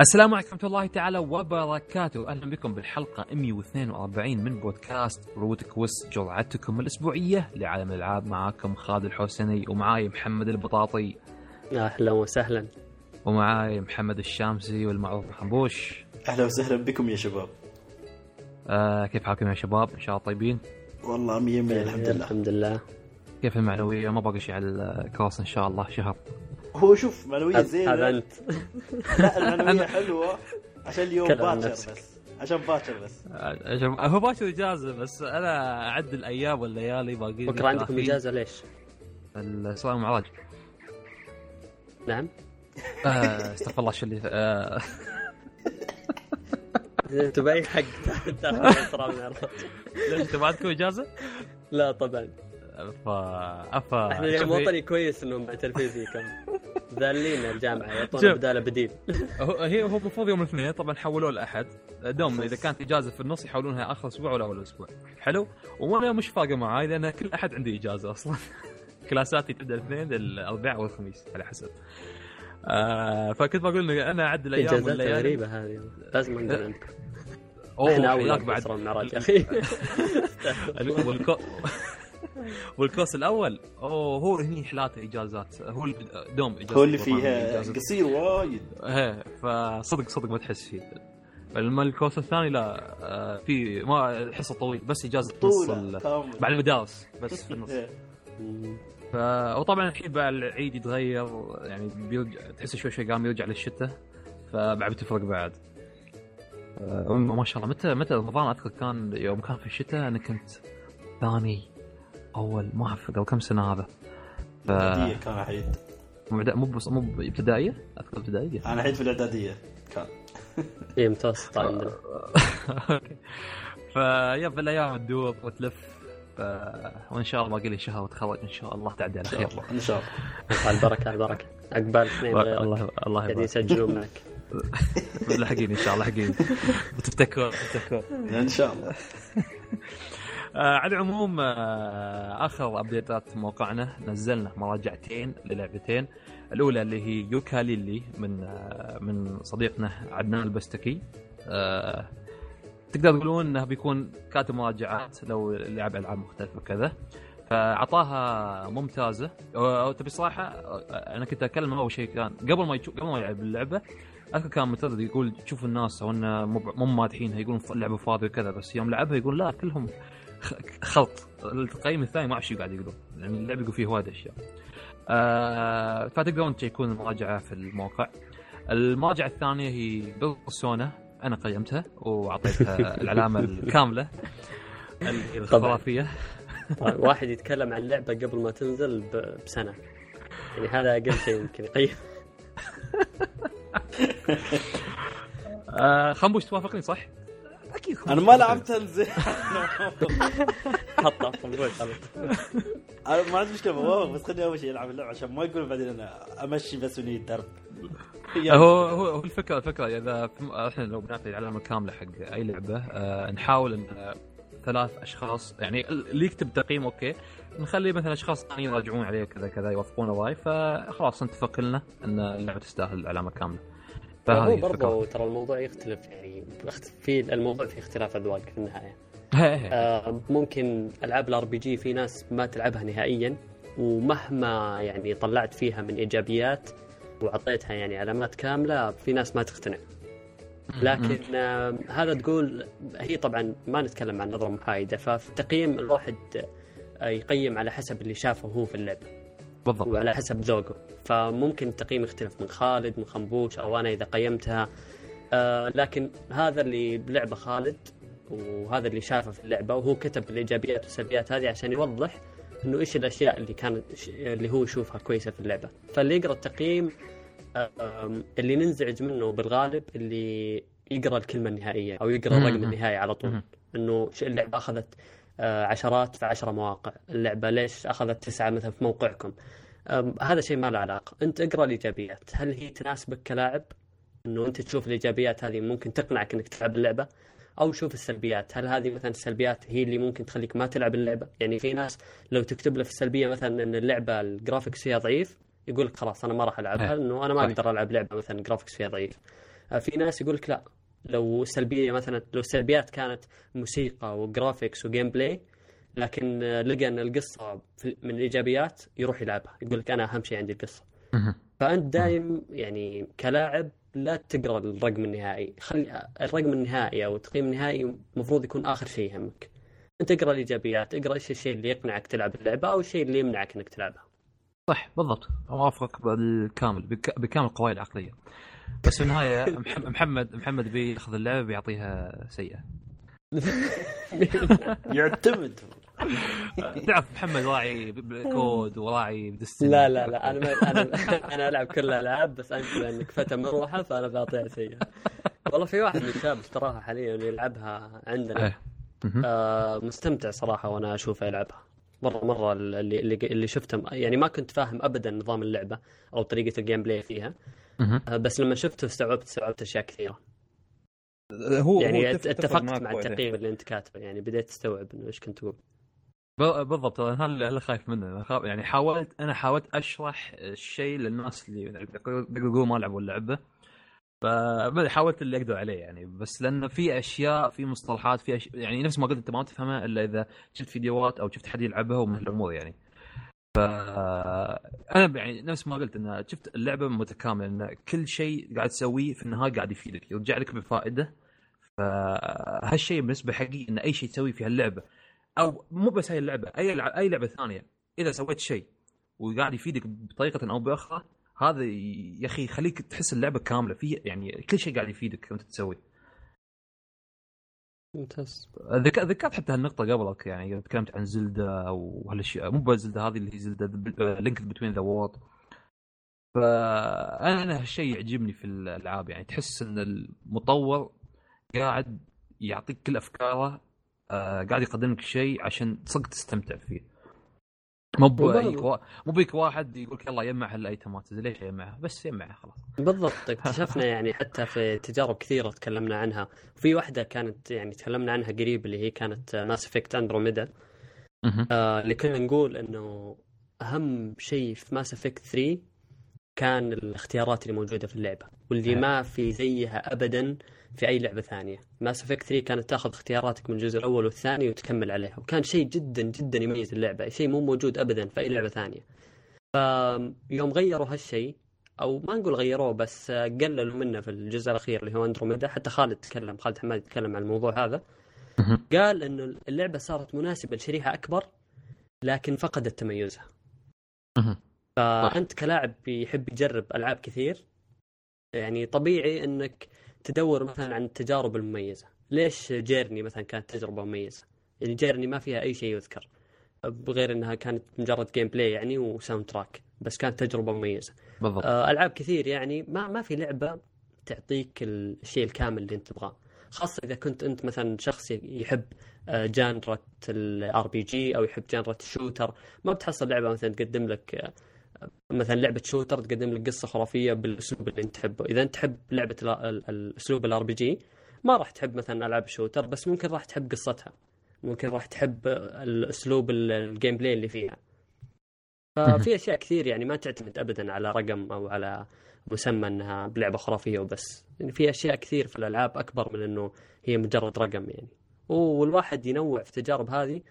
السلام عليكم ورحمة الله تعالى وبركاته، أهلا بكم بالحلقة 142 من بودكاست روت كويس جرعتكم الأسبوعية لعالم الألعاب معاكم خالد الحسني ومعاي محمد البطاطي أهلا وسهلا ومعاي محمد الشامسي والمعروف حنبوش. أهلا وسهلا بكم يا شباب آه كيف حالكم يا شباب؟ إن شاء الله طيبين؟ والله مية مية الحمد لله الحمد لله كيف المعنوية؟ ما باقي شيء على الكورس إن شاء الله شهر. هو شوف معنوية هذا زينة أنت لا المعنوية حلوة عشان اليوم باكر. بس عشان باكر بس شوف، هو باكر إجازة بس أنا أعد الأيام والليالي باقي بكرة عندكم 30. إجازة ليش؟ السؤال المعراج. نعم آه، استغفر الله شو اللي أنتم بأي حق تاخذ. ليش أنتم ما عندكم إجازة؟ لا طبعا ف أفا إحنا اليوم وطني كويس انهم معترفين فيكم ذالين الجامعة يعطونا شوف. بداله بديل هو هي هو المفروض يوم الاثنين طبعا حولوه الاحد دوم إذا كانت إجازة في النص يحولونها آخر أسبوع ولا أول أسبوع. حلو؟ وأنا مش فارقة معاي لأن كل أحد عندي إجازة أصلا. كلاساتي تبدأ الاثنين الأربعاء والخميس على حسب. آه فكنت بقول إنه أنا أعد الأيام إجازات غريبة هذه. لازم ننقل عندكم أوه إحنا أول بعد. يا أخي. والكورس الأول أوه هو هني حلاته إجازات هو دوم إجازة هو اللي فيها قصير وايد. إيه فصدق صدق ما تحس فيه. بينما الكورس الثاني لا آه، في ما حصه طويل بس إجازة نص بعد المدارس بس في النص. إيه. ف... وطبعا الحين بقى العيد يتغير يعني بيرجع تحس شوي شوي قام يرجع للشتاء فبعد بتفرق بعد. آه، ما شاء الله متى متى رمضان أذكر كان يوم كان في الشتاء أنا كنت ثاني. أول ما أعرف قبل كم سنة هذا. ف الاعدادية كان عيد مو بدا- مو بس- مو إبتدائية؟ أذكر إبتدائية. أنا عيد في الإعدادية كان. اي متوسط عندنا أوكي. فيب الأيام تدور وتلف. ف... وإن شاء الله باقي لي شهر وتخرج إن شاء الله تعدي على خير شاء الله إن شاء الله. على البركة على البركة. عقبال اثنين غيرك. الله الله قاعدين يبارك. يسجلون معك. لحقيني إن شاء الله لحقيني بتفتكر بتفتكر إن شاء الله. آه على العموم آه آخر ابديتات موقعنا نزلنا مراجعتين للعبتين. الأولى اللي هي يوكاليلي من آه من صديقنا عدنان البستكي. آه تقدر تقولون انه بيكون كاتب مراجعات لو لعب ألعاب مختلفة وكذا. فأعطاها ممتازة. أو- تبي صراحة أنا كنت أتكلم أول شيء كان قبل ما يشوف قبل ما يلعب اللعبة أذكر كان متردد يقول شوف الناس أو إنه مو مادحينها يقولون اللعبه فاضية وكذا بس يوم لعبها يقول لا كلهم خلط. التقييم الثاني ما أعرف شو قاعد يقولون. يعني اللعبه يقول فيه وايد أشياء. آه فتقدرون تشيكون المراجعه في الموقع. المراجعة الثانية هي بيرسونا. أنا قيمتها وأعطيتها العلامة الكاملة. الخرافية. واحد يتكلم عن لعبة قبل ما تنزل بسنة. يعني هذا أقل شيء يمكن. يقيم آه خنبوش توافقني صح؟ أنا ما. لعبتها زين حطها في البوت أنا ما عندي مشكلة بس خليني أول شيء ألعب اللعبة عشان ما يقولوا بعدين أنا أمشي بس وني الدرب هو هو هو الفكرة الفكرة إذا إحنا لو بنعطي العلامه الكامله حق أي لعبة آه نحاول إن آه، ثلاث أشخاص يعني اللي يكتب تقييم أوكي نخلي مثلا أشخاص ثانيين يراجعون عليه كذا كذا يوافقون راي فخلاص نتفق لنا إن اللعبة تستاهل العلامه كامله فهذه هو الفكرة. برضه ترى الموضوع يختلف يعني في الموضوع في اختلاف أذواق في النهاية. آه ممكن ألعاب ال RPG في ناس ما تلعبها نهائيا ومهما يعني طلعت فيها من إيجابيات واعطيتها يعني علامات كاملة في ناس ما تقتنع. لكن آه هذا تقول هي طبعا ما نتكلم عن نظرة محايدة ففي التقييم الواحد آه، يقيم على حسب اللي شافه هو في اللعبه بالضبط. وعلى حسب ذوقه. فممكن التقييم يختلف من خالد من خنبوش أو أنا إذا قيمتها. آه لكن هذا اللي بلعبه خالد وهذا اللي شافه في اللعبة وهو كتب الإيجابيات والسلبيات هذه عشان يوضح إنه إيش الأشياء اللي كانت اللي هو يشوفها كويسة في اللعبة. فاللي يقرا التقييم آم، اللي ننزعج منه بالغالب اللي يقرأ الكلمة النهائية أو يقرأ الرقم. النهائي على طول. إنه اللعبة أخذت آه، عشرات في عشرة مواقع. اللعبة ليش أخذت تسعة مثلا في موقعكم؟ هذا شيء ما له علاقة. أنت اقرأ الإيجابيات. هل هي تناسبك كلاعب؟ انه انت تشوف الإيجابيات هذه ممكن تقنعك انك تلعب اللعبة أو شوف السلبيات هل هذه مثلا السلبيات هي اللي ممكن تخليك ما تلعب اللعبة يعني في ناس لو تكتب له في السلبية مثلا إن اللعبة ال graphics فيها ضعيف يقول لك خلاص أنا ما راح ألعبها إيه. لأنه أنا ما. أقدر ألعب لعبة مثلا graphics فيها ضعيف آه، في ناس يقول لك لا لو سلبيه مثلا لو السلبيات كانت موسيقى و graphics و gameplay لكن لقى إن القصة من الإيجابيات يروح يلعبها يقول لك أنا أهم شيء عندي القصة. فأنت دايم يعني كلاعب لا تقرأ الرقم النهائي. خلي الرقم النهائي أو التقييم النهائي المفروض يكون آخر شيء يهمك. أنت اقرأ الإيجابيات اقرأ إيش الشيء اللي يقنعك تلعب اللعبة أو الشيء اللي يمنعك إنك تلعبها. صح بالضبط. أوافقك بالكامل بك- بكامل القواعد العقليه بس في النهاية مح- محمد محمد بيأخذ اللعبة بيعطيها سيئة. يعتمد. تعرف محمد راعي بالكود وراعي بدستني لا لا لا أنا ما أنا أنا ألعب كل الألعاب بس أنت لأنك فتى مروحة فأنا بعطيها سيئه والله في واحد من الشباب اشتراها حاليا يلعبها عندنا. إيه. آه مستمتع صراحة وأنا أشوفه يلعبها. مرة مرة اللي اللي, اللي شفته يعني ما كنت فاهم ابدا نظام اللعبة أو طريقة ال gameplay فيها. آه بس لما شفته استوعبت استوعبت أشياء كثيرة. هو يعني هو ات- اتفق- اتفق اتفقت مع. التقييم اللي أنت كاتبه. يعني بديت أستوعب إنه إيش كنت تقول. بالضبط هذا اللي خايف منه. يعني حاولت أنا حاولت أشرح الشيء للناس اللي يقولون ما لعبوا اللعبة. فحاولت اللي أقدر عليه يعني. بس لأن في أشياء في مصطلحات في أش... يعني نفس ما قلت أنت ما تفهمها إلا إذا شفت فيديوهات أو شفت حد يلعبها ومن الأمور يعني. ف أنا يعني نفس ما قلت إن شفت اللعبة متكاملة إن كل شيء قاعد تسويه في النهاية قاعد يفيدك يرجع لك بفائدة. فهالشيء بالنسبة حقي إن أي شيء تسويه في هاللعبة أو مو بس هاي اللعبة أي لع- أي لعبة ثانية إذا سويت شيء وقاعد يفيدك بطريقة أو بأخرى هذا يا أخي يخليك تحس اللعبة كاملة في يعني كل شيء قاعد يفيدك وأنت تسوي. ممتاز. ذك- ذكرت حتى هالنقطة قبلك يعني تكلمت عن زلدا وهالاشياء مو بس زلدا هذه اللي هي زلدا Link Between Worlds فأنا أنا هالشيء يعجبني في الألعاب يعني تحس إن المطور قاعد يعطيك كل أفكاره قاعد يقدم لك شيء عشان صدق تستمتع فيه. مو like وا- مو like واحد يقول لك يلا يجمع هال items ات ليش يجمعها بس يجمعها خلاص. بالضبط. اكتشفنا يعني حتى في تجارب كثيرة تكلمنا عنها. في واحدة كانت يعني تكلمنا عنها قريب اللي هي كانت Mass Effect Andromeda آه اللي كنا نقول إنه أهم شيء في Mass Effect 3 كان الاختيارات اللي موجودة في اللعبة واللي. ما في زيها ابدا في أي لعبة ثانية. Mass Effect 3 كانت تأخذ اختياراتك من الجزء الأول والثاني وتكمل عليها. وكان شيء جدا جدا يميز اللعبة. شيء مو موجود ابدا في أي لعبة ثانية. فيوم غيروا هالشيء أو ما نقول غيروه بس قللوا منه في الجزء الأخير اللي هو اندروميدا حتى خالد تكلم خالد حماد تكلم عن الموضوع هذا. قال انه اللعبة صارت مناسبة لشريحة أكبر لكن فقدت تميزها. فأنت كلاعب يحب يجرب ألعاب كثير. يعني طبيعي إنك تدور مثلا عن التجارب المميزة. ليش Journey مثلا كانت تجربة مميزة؟ يعني Journey ما فيها أي شيء يذكر بغير إنها كانت مجرد gameplay يعني و soundtrack بس كانت تجربة مميزة. بالضبط. آه، ألعاب كثير يعني ما ما في لعبة تعطيك الشيء الكامل اللي أنت تبغاه. خاصة إذا كنت أنت مثلا شخص يحب آه، genre ة ال RPG أو يحب genre ة ال shooter ما بتحصل لعبة مثلا تقدم لك آه، مثلا لعبة shooter تقدم لك قصة خرافية بالأسلوب اللي أنت تحبه. إذا أنت تحب لعبة ال- ال- الاسلوب ال RPG ما راح تحب مثلا ألعاب ال shooter بس ممكن راح تحب قصتها. ممكن راح تحب الأسلوب ال- ال gameplay اللي فيها. ففي أشياء كثير يعني ما تعتمد ابدا على رقم أو على مسمى إنها بلعبة خرافية وبس. يعني في أشياء كثير في الألعاب أكبر من إنه هي مجرد رقم يعني. والواحد ينوع في التجارب هذه.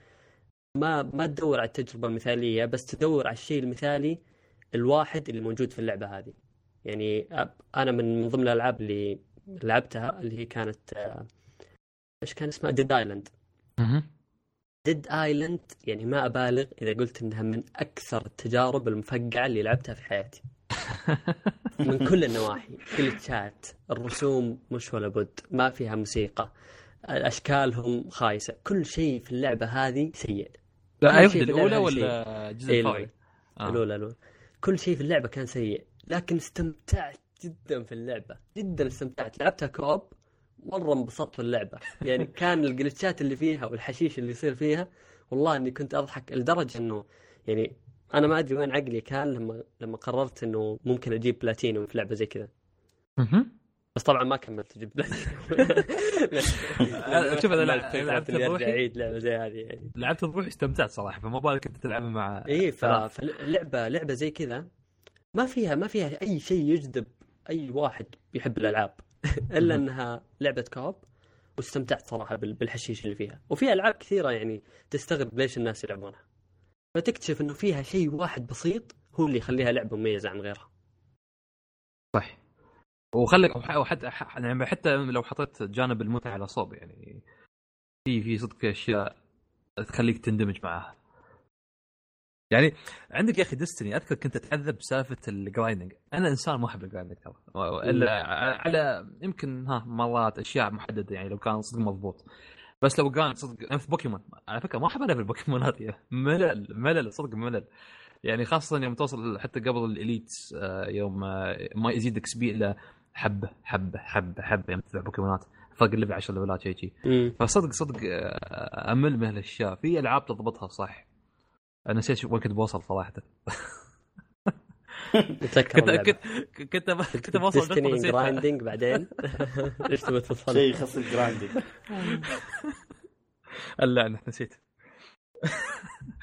ما ما تدور على التجربة المثالية بس تدور على الشيء المثالي الواحد اللي موجود في اللعبة هذه يعني أنا من من ضمن الألعاب اللي لعبتها اللي هي كانت آه، إيش كان اسمها Dead Island. Dead Island يعني ما أبالغ إذا قلت إنها من أكثر التجارب المفقعة اللي لعبتها في حياتي من كل النواحي glitch ات الرسوم مش ولا بد ما فيها موسيقى اشكالهم خايسة كل شيء في اللعبة هذه سيء لا اللعبة الاولى. ولا الجزء إيه، الفرعي؟ آه. الأولى الأولى كل شيء في اللعبة كان سيء لكن استمتعت جدا في اللعبة جدا استمتعت. لعبتها كوب مرة انبسطت في اللعبة. يعني كان الجلتشات اللي فيها والحشيش اللي يصير فيها والله إني كنت أضحك لدرجة إنه يعني أنا ما أدري وين عقلي كان لما لما قررت إنه ممكن أجيب بلاتينوم في لعبة زي كذا. بس طبعا ما كملت بلاتينوم شوف، ما لعبت- بروحي. أعيد لعبة زي هذه يعني. لعبت بروحي استمتعت صراحة فما بالك أنت تلعبها مع ثلاث. فلعبة لعبة زي كذا ما فيها ما فيها أي شيء يجذب أي واحد يحب الألعاب إلا إنها لعبة كوب. واستمتعت صراحة بال- بالحشيش اللي فيها. وفي ألعاب كثيرة يعني تستغرب ليش الناس يلعبونها. فتكتشف إنه فيها شيء واحد بسيط هو اللي يخليها لعبة مميزة عن غيرها. صح. وخليك وحتى يعني حتى لو حطيت جانب المتعة على صوب يعني في في صدق أشياء تخليك تندمج معاها. يعني عندك يا أخي Destiny أذكر كنت أتعذب بسالفة ال grinding أنا إنسان ما أحب ال grinding ترى. إلا على يمكن ها مرات أشياء محددة يعني لو كان صدق مضبوط. بس لو كان صدق أنا في بوكيمون. على فكرة ما أحب أنا في البوكيمونات يا ملل ملل صدق ملل. يعني خاصة يوم توصل حتى قبل ال elite آه، يوم آه، ما يزيد XP الا حبه حبه حبه حبه. يوم تلعب بوكيمونات. فرق ال level 10 level ات شيء شيء فصدق صدق آه، أمل من هالاشياء. في العاب تضبطها صح. أنا نسيت شو- وين كنت بوصل صراحة. كنت كنت كنت كنت بوصل. grinding بعدين؟ إيش تبغى توصل؟ شيء يخص ال grinding اللعنة نسيت.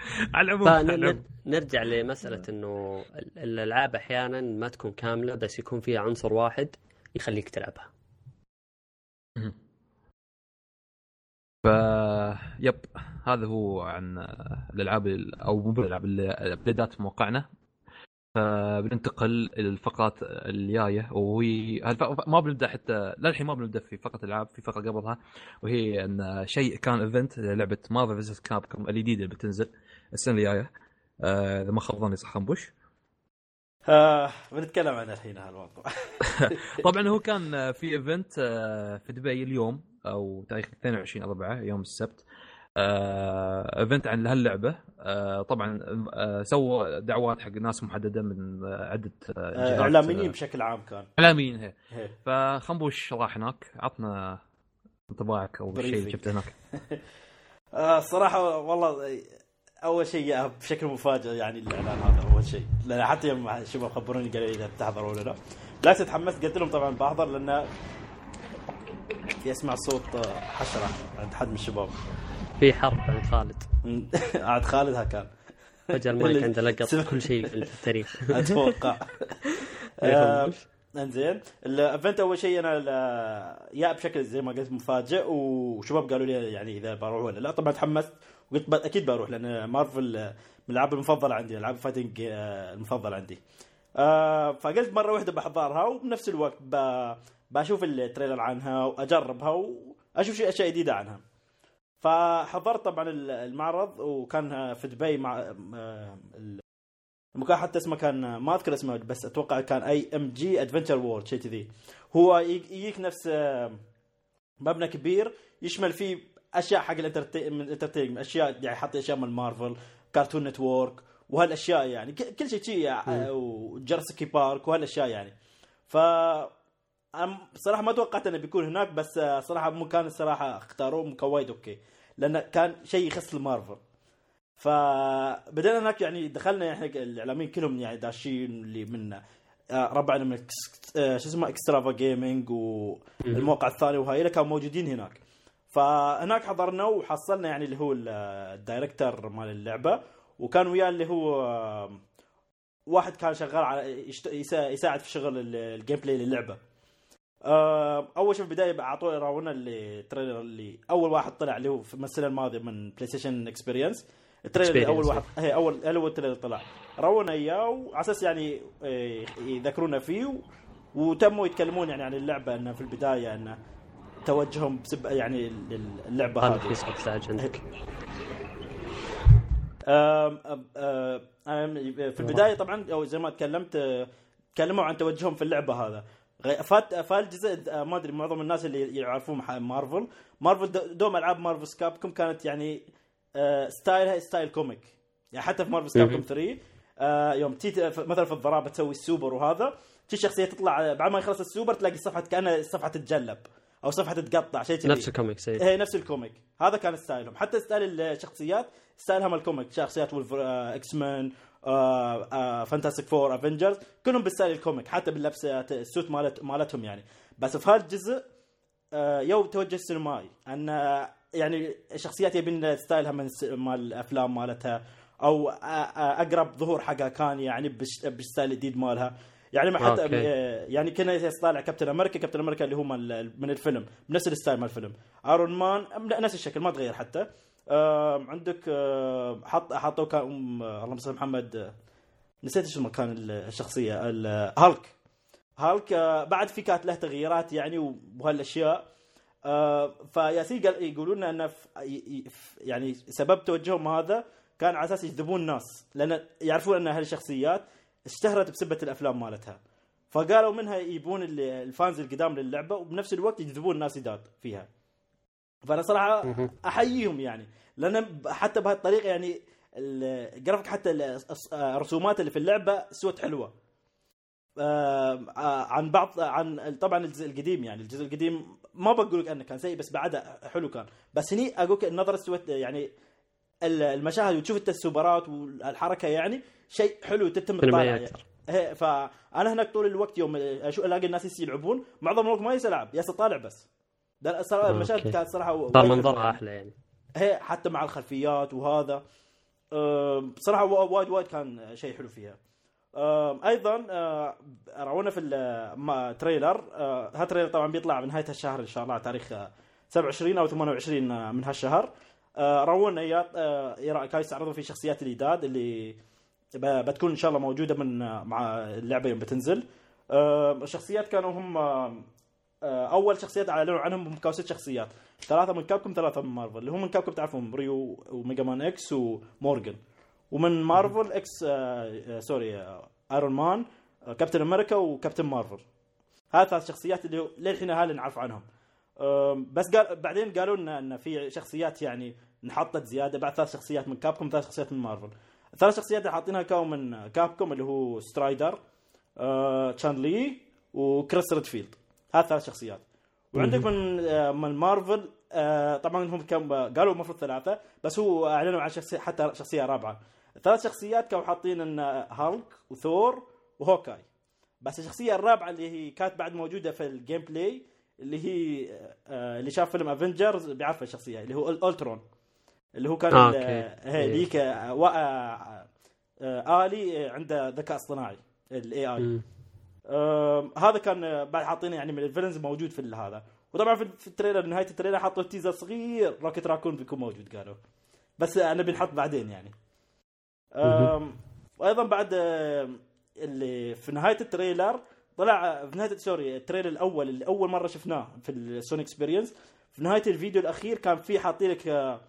على العموم العموم. فنرجع لمسألة إنه ال- الألعاب أحيانا ما تكون كاملة بس يكون فيها عنصر واحد يخليك تلعبها. ف يب هذا هو عن الألعاب ال- أو مو بالألعاب ال- الأبديتات موقعنا. فبننتقل إلى الفقرات الجاية وهي ما بنبدأ حتى للحين ما بنبدأ في فقرة العاب في فقرة قبلها وهي إن شيء كان event لعبة Marvel versus Capcom الجديده اللي بتنزل. السنة الجاية. آه، إذا ما خاب ظني صح خنبوش آه بنتكلم عنها الحين هالموضوع. طبعا هو كان في event في دبي اليوم أو تاريخ 22 4 يوم السبت. آه، event عن هاللعبة. آه، طبعا آه، سووا دعوات حق ناس محددة من آه، عدة آه، آه، اعلاميين آه، بشكل عام كان. إعلاميين هي هي. فخنبوش راح هناك. عطنا انطباعك أو الشيء اللي. شفته هناك. آه الصراحه والله أول شيء بشكل مفاجئ يعني الإعلان هذا أول شيء. لأن حتى يوم الشباب خبروني قالوا لي إذا بتحضر ولا لا لا تتحمست قلت لهم طبعا بحضر لأن يسمع صوت آه، حشرة عند حد من الشباب. في حرب عند خالد. عاد خالد كان. فجأة المايك عنده لقط. كل شيء في التاريخ. أتوقع. آه،. إنزين. ال event أول شيء أنا يا بشكل زي ما قلت مفاجئ وشباب قالوا لي يعني إذا بروح ولا لا. طبعا تحمست وقلت ب- أكيد بروح لأن مارفل من الألعاب المفضلة عندي العاب ال fighting آه، المفضلة عندي. آه، فقلت مرة واحدة بحضرها وبنفس الوقت بشوف ال trailer عنها وأجربها وأشوف شيء أشياء جديدة عنها. فحضرت طبعا المعرض وكان في دبي مع آه، المكان حتى اسمه كان ما أذكر اسمه بس أتوقع كان IMG Adventure World شيء كذي. هو يجيك نفس مبنى كبير يشمل فيه أشياء حق ال entertainment أشياء يعني حتى أشياء من مارفل Cartoon Network وهالأشياء يعني. كل شيء شيء وجراسيك بارك وهالأشياء يعني. ف أنا بصراحه ما توقعت إنه بيكون هناك بس آه، صراحة مكان الصراحه اختاروه مكان وايد okay. لأنه كان شيء يخص المارفل. فبدأنا هناك يعني دخلنا يعني إحنا الإعلاميين كلهم يعني داشين اللي من آه، ربعنا من آه، شو اسمه اكسترافا gaming والموقع الثاني وهاي كانوا موجودين هناك. فهناك حضرنا وحصلنا يعني اللي هو ال- ال director مال اللعبة وكان وياه اللي هو آه، واحد كان شغال على يساعد في شغل ال- ال gameplay للعبة آه، أول شيء في البداية اعطونا راونا ال trailer اللي أول واحد طلع اللي هو في السنة الماضيه من PlayStation Experience ال trailer اللي. أول واحد هي أول اول ال trailer طلع رونا إياه وعلى أساس يعني إيه، يذكرونا فيه وتموا يتكلمون يعني عن اللعبة إنه في البداية إنه توجههم بسب يعني ال- اللعبه هذه. ازعاج عندك آم، آم، آم، في البداية طبعا أو زي ما تكلمت تكلموا عن توجههم في اللعبة هذا. فات فالجزء ما أدري معظم الناس اللي يعرفون مارفل. مارفل دوم ألعاب مارفل سكابكم كانت يعني ستايلها ستايل كوميك. يعني حتى في مارفل سكابكم مهم. 3 آه، يوم تي مثلا في الضرابه تسوي السوبر وهذا. تجي شخصية تطلع بعد ما يخلص السوبر تلاقي الصفحه كأنها الصفحه تتجلب. أو صفحة تتقطع شيء. نفس الكوميكس إيه. هي نفس الكوميك. هذا كان ستايلهم. حتى ستايل الشخصيات ستايلها من الكوميك. شخصيات ولف إكس مان Fantastic Four Avengers كلهم بال style ال comic حتى باللبس آه، ال suit مالت مالتهم يعني. بس في هالجزء آه، يو توجه سينمائي أن آه، يعني شخصيات يبين style ها من مال الأفلام مالتها أو آه، أقرب ظهور حقها كان يعني بال style الجديد مالها. يعني ما حتى okay. يعني كنا طالع كابتن أمريكا كابتن أمريكا اللي هو من الفيلم بنفس ال style مال الفيلم. ايرون مان نفس الشكل ما تغير حتى. آه، عندك آه، حط حطوا كان اللهم صل محمد. آه، نسيت مكان ال- الشخصية ال- هالك هالك آه، بعد في كانت له تغييرات يعني وهالأشياء. آه، فياسين قال يقولون لنا انه يعني سبب توجههم هذا كان على أساس يجذبون الناس لأن يعرفون إن هالشخصيات اشتهرت بسبة الأفلام مالتها. فقالوا منها يبون ال- الفانز القدام للعبة وبنفس الوقت يجذبون الناس جداد فيها. فأنا صراحة. أحييهم يعني. لأن حتى بهالطريقة يعني الجرافيك حتى الرسومات اللي في اللعبة سوت حلوة. آه، عن بعض عن طبعا الجزء القديم يعني. الجزء القديم ما بقول لك أنه كان سيء بس بعده حلو كان. بس هني أقول لك النظرة سوت يعني ال- المشاهد وتشوف السوبرات والحركة يعني شيء حلو تتم تطالع. إيه، فأنا هناك طول الوقت يوم أشوف ألاقي الناس يلعبون معظم الوقت ما يس العب يس اطالع بس المشاهد. كانت صراحة صار منظرها. أحلى يعني. هي حتى مع الخلفيات وهذا. بصراحه وا- وايد وايد كان شيء حلو فيها. أيضا أه، رونا في ال- ما- trailer. أه، هال trailer طبعا بيطلع بنهايه الشهر إن شاء الله على تاريخ أه، 27 أو 28 من هالشهر. رونا اياه كانوا يستعرضون في شخصيات الجداد اللي بتكون إن شاء الله موجودة من أه، مع اللعبة يوم بتنزل. أه، الشخصيات كانوا هم أه، أول شخصيات أعلنوا عنهم هم كانوا ست شخصيات. ثلاثة من كابكم ثلاثة من مارفل. اللي هم من كابكم تعرفون ريو وميجا مان X ومورجان ومن مارفل إكس آه sorry آيرون مان كابتن أمريكا وكابتن مارفل. هذه ثلاث شخصيات اللي للحين اهالي نعرف عنهم. بس قال بعدين قالوا لنا إن في شخصيات يعني انحطت زيادة بعد ثلاث شخصيات من كابكم ثلاث شخصيات من مارفل. الثلاث شخصيات اللي حاطينها كانوا من كابكم اللي هو سترايدر آه تشان لي وكريس ريدفيلد. هذه ثلاث شخصيات. وعندك من آه، من مارفل آه، طبعا هم كم قالوا المفروض ثلاثة بس هو أعلنوا عن شخصية حتى شخصية رابعة. الثلاث شخصيات كانوا حاطين إن هالك وثور وهوكاي. بس الشخصية الرابعة اللي هي كانت بعد موجودة في ال gameplay اللي هي آه، اللي شاف فيلم Avengers بيعرف الشخصية اللي هو ألترون. اللي هو كان آه، okay. هي إيه. آه، آه، آه، آلي عنده ذكاء اصطناعي ال AI هذا كان آه، بعد حاطين يعني من ال villains موجود في هذا. وطبعا في ال trailer نهاية ال trailer حطوا teaser صغير روكيت راكون بيكون موجود قالوا. بس أنا بنحط بعدين يعني. وأيضا بعد اللي في نهاية ال trailer طلع آه، في نهاية sorry ال trailer الأول اللي أول مرة شفناه في ال Sony Experience في نهاية الفيديو الأخير كان في حاطين لك آه،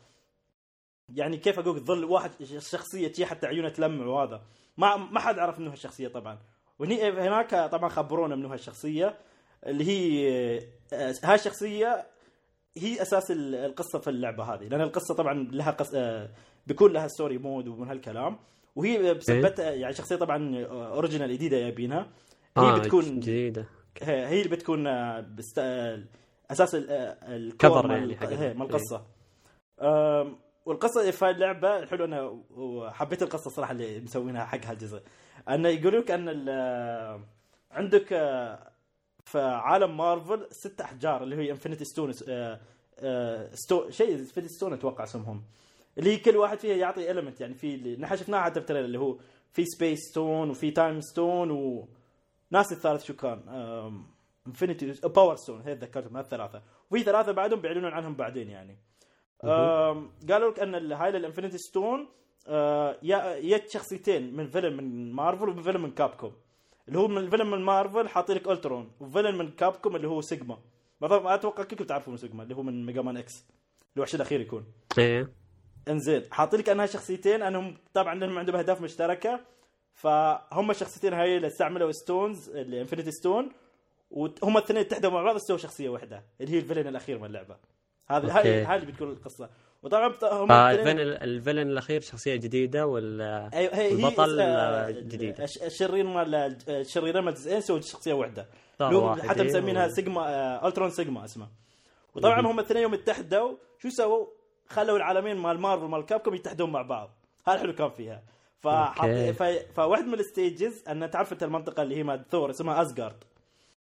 يعني كيف أقول ظل واحد شخصية تجي حتى عيونه تلمع وهذا. ما ما حد عرف منه هالشخصيه طبعا. وهني هناك طبعا خبرونا منه هالشخصيه اللي هي آه، هاي الشخصية هي أساس ال- القصة في اللعبة هذه. لأن القصة طبعا لها قص... آه، بيكون لها story mode ومن هالكلام. وهي بسبتها يعني شخصية طبعا original جديدة جايبينها هي آه بتكون جديدة. هي اللي بتكون آه، بست... آه، أساس ال- آه، ال core cover مال يعني مال القصة. آم، والقصة في اللعبه الحلو أنا وحبيت القصة الصراحه اللي مسوينها حق هالجزء. أنه يقولوا لك أن عندك آه، في عالم مارفل ست أحجار اللي هي infinity stone ستو شيء infinity stone أتوقع اسمهم. اللي كل واحد فيها يعطي المنت يعني في نحن شفناها حتى في اللي هو في space stone وفي time stone و ناس الثالث شو كان؟ infinity power stone هي تذكرتهم هالثلاثه وفي ثلاثة بعدهم بيعلنون عنهم بعدين يعني. قالوا لك أن هاي ال infinity stone يا يت شخصيتين من فيلم من مارفل ومن فيلم من كابكوم اللي هو من فيلم من مارفل حاطين لك الترون وفيلم من كابكوم اللي هو سيجما ما أتوقع كلكم تعرفون سيجما اللي هو من ميجا مان إكس الوحش الأخير يكون. إيه. إنزين حاطين لك أنها شخصيتين أنهم طبعا لأنهم عندهم أهداف مشتركة فهم الشخصيتين هاي اللي استعملوا stones ال infinity stone وهم الاثنين اتحدوا مع بعض استووا شخصية واحدة اللي هي ال villain الأخير من اللعبة. هذه. هذه اللي بتكون القصة وطبعا هم آه الفيلن الفيلن الأخير شخصية جديدة ولا أيوة، هي البطل، جديد. الش- الشرير مال الشريرين مال الجزئين سووا شخصية واحدة حتى مسمينها و- سيجما آه، ألترون سيجما اسمه وطبعا. هم الاثنين يوم اتحدوا شو سووا؟ خلوا العالمين مال مارفل مال كابكوم يتحدون مع بعض هذا الحلو كان فيها فحط. ف... فواحد من ال stages ان تعرف انت المنطقة اللي هي مال ثور اسمها أزجارد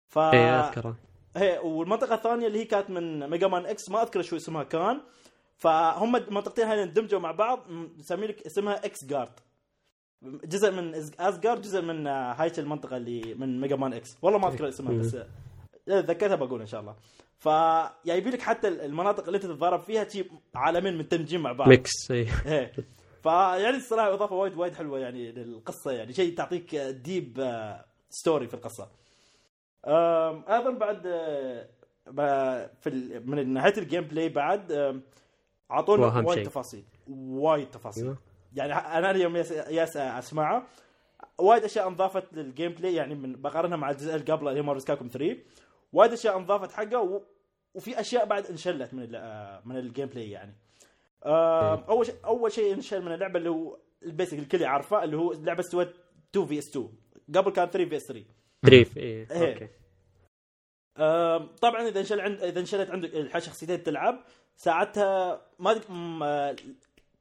ف إيه أذكره هي والمنطقة الثانية اللي هي كانت من ميجا مان إكس ما أذكر شو اسمها كان. فهم المنطقتين هاي اندمجوا مع بعض مسمين لك اسمها إكس جارد جزء من ازجارد جزء من آه، هاي المنطقة اللي من ميجا مان إكس. والله ما أذكر اسمها بس آه، اذا تذكرتها بقول إن شاء الله. ف جايبين لك حتى المناطق اللي انت تتضارب فيها شي عالمين مندمجين مع بعض. mix اي فيعني الصراحة إضافة وايد وايد حلوة يعني للقصة يعني. شيء تعطيك deep story في القصة. أيضا بعد آه، في من ناحية ال gameplay بعد أعطونا وايد. تفاصيل وايد تفاصيل أيوة. يعني أنا اليوم ياس, ياس اسمعها وايد أشياء انضافت لل gameplay يعني من بقارنها مع الجزء اللي قبله اللي هو مارفل كابكوم 3 وايد أشياء انضافت حقه و... وفي أشياء بعد انشلت من. آه، من ال gameplay يعني إيه. أول شيء أول شيء انشل من اللعبة اللي هو ال basic الكل يعرفه اللي هو اللعبة استوت 2 vs 2 قبل كان 3 vs 3 بريف اي إيه. أوكي طبعا إذا انشل عند إذا انشلت عندك الح- شخصيتين تلعب ساعتها ما آه،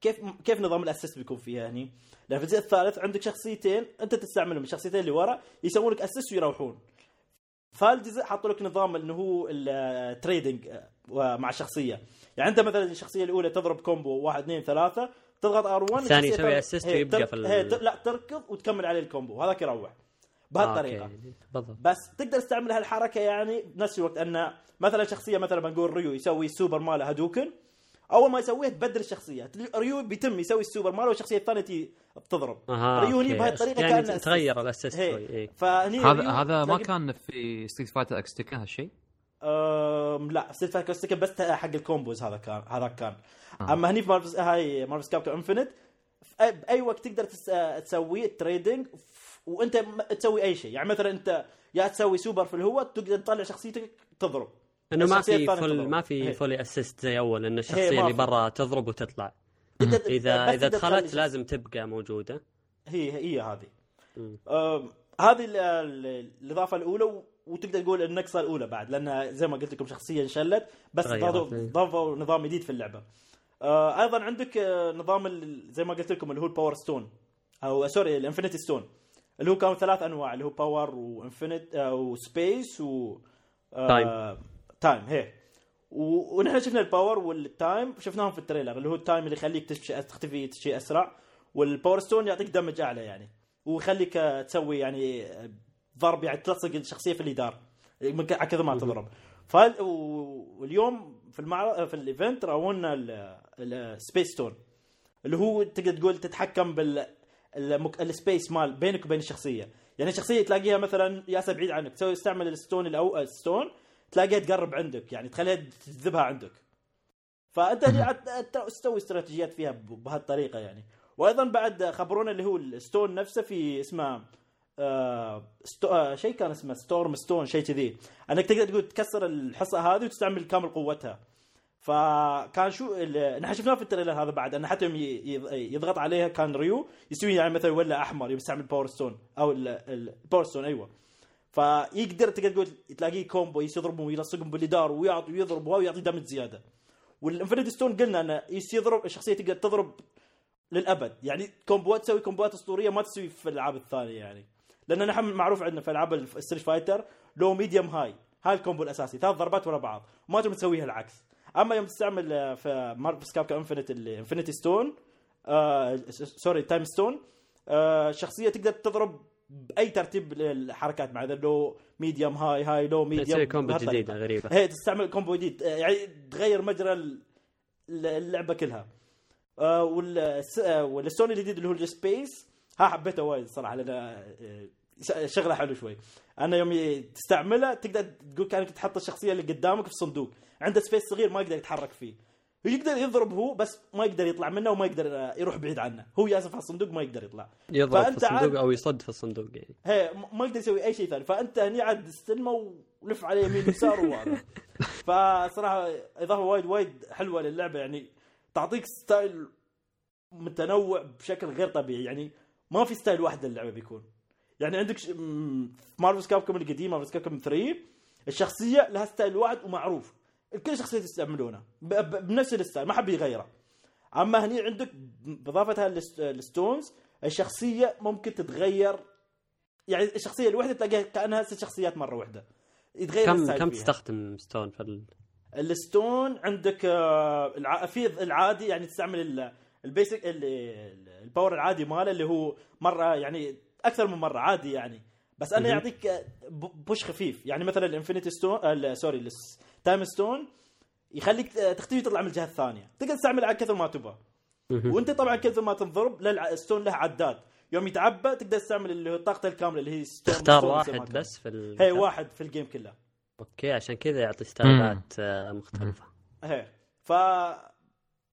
كيف كيف نظام ال assist بيكون فيها هني؟ لأن في الجزء الثالث عندك شخصيتين أنت تستعملهم الشخصيتين اللي ورا يسوون لك assist ويروحون. فالجزء حطوا لك نظام انه هو ال trading مع الشخصيه، يعني أنت مثلا الشخصية الأولى تضرب combo واحد اثنين ثلاثة تضغط R 1 الثاني يسوي assist ويبقى في ال- لا تركض وتكمل عليه ال combo هذاك يروح بهالطريقة. آه،. بالضبط بس تقدر تستعمل هالحركة يعني بنفس الوقت أن مثلا شخصية مثلا بنقول ريو يسوي السوبر ماله هادوكن أول ما يسويها تبدل الشخصية ريو بيتم يسوي السوبر ماله والشخصية الثانية تي تضرب أها ريو هني أوكي. بهالطريقة يعني كأنه تغير ال assist هي. شوي اي فهني هذا هذا ما كان في ستريت فايتر إكس تكن هالشيء أم لا ستريت فايتر إكس تكن بس حق ال combos هذا كان هذا كان آه. أما هني في مارفل هاي مارفل كابكوم انفنت بأي وقت تقدر تس... تسوي ال trading وانت تسوي اي شيء. يعني مثلا انت يا تسوي سوبر في الهواء تقدر تطلع شخصيتك تضرب. إنه ما في full. ما في. fully assist زي أول إن الشخصية اللي. برا تضرب وتطلع. اذا إذا دخلت لازم تبقى موجودة. هي هي هذه. هذه ال- ال- الإضافة الأولى وتقدر تقول النقصه الأولى بعد لأن زي ما قلت لكم شخصيه انشلت بس تغيرت، ضافوا نظام جديد في اللعبة. آه، أيضا عندك آه، نظام زي ما قلت لكم اللي هو ال power stone أو sorry ال infinity stone اللي هو كانوا ثلاث أنواع اللي هو power و infinite و space و آه، time هي ونحن شفنا ال power وال time شفناهم في ال trailer اللي هو ال time اللي يخليك تمشي تختفي شيء أسرع. وال power stone يعطيك damage أعلى يعني ويخليك آه، تسوي يعني آه، ضرب يعني تلصق الشخصية في الجدار ك- على كثر ما تضرب. فال... واليوم في المعرض في ال event راونا ال- ال space stone اللي هو تقدر تقول تتحكم بال المك... ال space مال بينك وبين الشخصية. يعني الشخصيه تلاقيها مثلا ياسه بعيد عنك تسوي تستعمل ال stone الأو... ال stone تلاقيها تقرب عندك يعني تخليها تجذبها عندك. فأنت تسوي استراتيجيات فيها بهالطريقة يعني. وأيضا بعد خبرونا اللي هو ال stone نفسه في اسمه آه ستو... آه شيء كان اسمه؟ storm stone شيء كذي. أنك تقدر تقول تكسر الحصة هذه وتستعمل كامل قوتها. فكان شو نحن شفناه في ال trailer هذا بعد ان حتى يوم يضغط عليها كان ريو يسوي يعني مثلا ولا أحمر يوم يستعمل power stone أو ال- ال- ال power stone أيوه. فيقدر تقدر تقول تلاقيه combo يضربهم ويلصقهم بالجدار ويعطي ويضرب ويعطي damage زيادة. وال infinity stone قلنا إنه يضرب الشخصية تقدر تضرب للأبد. يعني كومبوات تسوي كومبوات أسطورية ما تسوي في الألعاب الثانية يعني. لأن نحن معروف عندنا في ألعاب الستريت فايتر low medium high high ال combo الأساسي ثلاث ضربات ورا بعض. ما تقدر تسويها العكس. أما يوم تستعمل آه، في Marvel Capcom Infinite ال Infinity Stone آه sorry Time Stone آه شخصية تقدر تضرب بأي ترتيب الحركات مع ذا low medium high high low medium تسوي combo جديدة غريبة. هي تستعمل combo جديد آه، يعني تغير مجرى ال- اللعبة كلها. آه، والس- آه، وال Stone الجديد اللي هو ال Space ها حبيته وايد صراحة لأن شغلة حلو شوي. أنا يوم تستعمله تقدر تقول كأنك تحط الشخصية اللي قدامك في صندوق. عنده سبيس صغير ما يقدر يتحرك فيه. يقدر يضرب هو بس ما يقدر يطلع منه وما يقدر آه، يروح بعيد عنه. هو ياسف على الصندوق ما يقدر يطلع. يضرب في الصندوق أو يصد في الصندوق يعني. هي ما يقدر يسوي أي شيء ثاني. فأنت هني عاد استلمه ولف عليه يمين يسار وهذا فصراحة إضافة وايد وايد حلوة للعبة. يعني تعطيك style متنوع بشكل غير طبيعي. يعني ما في style واحد للعبة بيكون. يعني عندك ش... م- في Marvel Capcom القديم Marvel Capcom 3 الشخصية لها style واحد ومعروف. الكل شخصية يستعملونه ب... ب... بنفس ال style ما حد يغيره أما هني عندك باضافتها للست- لل Stones الشخصية ممكن تتغير. يعني الشخصية الواحده تلاقيها كأنها ست شخصيات مرة واحدة. يتغير gameplay فيها. تستخدم Stone في ال... ال Stone عندك آه، الع... في العادي يعني تستعمل ال... ال basic ال power العادي ماله اللي هو مرة يعني أكثر من مرة عادي يعني. بس أنا. يعطيك push خفيف. يعني مثلا ال Infinity Stone sorry ال Time Stone يخليك تختفي تطلع من الجهة الثانية. تقدر تستعمل على كثر ما تبغى. وأنت طبعا كثر ما تنضرب لل Stone له عداد. يوم يتعبى تقدر تستعمل اللي هو طاقته الكاملة اللي هي Stone تختار واحد. بس في ال... هي واحد في ال game كله. okay عشان كذا يعطي styleات آه، مختلفة. هي. ف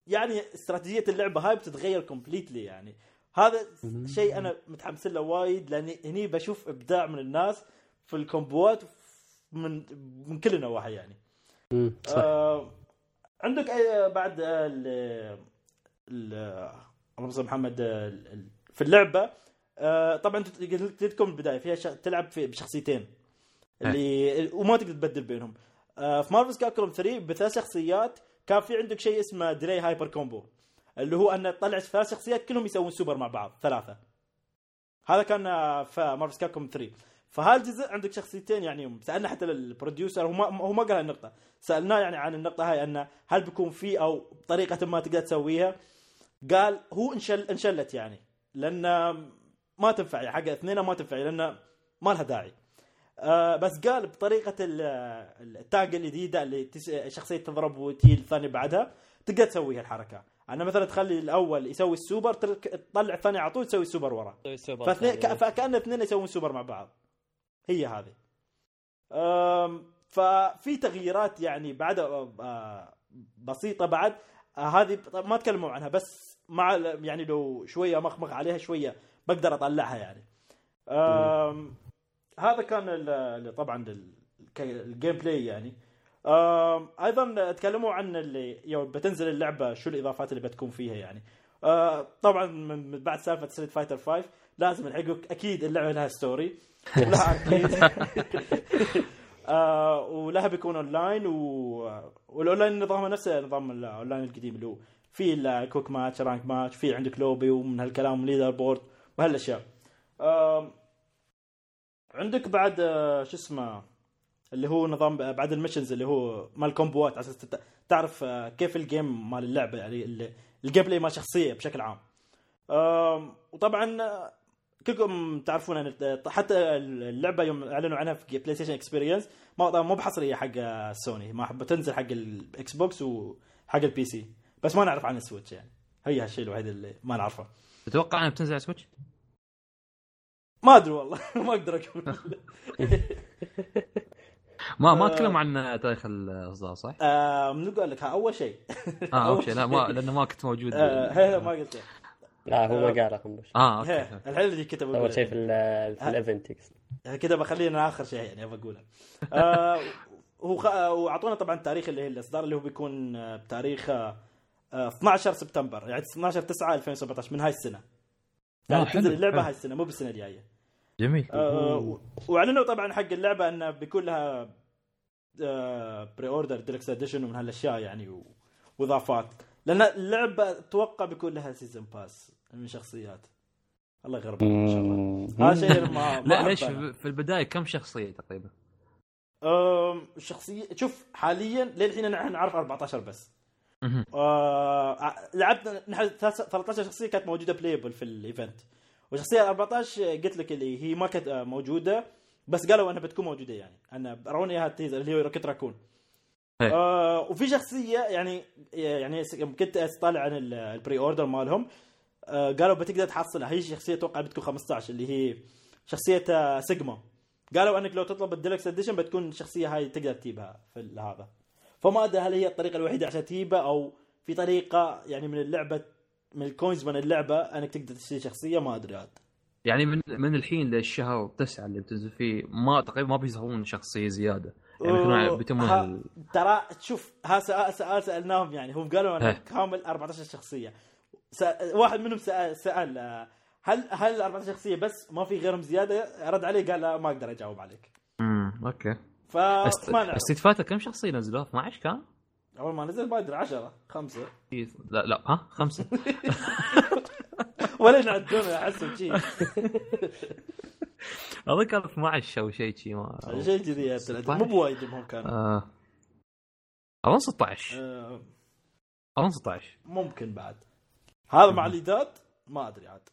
يعني استراتيجية اللعبة هاي بتتغير completely يعني. هذا. شيء أنا متحمس له وايد لأني هني بشوف إبداع من الناس في ال comboات من من كل النواحي يعني. صح. آه عندك أي بعد ال ال اللهم محمد في اللعبة آه طبعا قلت لكم البداية فيها ش... تلعب في بشخصيتين. اللي وما تقدر تبدل بينهم. آه في Marvel Capcom 3 بثلاث شخصيات كان في عندك شيء اسمه delayed hyper combo اللي هو أن تطلع ثلاث شخصيات كلهم يسوون سوبر مع بعض ثلاثة. هذا كان في Marvel Capcom 3 فهالجزء عندك شخصيتين يعني سألنا حتى ال producer هو ما هو ما قال هالنقطه سألناه يعني عن النقطة هاي انه هل بيكون في أو بطريقه ما تقدر تسويها؟ قال هو انشل انشلت يعني لأن ما تنفع حق اثنين ما تنفع لأن ما لها داعي. آه بس قال بطريقة ال- ال tag الجديدة اللي تس- شخصية تضرب وتجي الثانية بعدها تقدر تسوي هالحركه أنا مثلا تخلي الأول يسوي السوبر ترك- تطلع الثاني على طول تسوي السوبر وراه فاثنين ك- فكأن اثنين يسوون سوبر مع بعض. هي هذه. أم، ففي تغييرات يعني بعد آه، بسيطة بعد. آه، هذه طب ما تكلموا عنها بس مع يعني لو شوية مخمخ عليها شوية بقدر أطلعها يعني. أم، هذا كان ال- طبعا ال- ك- ال gameplay يعني. أيضا تكلموا عن اللي يوم بتنزل اللعبة شو الإضافات اللي بتكون فيها يعني. آه، طبعا من بعد سالفة Street Fighter 5 لازم نحقق أكيد اللعبة لها story لها arcade آه ولها بيكون اونلاين و... والاونلاين نظامها نفسه نظام الاونلاين القديم اللي هو في ال quick match ranked match في عندك لوبي ومن هالكلام leaderboard وهالأشياء. آه عندك بعد آه شو اسمه؟ اللي هو نظام بعد ال missions اللي هو مال ال comboات على أساس تعرف آه، كيف ال game مال اللعبه يعني ال- ال gameplay مال شخصية بشكل عام. وطبعا آه، كلكم تعرفون إن حتى اللعبة يوم أعلنوا عنها في PlayStation Experience ما مو بحصرية حق سوني ما بتنزل حق ال Xbox وحق ال PC بس ما نعرف عن ال Switch يعني. هي هالشيء الوحيد اللي ما نعرفه. تتوقع إنها بتنزل على Switch؟ ما أدري والله. ما أقدر أقول. ما ما آه. تكلم عن تاريخ الأصدار صح؟ آه، من أقول لك أول شيء آه أول شيء لا ما لأنه ما كنت موجود آه، هي ما قلت لا هو ما آه. قال رقم آه هي، okay الحين اللي كتب أول شيء. في ال- في ها. ال event يقصد. كذا بخلينا آخر شيء يعني أبغى أقوله آه هو خ... وأعطونا طبعا التاريخ اللي هي الإصدار اللي هو بيكون آه، بتاريخ آه، آه، 12 سبتمبر يعني 12 9 2017 من هاي السنة يعني آه، حلو، تنزل اللعبة حلو. هاي السنة مو بالسنة الجاية جميل. آه و- وأعلنوا طبعا حق اللعبة انه بيكون لها آه pre-order deluxe edition ومن هالأشياء يعني و... وإضافات. لأن اللعبة أتوقع بيكون لها season pass من شخصيات. الله يغرب إن شاء الله. هذا شيء ما ما لا ليش. في البداية كم شخصية تقريبا؟ أم، شخصية شوف حاليا للحين نحن نعرف 14 بس. مهم. آه لعبنا نحن 13 شخصية كانت موجودة playable في ال event وشخصية 14 قلت لك اللي هي ما كانت آه، موجودة بس قالوا أنها بتكون موجودة يعني. أنا روني إياها ال teaser اللي هو Rocket Raccoon. إيه. آه وفي شخصية يعني يعني كنت اطالع عن ال- ال pre-order مالهم آه قالوا بتقدر تحصلها. هي شخصية أتوقع بتكون 15 اللي هي شخصية آه، سيجما. قالوا أنك لو تطلب ال deluxe edition بتكون الشخصيه هاي تقدر تجيبها في هذا. فما أدري هل هي الطريقة الوحيدة عشان تجيبها أو في طريقة يعني من اللعبة من ال coins من اللعبة أنك تقدر تشتري شخصية ما أدري عاد. يعني من من الحين للشهر تسعة اللي بتنزل فيه ما تقريبا ما بيظهرون شخصية زيادة. يعني بيتمون ها- ال- ترى شوف ها سؤال, سؤال سألناهم يعني هم قالوا أنا. كامل 14 شخصية. سأ... واحد منهم سال, سأل آه، هل هل 14 شخصية بس ما في غيرهم زيادة؟ رد عليه قال لا ما أقدر أجاوب عليك. امم أوكي. فما نعرف. ستريت فايتر كم شخصية نزلوها؟ 12 كان؟ أول ما نزل ما ادري 10 خمسة. لا لا ها؟ خمسة. ولا ينعدون أحسهم شيء أظن كان 12 أو شيء شيء ما شيء كذي مو بوايد هم كانوا. آه. أظن 16 آه، أظن 16 ممكن بعد. هذا مع الليدات ما أدري عاد.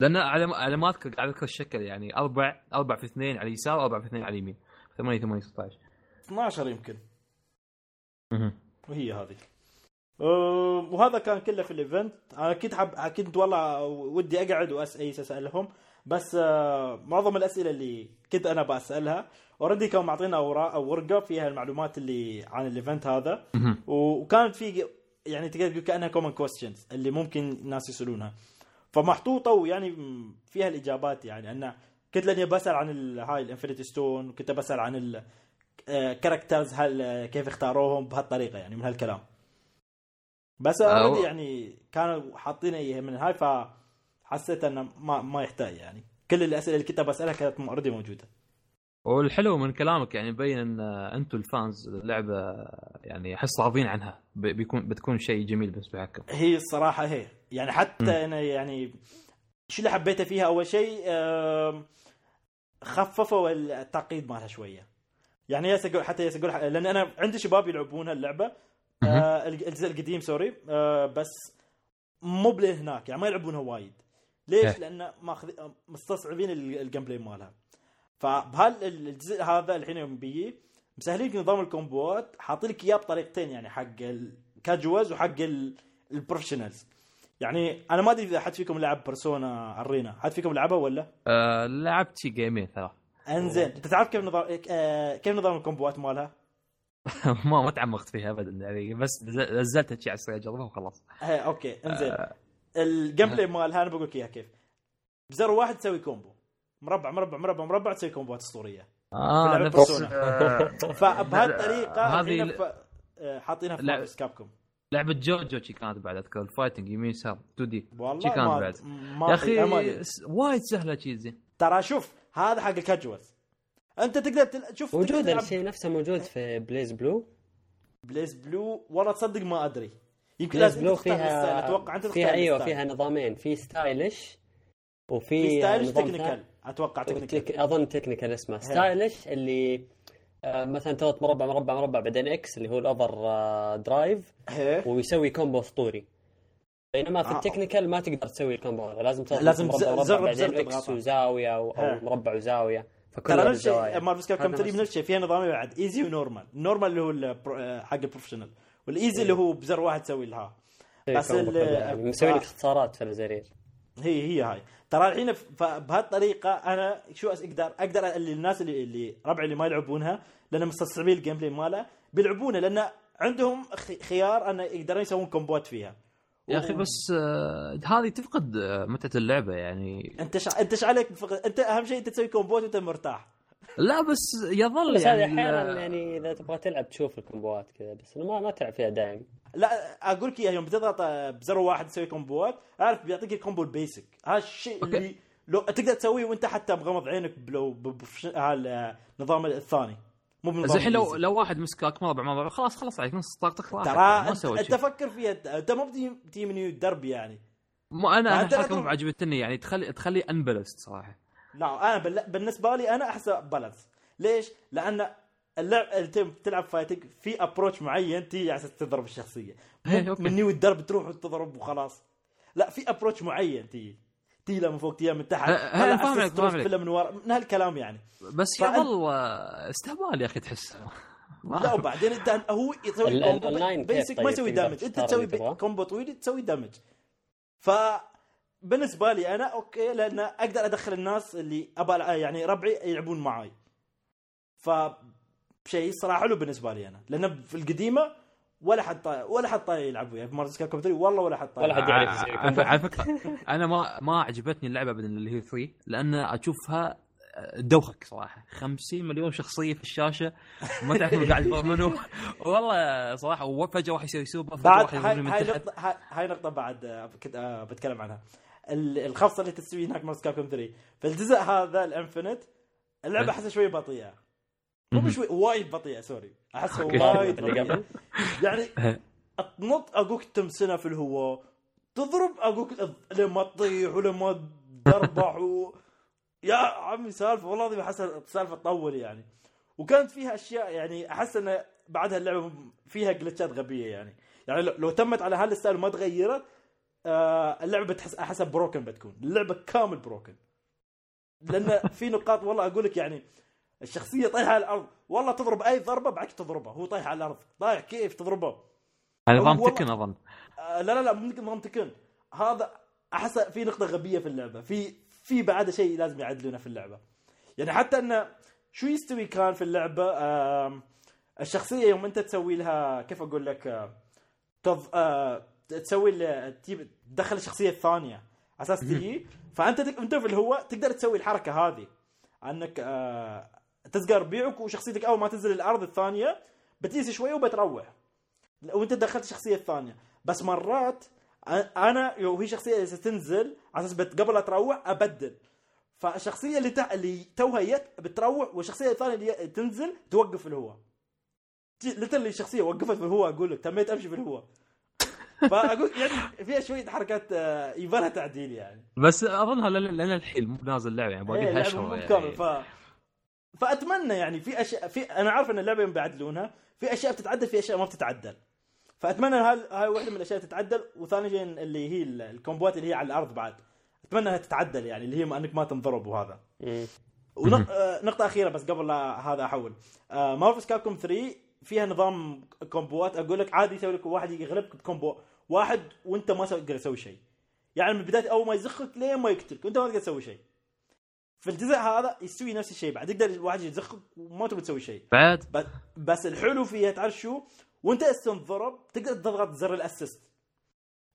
لأن على ما على ما أذكر قاعد اذكر الشكل يعني أربع أربع في اثنين على اليسار وأربع في اثنين على اليمين. 8 8 16 12 يمكن. وهي هذه. أه، وهذا كان كله في ال event أنا أكيد حب أكيد والله ودي أقعد واسال اسالهم بس آه، معظم الأسئلة اللي كنت أنا بسالها already كانوا معطينا اوراق أو ورقه فيها المعلومات اللي عن ال event هذا. وكانت في يعني تقدر تقول كأنها common questions اللي ممكن الناس يسألونها. فمحطوطة ويعني فيها الإجابات يعني. أنا كنت لأني بسأل عن هاي ال Infinity Stone وكنت بسأل عن ال characters هل كيف اختاروهم بهالطريقة يعني من هالكلام. بس أو- already يعني كانوا حاطين إياها من هاي فحسيت إنه ما ما يحتاج يعني. كل الأسئلة اللي كنت بسألها كانت already موجودة. والحلو من كلامك يعني يبين إن أنتم ال fans اللعبه يعني أحس راضين عنها. بيكون بتكون شيء جميل بالنسبة لكم هي الصراحة هي. يعني حتى أنا يعني شو اللي حبيته فيها؟ أول شيء خففوا التعقيد مالها شوية. يعني يا أقول حتى يا أقول لأن أنا عندي شباب يلعبون هاللعبة. آه الجزء القديم sorry. آه بس مو هناك يعني ما يلعبونها وايد. ليش؟ إيه. لأن ماخذ مستصعبين ال- ال gameplay مالها. فبهالجزء هذا الحين يوم بيجي مسهلين نظام الcomboات حاطين لك إياه بطريقتين يعني حق ال casuals وحق ال- ال professionals يعني أنا ما أدري إذا حد فيكم لعب بيرسونا ارينا حد فيكم لعبها ولا؟ آه لعبت شي جيمين ثلاث انزين انت تعرف كيف نظام آه كيف نظام الcomboات مالها؟ ما ما تعمقت فيها ابدا يعني بس نزلت شيء على السريع اجربها وخلاص. هي okay انزين. ال gameplay مالها أنا بقول لك إياها كيف. بزر واحد تسوي combo. مربع مربع مربع مربع تسوي كومبوات أسطورية. آه نفس. آه، فبهالطريقة هذه آه، حاطينها في لا. مارفلز كابكوم لعبة جوجو شي كانت بعد أذكر. ال fighting يمين يسار 2 دي والله شي كانت بعد. يا أخي وايد سهلة شي زين. ترى شوف هذا حق ال casuals أنت تقدر تل... شوف موجود الشيء نفسه موجود في بليز بلو بليز بلو والله تصدق ما أدري. يمكن بليز لازم بلو فيها أتوقع أنت فيها أيوه ال style. فيها نظامين. في stylish وفي في stylish technical أتوقع technical tech... أظن technical اسمه. stylish اللي آه، مثلا تضغط مربع مربع مربع بعدين X اللي هو ال over آه، drive هي. ويسوي combo أسطوري. بينما في آه. ال technical ما تقدر تسوي ال combo هذا. لازم تضغط لازم مربع زر X. وزاوية أو, مربع وزاوية. ترى فكلها نفس الشيء مارفل كاب كوم هذا 3 نفس الشيء فيها نظامين بعد. easy و normal ال normal اللي هو آه، حق ال professional وال easy اللي هو بزر واحد تسوي لها. بس ال- كله. يعني. مسوي لك اختصارات في الزرير. هي هي هاي. ترى الحين فبهالطريقه أنا شو أقدر أقدر اللي الناس اللي اللي ربعي اللي ما يلعبونها لأن مستصعبين ال gameplay ماله. بيلعبونه لأن عندهم خيار انه يقدرون يسوون كومبوات فيها. يا أخي بس آه هذه تفقد آه، متعة اللعبة يعني. أنت ش... أنت إيش عليك بفق... أنت أهم شيء أنت تسوي كومبوات وأنت مرتاح. لا بس يظل بس هذه يعني أحيانا يعني إذا تبغى تلعب تشوف الكومبوات كذا بس ما ما تلعب فيها دائم لا أقول لك إياها يوم بتضغط بزر واحد تسوي كومبوات أعرف بيعطيك ال combo ال basic. هذا الشيء. اللي لو تقدر تسويه وأنت حتى مغمض عينك لو هالنظام الثاني. مو بالنظام زين الحين لو. لو واحد مسكك مربع مربع خلاص خلص عليك نص طاقتك راحت ترى انت, فكر فيها انت- مو بتجي تجي من الدرب يعني. مو أنا أنا الحركه مو عجبتني يعني تخلي تخلي unbalanced صراحة. لا أنا بال- بالنسبة لي أنا أحسه balance ليش؟ لأن اللعب انت تلعب fighting في approach معين تيجي على أساس تضرب الشخصية. إيه،. من نيو الدرب تروح وتضرب وخلاص. لا في approach معين تيجي تيجي له من فوق تيجي من تحت. طلع فاهم عليك، assist فاهم تروح عليك. تفله من ورا. من هالكلام يعني. بس يظل استهبال يا أخي تحس. ما- لا وبعدين أنت هو يسوي combo basic ما طيب؟ يسوي damage أنت تختار تسوي؟ combo طويل تسوي damage ف بالنسبة لي أنا okay لأن أقدر أدخل الناس اللي أبى يعني ربعي يلعبون معاي. ف شيء صراحة حلو بالنسبة لي أنا. لأن في القديمة ولا حد طاع ولا حد طاع يلعب وياي في مارفل كاب 3 والله ولا حد طاع ولا حد يعرف يسوي على فكرة أنا ما ما عجبتني اللعبة ابدا اللي هي 3 لأن أشوفها دوخك صراحة. 50 مليون شخصية في الشاشة ما تعرف من قاعد منو والله صراحة وفجأة واحد يسوي سوبر بعد هاي, من هاي نقطة بعد آه، كنت آه، بتكلم عنها. ال- الخفصة اللي تسوي هناك مارس كاب 3 فالجزء هذا الانفنت اللعبة إيه. أحسها شوي بطيئة. مو بشوي وايد بطيئة سوري. احسها. وايد قبل. يعني. تنط أقولك تمسنها في الهواء تضرب أقولك لما تطيح ولما تربح و... يا عمي سالفة والله العظيم أحس السالفه تطول يعني. وكانت فيها أشياء يعني أحس إن بعدها اللعبة فيها جلتشات غبية يعني. يعني لو, تمت على هالستايل وما تغيرت آه اللعبة بتحس حسب بروكن بتكون. اللعبة كامل بروكن لأن في نقاط والله أقول لك يعني الشخصية طايحة على الأرض. والله تضرب أي ضربة بعد تضربه هو طايح على الأرض. طايح كيف تضربه؟ هذا نظام تكن أظن. آه لا لا لا مو نظام تكن. هذا أحس في نقطة غبية في اللعبة. في في بعد شيء لازم يعدلونه في اللعبة. يعني حتى إنه شو يستوي كان في اللعبة؟ الشخصية يوم أنت تسوي لها كيف أقول لك؟ آه، تض... آه، تسوي تدخل الشخصية الثانية. على أساس تجي. فأنت تك... أنت في الهواء تقدر تسوي الحركة هذه. أنك تسقى ربيعك وشخصيتك أول ما تنزل الأرض الثانية بتجلس شوي وبتروح. وأنت دخلت الشخصية الثانية. بس مرات أنا وهي شخصية تنزل على أساس قبل لا تروح أبدل. فالشخصية اللي تع... اللي توها جت بتروح والشخصية الثانية اللي تنزل توقف الهواء. literally الشخصية وقفت في الهواء أقول لك تميت أمشي في الهواء فأقول يعني فيها شوية حركات آه، يبغى لها تعديل يعني. بس أظنها لأن الحين مو بنازل لعبة يعني باقي إيه، لها اشهر مو يعني. ف فأتمنى يعني في أشياء في أنا عارف إن اللعبة يوم بيعدلونها في أشياء بتتعدل في أشياء ما بتتعدل. فأتمنى هاي هاي واحدة من الأشياء تتعدل وثاني شيء اللي هي ال- ال combo ات اللي هي على الأرض بعد. أتمنى إنها تتعدل يعني اللي هي ما إنك ما تنضرب وهذا. مم. ونقطة أخيرة بس قبل لا هذا أحول. مارفل كابكوم 3 فيها نظام combo ات. أقول لك عادي يسوي لك واحد يغلبك ب combo واحد وأنت ما تقدر تسوي شيء. يعني من بداية أول ما يزخك لين ما يقتلك وأنت ما تقدر تسوي شيء. في الجزء هذا يستوي نفس الشيء بعد يقدر الواحد يزخك وما تبي تسوي شيء. بعد؟ بس, الحلو فيها تعرف شو؟ وانت تنضرب تقدر تضغط زر ال assist.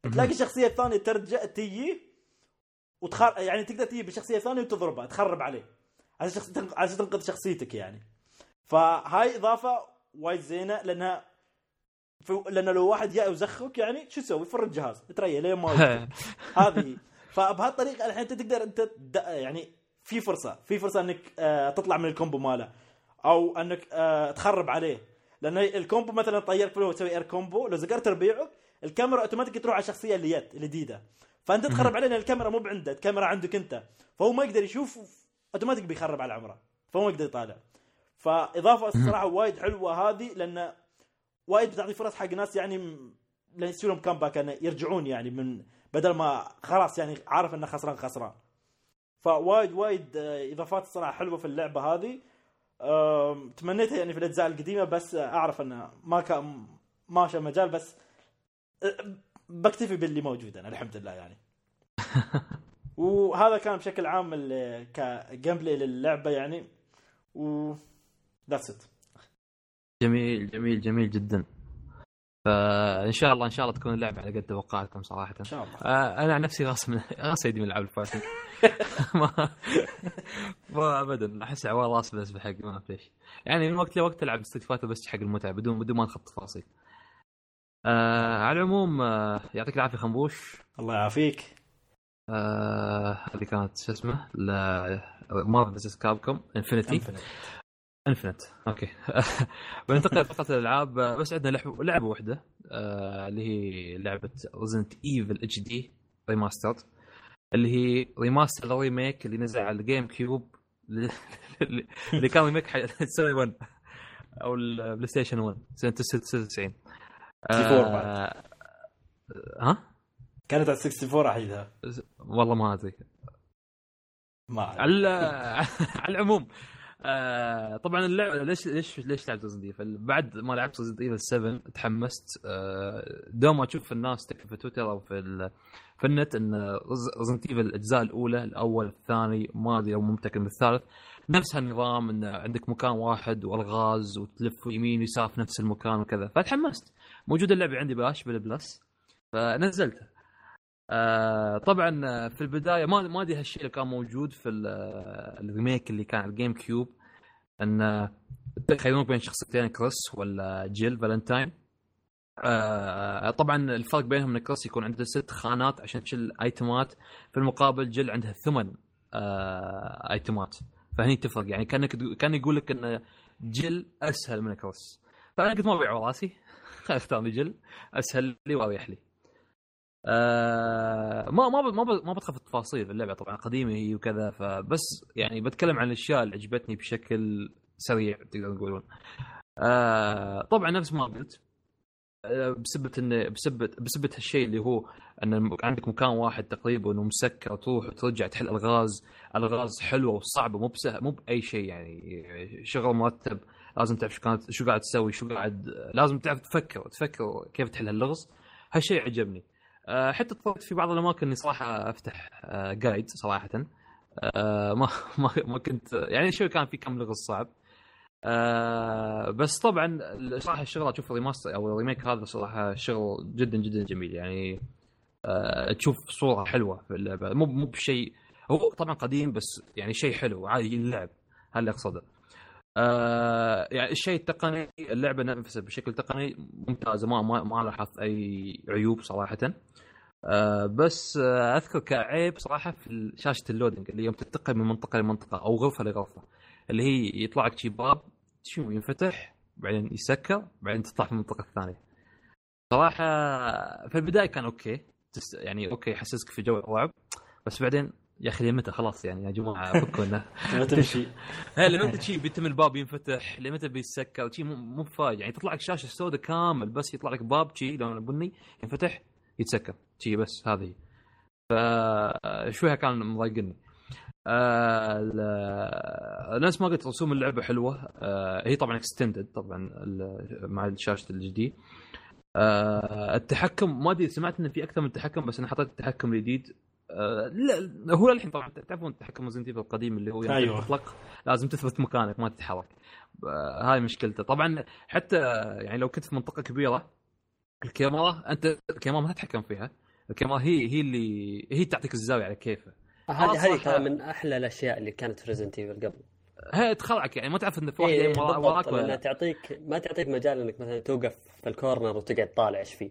تلاقي الشخصيه الثانية ترجع تجي وتخر يعني تقدر تجي بالشخصيه الثانية وتضربها تخرب عليه عشان شخص... عشان تنقذ شخصيتك يعني. فهاي إضافة وايد زينة لأنها ف... لأن لو واحد جاء وزخك يعني شو تسوي؟ فرق الجهاز تريا لين ما. هذه. فبهالطريقة الحين أنت تقدر أنت يعني في فرصة في فرصة إنك آه، تطلع من الكومبو ماله أو إنك آه، تخرب عليه. لأن ال combo مثلا طيرك في الهواء تسوي air combo لو زقرت ربيعك الكاميرا أوتوماتيك تروح على الشخصية اللي جت الجديده فأنت تخرب عليه لأن الكاميرا مو بعنده الكاميرا عندك أنت. فهو ما يقدر يشوف أوتوماتيك بيخرب على عمره. فهو ما يقدر يطالع. فإضافة الصراحه وايد حلوة هذه لأن وايد بتعطي فرص حق ناس يعني يسوي لهم comeback يرجعون يعني من بدل ما خلاص يعني عارف إنه خسران خسران. فوايد وايد آه، إضافات الصراحه حلوة في اللعبة هذه. تمنيتها يعني في الأجزاء القديمة بس أعرف إنه ما كان ماشى مجال بس آه، بكتفي باللي موجود أنا الحمد لله يعني. وهذا كان بشكل عام ك gameplay للعبة يعني. و that's it جميل جميل جميل جدا. فإن شاء الله إن شاء الله تكون اللعبة على قد توقعاتكم صراحة. إن شاء الله. آه، أنا عن نفسي منغص يدي من العاب ال fighting ما ابدا. أحس عوار راس بالنسبة حقي ما اعرف ليش يعني من وقت لوقت ألعب ستريت فايتر بس حق المتعة بدون بدون ما ادخل تفاصيل. آه على العموم آه يعطيك العافية خنبوش. الله يعافيك. آه هذه كانت شو اسمه؟ مارفل فيرسس كابكوم Infinite. Infinite. Okay. بننتقل لفقرة الألعاب. بس عندنا لعبة واحدة آه اللي هي لعبة Resident Evil HD Remastered اللي هي remaster remake اللي نزل على ال GameCube اللي كان remake حق السوني 1 أو ال PlayStation 1 سنة 96 64 بعد. ها؟ كانت على 64 احيدها والله ما أدري. ما. على على العموم. آه طبعا اللعبة ليش ليش ليش لعبت Resident Evil؟ بعد ما لعبت Resident Evil 7 تحمست. آه دوم أشوف الناس تكتب في تويتر أو في. في النت إن Resident Evil الأجزاء الأولى الأول الثاني ما أدري أو يمكن بالثالث نفس هالنظام إن عندك مكان واحد وألغاز وتلف يمين ويسار في نفس المكان وكذا. فتحمست. موجودة اللعبة عندي بلاش بال Plus فنزلتها. آه طبعا في البداية ما ما أدري هالشيء اللي كان موجود في آه، ال remake اللي كان على ال GameCube أن يخيرونك بين شخصيتين كريس ولا جيل فالنتاين. آه طبعا الفرق بينهم إن كريس يكون عنده ست خانات عشان تشيل item ات في المقابل جيل عندها ثمان آه item ات. فهني تفرق. يعني كأنك كأن يقول لك إن جيل أسهل من كريس فانا قلت ما أبي أعور راسي خلاص اختار جيل أسهل لي وأريح لي. آه ما ما ما ما بدخل في التفاصيل اللعبة طبعا قديمة هي وكذا فبس يعني بتكلم عن الأشياء اللي عجبتني بشكل سريع تقدر تقولون. آه طبعا نفس ما قلت آه، بسبه انه بسبه بسبه هالشيء اللي هو إن عندك مكان واحد تقريبا انه مسكر تروح وترجع تحل ألغاز، ألغاز حلوة وصعبة مو بسهل مو بأي شيء يعني شغل مرتب لازم تعرف شو كانت شو قاعد تسوي شو قاعد لازم تعرف تفكر تفكر كيف تحل اللغز هالشيء عجبني حتى اضطريت في بعض الأماكن إني صراحة أفتح جايد صراحة. أه ما ما ما كنت يعني شوي كان في كم لغز صعب. بس طبعا صراحة الشغل أشوف ال remaster أو ال remake هذا صراحة شغل جدا جدا جميل. يعني تشوف صورة حلوة في اللعبة. مو مو بشيء هو طبعا قديم بس يعني شيء حلو عادي يلعب. اللي أقصده. آه يعني الشيء التقني اللعبة نفسها بشكل تقني ممتازة ما ما, ما لاحظت أي عيوب صراحة. آه بس آه أذكر كعيب صراحة في شاشة ال loading اللي يوم تنتقل من منطقة لمنطقة أو غرفة لغرفة اللي هي يطلع لك شي باب شو ينفتح بعدين يسكر بعدين تطلع في المنطقة الثانية. صراحة في البداية كان okay يعني okay يحسسك في جو الرعب بس بعدين يا أخي متى؟ خلاص يعني يا جماعة فكوا انه ما تمشي هي لمتى شي بيتم الباب ينفتح لمتى بيتسكر شي مو مو بفايد يعني تطلع لك شاشة سوداء كامل بس يطلع لك باب شي لون بني ينفتح يتسكر شي بس هذه فشويها كان مضايقني. آه نفس ما قلت رسوم اللعبة حلوة. آه هي طبعا extended طبعا مع شاشه الجديد آه التحكم ما أدري سمعت انه في أكثر من تحكم بس أنا حطيت التحكم الجديد. آه لا هو للحين طبعا تعرفون التحكم Resident Evil القديم اللي هو يوم أيوة. تطلق لازم تثبت مكانك ما تتحرك. آه هاي مشكلته. طبعا حتى يعني لو كنت في منطقة كبيرة الكاميرا أنت الكاميرا ما تتحكم فيها. الكاميرا هي هي اللي هي تعطيك الزاوية على كيفها هذه هذه ترى من أحلى الأشياء اللي كانت في Resident Evil قبل. هي تخلعك يعني ما تعرف إن في واحد إيه وراك ولا تعطيك ما تعطيك مجال إنك مثلا توقف في ال corner وتقعد طالع إيش فيه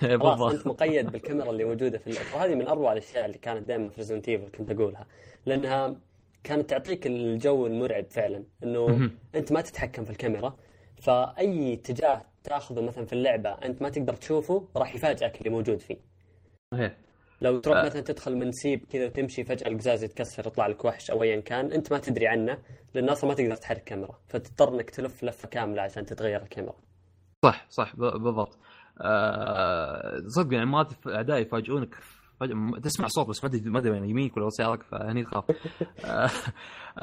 بالضبط أنت مقيد بالكاميرا اللي موجودة في اللعبه وهذه من أروع الأشياء اللي كانت دائما في Resident Evil كنت أقولها لأنها كانت تعطيك الجو المرعب فعلا إنه. أنت ما تتحكم في الكاميرا فأي اتجاه تاخذه مثلا في اللعبة أنت ما تقدر تشوفه راح يفاجئك اللي موجود فيه. لو تروح آه. مثلا تدخل منسيب كذا وتمشي فجأة القزاز يتكسر يطلع لك وحش أو ايا كان أنت ما تدري عنه لأن أصلا ما تقدر تحرك كاميرا فتضطر إنك تلف لفة كاملة عشان تتغير الكاميرا صح صح بالضبط آه صدق يعني مرات اعداء يفاجئونك تسمع صوت بس ما ادري ما ادري يمينك ولا سيارك فهني تخاف. آه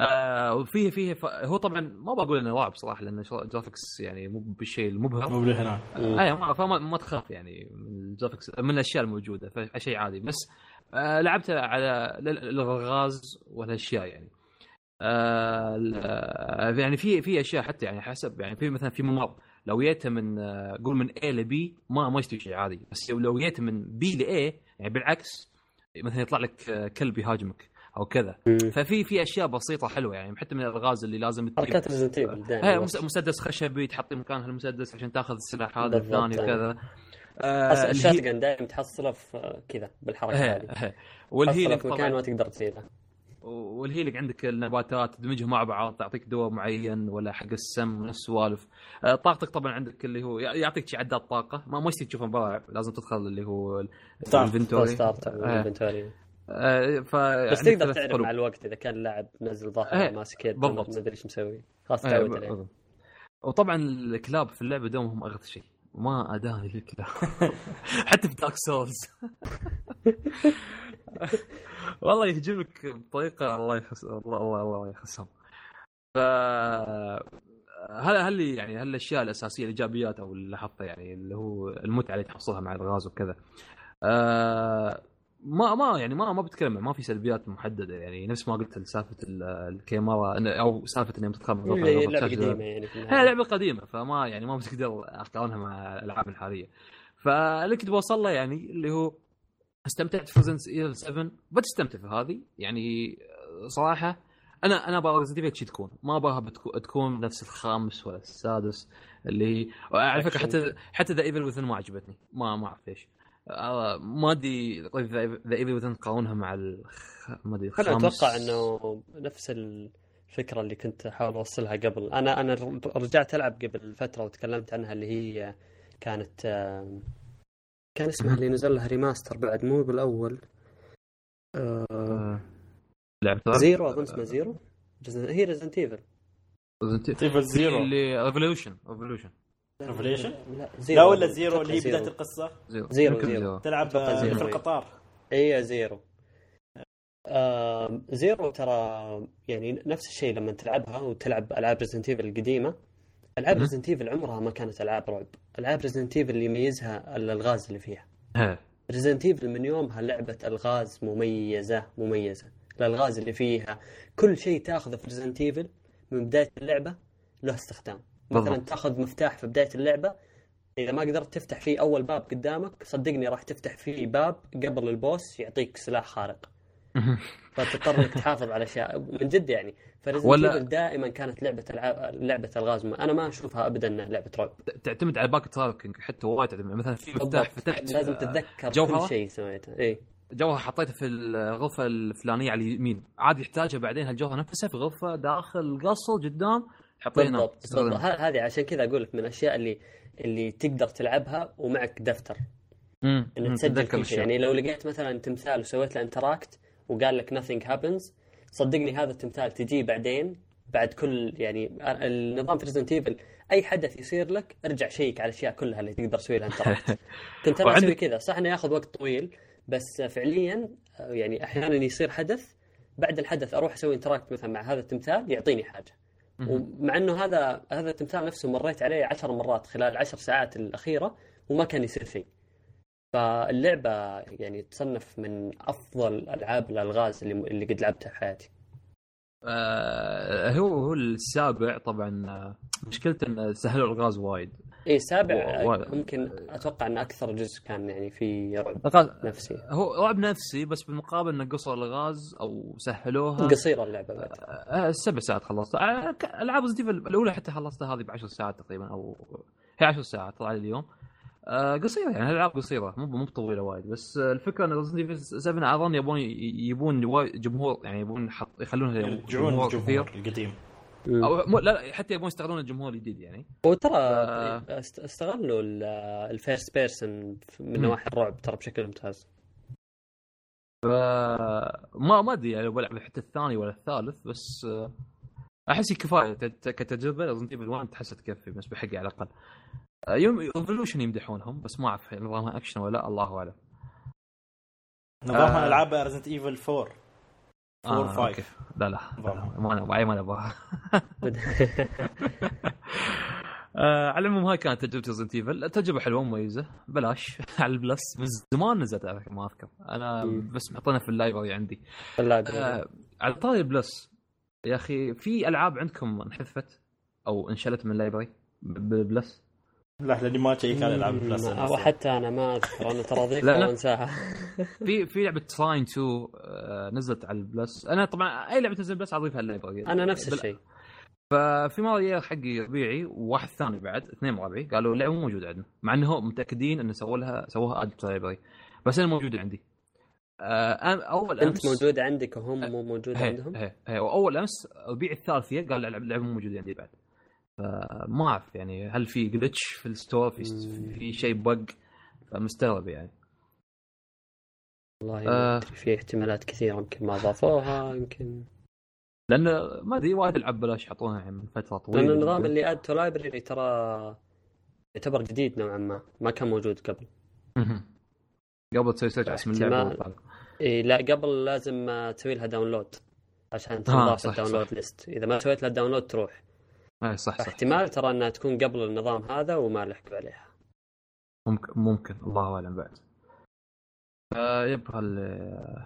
آه وفيه فيه ف... هو طبعا ما بقول إنه رعب صراحة لأن ال graphics يعني مو بالشيء المبهر. مو هنا أي ما فما ما تخاف يعني من ال graphics من الأشياء الموجودة فشيء عادي. بس آه لعبتها على الالغاز والأشياء يعني. آه يعني في في أشياء حتى يعني حسب يعني في مثلا في ممر لو جيته من آه، قول من A ل B ما ما يستوي شيء عادي. بس لو- جيته من B ل A يعني بالعكس مثلا يطلع لك آه، كلب يهاجمك أو كذا. ففي في أشياء بسيطة حلوة يعني حتى من الألغاز اللي لازم حركات Resident مس- مسدس خشبي تحطي مكانها المسدس عشان تاخذ السلاح هذا الثاني أيوة. وكذا. آه اللي هي- ال shotgun دائما تحصله في كذا بالحركة هذه. هي. وال healing في مكان ما طبعا تقدر تزيده. وال healing عندك النباتات تدمجهم مع بعض تعطيك دواء معين ولا حق السم من السوالف آه، طاقتك طبعا عندك اللي هو يعطيك شي عداد طاقة ما ما يصير تشوفه من برا لازم تدخل اللي هو. ال inventory آه. آه، ف بس تقدر تعرف قلوب. مع الوقت إذا كان اللاعب منزل إيه، ظهر ماسك يد ما بالضبط. أدري إيش مسوي خلاص إيه، تعود عليه. وطبعا الكلاب في اللعبة دومهم أغث شيء ما أداني للكلاب حتى في Dark Souls والله يهجمك بطريقة الله يخس الله الله, الله يخسهم ف هل هل يعني هل الأشياء الأساسية الإيجابيات أو اللي لاحظتها يعني اللي هو المتعة اللي تحصلها مع الالغاز وكذا آه ما ما يعني ما ما بتكلم ما في سلبيات محددة يعني. نفس ما قلت سالفه ال- الكاميرا أو سالفة إني هي لغرفة لعبة قديمة يعني هي. لعبة قديمة فما يعني ما بتقدر اقارنها مع الألعاب الحالية. فاللي كنت بوصل له يعني اللي هو استمتعت في Resident Evil 7 بتستمتع في هذه. يعني صراحة أنا أنا أبغى Resident Evil تكون. ما أبغاها تكون نفس الخامس ولا السادس اللي هي. على فكرة حتى حتى The Evil Within ما عجبتني. ما ما أعرف ليش. آه، ما أدري The Evil Within قارنها مع الخ... ما أدري أنا أتوقع إنه نفس الفكرة اللي كنت أحاول أوصلها قبل. أنا أنا رجعت ألعب قبل فترة وتكلمت عنها اللي هي كانت آم، كان اسمها اللي نزل لها remaster بعد مو بالأول. آه، آه، لعبة Zero أظن اسمها Zero. هي ريزنت ايفل Evil. تيفل زيرو اللي ريفولوشن ريفولوشن ريفوليشن؟ لا لا ولا زيرو اللي هي زيرو. بداية القصة؟ زيرو. زيرو، زيرو. تلعب أتوقع آه، زيرو. في القطار. اي زيرو. آه زيرو ترى يعني نفس الشيء لما تلعبها وتلعب ألعاب ريزنت ايفل القديمة. العاب. ريزنت ايفل عمرها ما كانت ألعاب رعب العاب ريزنت ايفل اللي يميزها الالغاز اللي فيها. ريزنت ايفل من يومها لعبة الغاز مميزة مميزة الألغاز اللي فيها كل شيء تأخذه في Resident Evil من بداية اللعبة له استخدام مثلا. تأخذ مفتاح في بداية اللعبة إذا ما قدرت تفتح فيه أول باب قدامك صدقني راح تفتح فيه باب قبل ال boss يعطيك سلاح خارق فتضطر إنك تحافظ على أشياء. من جد يعني ف Resident ولا- دائما كانت لعبة العاب لعبة الغاز. أنا ما أشوفها ابدا لعبة رعب. تعتمد على backtracking حتى وايد تعتمد. مثلا في مفتاح. فتحت لازم آه، تتذكر جوهرة؟ كل شيء سويته. اي جوهر حطيته في الغرفة الفلانية على اليمين. عادي يحتاجها بعدين هالجوهر نفسها في غرفة داخل القصر قدام. حطينا بالضبط هذه عشان كذا أقول لك من الأشياء اللي اللي تقدر تلعبها ومعك دفتر. امم إنك تسجل كل شيء. يعني لو لقيت مثلا تمثال وسويت له interact وقال لك nothing happens. صدقني هذا التمثال تجيه بعدين بعد كل يعني النظام في Resident Evil أي حدث يصير لك ارجع check على الأشياء كلها اللي تقدر تسوي لها interact كنت أنا أسوي كذا. صح إنه ياخذ وقت طويل بس فعليا يعني أحيانا يصير حدث بعد الحدث أروح أسوي انتراكت مثلا مع هذا التمثال يعطيني حاجة. ومع إنه هذا هذا التمثال نفسه مريت عليه عشر مرات خلال العشر ساعات الأخيرة وما كان يصير شيء. فاللعبة يعني تصنف من أفضل ألعاب الألغاز اللي اللي قد لعبتها في حياتي. آه هو هو السابع طبعا آه، مشكلته انه سهلوا الغاز وايد اي السابع و- ممكن أتوقع إن أكثر جزء كان يعني في رعب الغاز نفسي. هو رعب نفسي بس بالمقابل إنه قصر الغاز أو سهلوها قصيرة اللعبة بعد. آه سبع ساعات خلصت آه، ألعاب Resident الأولى حتى خلصتها هذه بعشر ساعات تقريبا أو هي عشر ساعات طلع لي اليوم آه قصيرة يعني الالعاب قصيرة مو مو طويله وايد بس آه، الفكرة إن Resident Evil 7 أظن يبون يبون وايد جمهور يعني يبون يحط يخلونها يرجعون كثير القديم. أو مو لا لا، حتى يبون يستغلون الجمهور الجديد يعني وترى آه. است- استغلوا ال first person من. نواحي الرعب ترى بشكل ممتاز. ف ما ما أدري يعني بلعب حتى الثاني ولا الثالث بس آه، أحس كفاية كتجربة Resident Evil 1 تحسها تكفي بالنسبة حقي على الأقل يوم Revelation يمدحونهم بس ما أعرف نظامها اكشن ولا لا الله أعلم. نظامها آه. ألعاب Resident Evil 4 4 آه، أوكي. 5 لا لا. لا، نظامها. ما أنا ما أبغاها. آه، على العموم هاي كانت تجربة Resident Evil تجربة حلوة مميزة. بلاش. على ال Plus. من زمان نزلت على ما أذكر. أنا. بس محطينها في ال library عندي. لا آه، على طاري ال Plus يا أخي في ألعاب عندكم انحذفت أو انشلت من ال library؟ بال Plus؟ لا لأني ما ا check على العاب Plus أو حتى أنا ما أذكر أنا ترى لا. وانساها في في لعبة Trine 2 آه، نزلت على ال Plus أنا طبعا أي لعبة تنزل Plus أضيفها ال library أنا نفس الشيء. ففي مرة جاء حقي ربيعي وواحد ثاني بعد اثنين من ربعي قالوا اللعبة مو موجودة عندنا مع انهم متأكدين إنه سووا لها سووها add library بس أنا موجودة عندي. آه أنا أول أنت امس موجود عندك وهم مو موجود هي عندهم؟ هي هي. وأول أمس ربيع الثالث جاء قال اللعبه مو موجودة عندي بعد. فما أعرف يعني هل في glitch في ال store في. في شيء bug فمستغرب يعني والله آه. في احتمالات كثيرة يمكن ما اضافوها يمكن لأن ما أدري وايد العاب بلاش يعطونها يعني من فترة طويلة لأن النظام اللي add to library ترى يعتبر جديد نوعا ما ما كان موجود قبل. قبل تسوي search اسم اللعبه. إيه لا قبل لازم آه، تسوي لها download عشان آه، تنضاف صح، ال download. ليست إذا ما سويت لها ال download تروح اي صح صح. احتمال ترى انها تكون قبل النظام هذا وما لحقوا عليها. ممكن ممكن. الله أعلم بعد. آه yep هل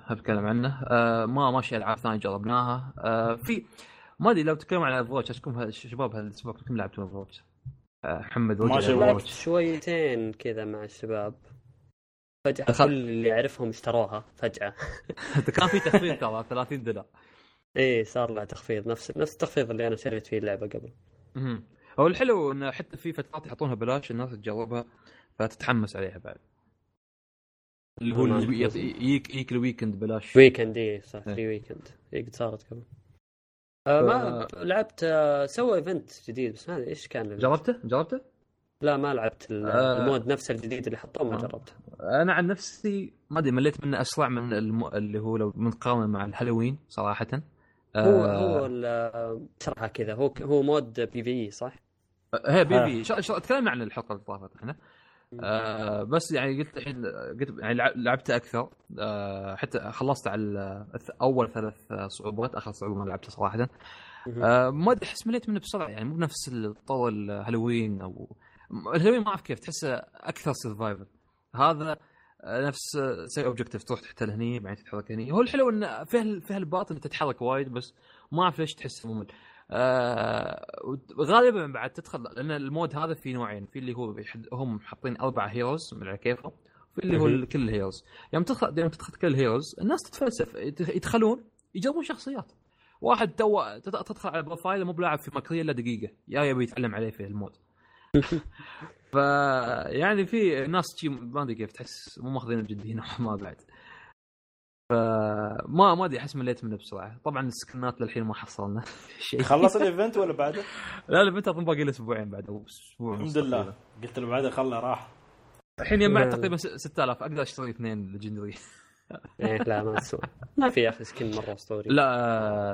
هتكلم عنه. آه ما ماشي ألعاب ثانية جربناها. آه في ما أدري لو تكلم عن Overwatch كم شباب هالأسبوع كلكم لعبتوا Overwatch آه محمد ما وجه. لعبت شويتين كذا مع الشباب. فجأة دخل- كل اللي اعرفهم اشتروها فجأة. كان في تخفيض ترى 30 دولار. إيه صار لها تخفيض. نفس نفس التخفيض اللي أنا شريت فيه اللعبة قبل. هو الحلو انه حتى في فترات يحطونها بلاش الناس تجربها فتتحمس عليها بعد اللي هو. يجيك يجيك ال weekend بلاش weekend إيه صح إيه. في weekend إيه قد صارت قبل آه ما لعبت آه سوى event جديد بس ما أدري إيش كان. جربته؟ جربته؟ لا ما لعبت آه. ال mode نفسه الجديد اللي حطوه ما آه. جربته أنا عن نفسي ما أدري مليت منه أسرع من الم... اللي هو لو مقارنه مع الهالوين صراحة هو آه، هو اشرحها كذا. هو هو mode PvE صح؟ هي بي. في شا- تكلمنا عن الحلقة اللي طافت إحنا. آه بس يعني قلت الحين قلت يعني لع- لعبت أكثر. آه حتى خلصت على أول ثلاث صعوبات آخر صعوبة ما لعبتها صراحة. آه ما أدري أحس مليت منه بسرعة يعني مو بنفس الطول الهالوين أو الهالوين ما أعرف كيف تحسه أكثر survival هذا آه، نفس سوي objective تروح تحتل هني بعدين تتحرك هني. هو الحلو انه فيه ال- فيه الباط انك تتحرك وايد بس ما أعرف ليش تحس ممل. آه غالبا بعد تدخل لأن ال mode هذا في نوعين. في اللي هو هم حاطين أربع heroes من على كيفهم في اللي هو. كل ال heroes يوم تدخل يوم تدخل كل ال heroes الناس تتفلسف يدخلون يجربون شخصيات. واحد تو تد- تدخل على profile مو بلاعب في McCree إلا دقيقة. يا يبي يتعلم عليه في ال mode. ف يعني في ناس تجي ما أدري كيف تحس مو ماخذينه بجديه نوعا ما بعد. فما ما أدري أحس مليت منه بسرعة. طبعا السكنات للحين ما حصلنا شيء. خلص ال event ولا بعده؟ لا ال event أظن باقي له أسبوعين بعد أو أسبوع ونص الحمد لله. قلت له بعده خله راح. الحين يجمعت لا. تقريبا س- 6000 أقدر أشتري اثنين legendary إيه لا ما تسوى. ما في يا أخي skin مرة أسطوري. لا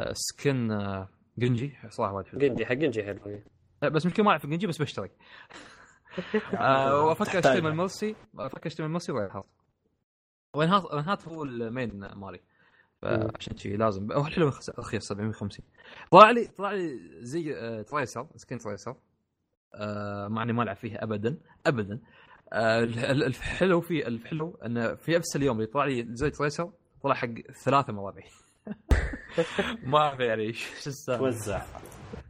آه، skin آه، جنجي. صراحة وايد حلو. جنجي حق جنجي حلو إيه. بس مشكلة ما أعرف جنجي بس بشتري. آه، وأفكر تحتاج. اشتري من مرسي أفكر أشتري من مرسي وين هات وين هات وين هات هو المين مالي. فعشان شي لازم. هو حلو رخيص- رخيص 750 طلع لي طلع لي زي آه، تريسر سكين تريسر آه، مع اني ما ألعب فيها ابدا. ابدا. آه، ال- ال- الحلو في الحلو انه في نفس اليوم اللي طلع لي زي تريسر طلع حق ثلاثة مرابع ما أعرف يعني شو السالفة. توزع.